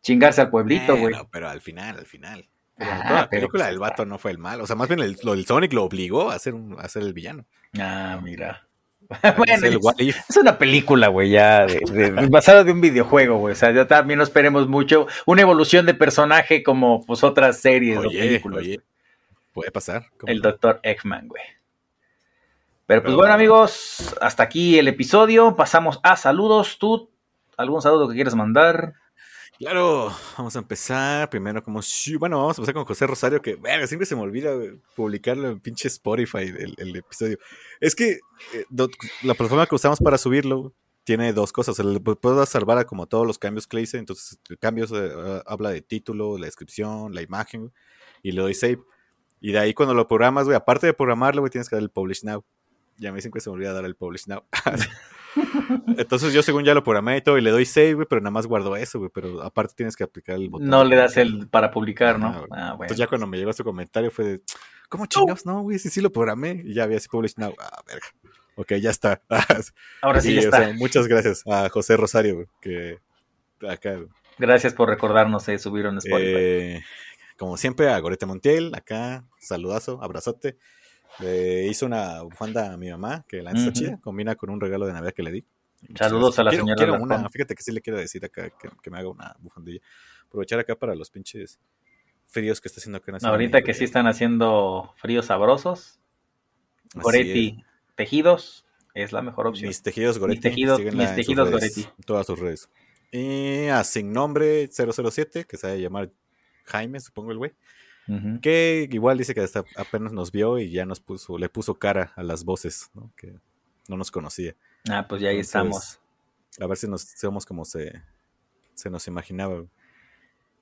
chingarse al pueblito, güey. Pero al final, al final. Pero toda la película pues, el vato no fue el mal. O sea, más bien el, el Sonic lo obligó a ser, un, a ser el villano. Ah, mira. Bueno, bueno, el es, una película, güey, ya de, de- basada de un videojuego, güey. O sea, ya también no esperemos mucho. Una evolución de personaje como pues otras series o Oye, películas. oye. Puede pasar. ¿cómo El no? doctor Eggman, güey. Pero pues Pero- bueno, amigos, hasta aquí el episodio. Pasamos a saludos. ¿Tú algún saludo que quieras mandar? Claro, vamos a empezar primero como... Bueno, vamos a empezar con José Rosario, que verga, siempre se me olvida publicarlo en pinche Spotify, el, el episodio. Es que eh, la plataforma que usamos para subirlo tiene dos cosas. El, puedo salvar a como todos los cambios que le hice, entonces el cambios eh, habla de título, la descripción, la imagen, y le doy save. Y de ahí cuando lo programas, güey, aparte de programarlo, güey, tienes que dar el publish now. Y a mí siempre se me olvida dar el publish now. Entonces yo según ya lo programé y todo y le doy save, güey, pero nada más guardo eso, güey, pero aparte tienes que aplicar el botón. No le das el para publicar, ¿no? Ah, bueno. Entonces ya cuando me llegó su comentario fue de, ¿cómo chingados? No, güey, sí, sí lo programé. Y ya había así publish now. Ah, verga. Ok, ya está. Ahora sí Y, ya o está. sea, muchas gracias a José Rosario, güey, que acá, güey. Gracias por recordarnos de subirlo en Spotify. Eh, como siempre, a Gorete Montiel, acá, saludazo, abrazote. Le hizo una bufanda a mi mamá, que la está Ujú. chida, combina con un regalo de Navidad que le di. Saludos a la Quiero- señora quiero Alarcón. una, fíjate que sí le quiero decir acá que, que me haga una bufandilla. Aprovechar acá para los pinches fríos que está haciendo acá en la Ciudad de Ahorita que sí están haciendo fríos sabrosos, Así Goretti Tejidos es la mejor opción. Mis tejidos Goretti. tejidos- mis en sus tejidos redes, Goretti. en Todas sus redes. Y a Sin Nombre 007, que se va a llamar Jaime, supongo el güey. Que igual dice que hasta apenas nos vio y ya nos puso, le puso cara a las voces, ¿no? Que no nos conocía. Ah, pues ya ahí Entonces, estamos. A ver si nos somos como se, se nos imaginaba.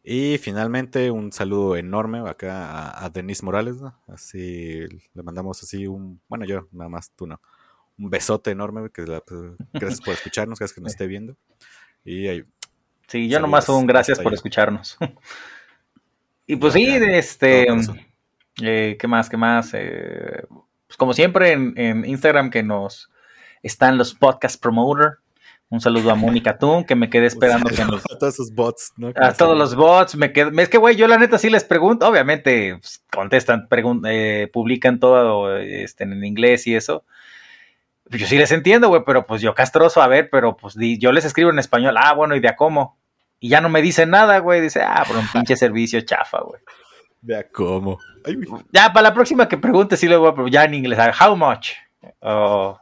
Y finalmente un saludo enorme acá a, a Denise Morales, ¿no? Así le mandamos así un, bueno yo, nada más tú no, un besote enorme, que la- pues, gracias por escucharnos, gracias que nos esté viendo. Y ahí, Sí, yo nomás un gracias por allá. escucharnos. y pues sí, este, eh, ¿qué más? ¿Qué más? Eh, pues como siempre en, en Instagram que nos están los podcast promoter. Un saludo a Mónica Tun, que me quedé esperando que nos a todos esos bots, A todos los bots, me quedo. Es que, güey, yo la neta sí les pregunto. Obviamente, pues, contestan, pregun- eh, publican todo este, en inglés y eso. Yo sí les entiendo, güey, pero pues yo castroso, a ver, pero pues di- yo les escribo en español. Ah, bueno, ¿y de a cómo? Y ya no me dicen nada, güey. Dice, ah, por un pinche servicio chafa, güey. Vea cómo. Ay. Ya, para la próxima que pregunte, sí le voy a preguntar ya en inglés. ah, How much? O,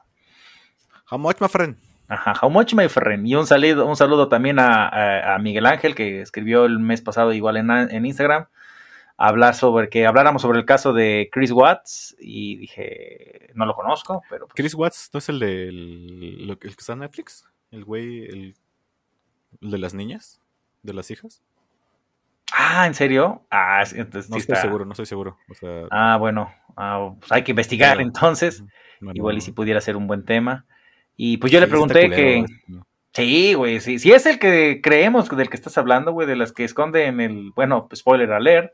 How much, my friend? Ajá, how much, my friend? Y un saludo, un saludo también a, a- a Miguel Ángel, que escribió el mes pasado igual en, en Instagram, hablar sobre que habláramos sobre el caso de Chris Watts, y dije, no lo conozco, pero pues, Chris Watts, ¿no es el de el que está en Netflix? El güey, el, el de las niñas, de las hijas. ah, ¿en serio? Ah, sí, entonces No sí estoy está- seguro, no estoy seguro. O sea, Ah, bueno, ah, pues hay que investigar entonces, bueno, igual y si pudiera ser un buen tema. Y pues yo le sí, pregunté que... ¿no? Sí, güey, sí. Si es el que creemos del que estás hablando, güey, de las que esconde en el, bueno, spoiler alert,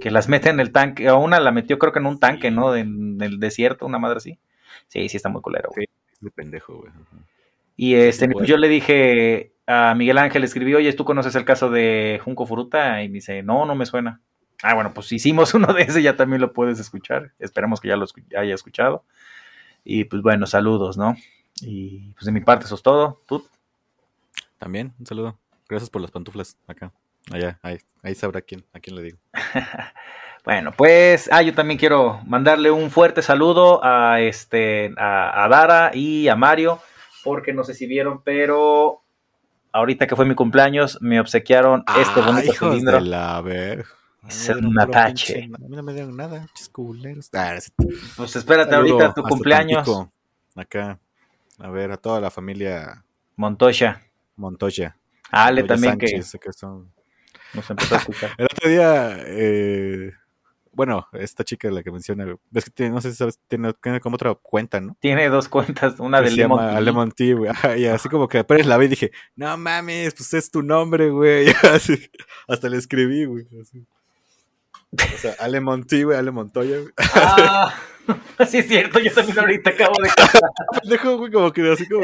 que las mete en el tanque, a una la metió creo que en un tanque, ¿no? En el desierto, una madre así. Sí, sí está muy culero, güey. Es de pendejo, güey. Y este, sí, yo le dije a Miguel Ángel, escribí, oye, ¿tú conoces el caso de Junco Fruta? Y me dice, no, no me suena. Ah, bueno, pues hicimos uno de ese, ya también lo puedes escuchar. Esperemos que ya lo haya escuchado. Y pues bueno, saludos, ¿no? Y pues de mi parte eso es todo. ¿Tú? También, un saludo. Gracias por las pantuflas acá. Allá, ahí, ahí sabrá quién, a quién le digo. Bueno, pues, ah, yo también quiero mandarle un fuerte saludo a este, a, a Dara y a Mario, porque no sé si vieron, pero ahorita que fue mi cumpleaños, me obsequiaron este Ah, bonito cilindro. de la ver. Es un puro Apache. pinche- A mí no me dieron nada, culeros. Ah, es- Pues espérate saludo ahorita tu cumpleaños, Tampico, Acá, a ver, a toda la familia Montoya. Montoya. Ale Montoya también que que son nos empezó a escuchar. El otro día, eh, bueno, esta chica la que menciona, ves que tiene, no sé si sabes, tiene, tiene como otra cuenta, ¿no? Tiene dos cuentas, una de Lemon llama Tea. Lemon Tea, güey. Y así como que apenas la vi y dije, no mames, pues es tu nombre, güey. Hasta le escribí, güey. O sea, a Lemon Tea, güey, a Lemon Montoya, güey. Ah, sí, es cierto, yo también ahorita acabo de. Pendejo, güey, como que así como.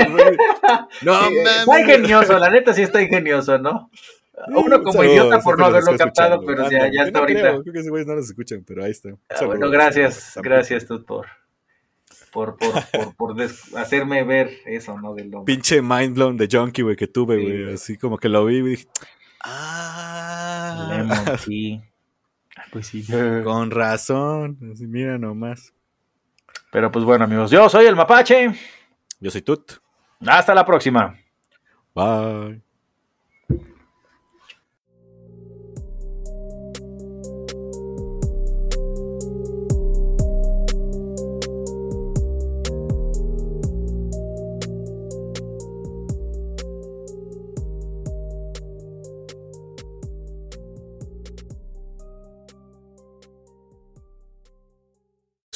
no, Sí, Está ingenioso, la neta sí está ingenioso, ¿no? Uno como Saludos, idiota por no haberlo captado, pero Ah, ya, no, ya está no ahorita. creo, Creo que ese güey no nos escuchan, pero ahí está. Ah, Saludos, bueno, gracias, gracias tú por por, por, por, por des- hacerme ver eso, ¿no? Del. Pinche mind blown de junkie, güey, que tuve, güey. Así como que lo vi y dije. Ah. Lemon, sí. Ah, Pues sí. Con razón. Así, mira nomás. Pero pues bueno, amigos, yo soy el Mapache. Yo soy Tut. Hasta la próxima. Bye.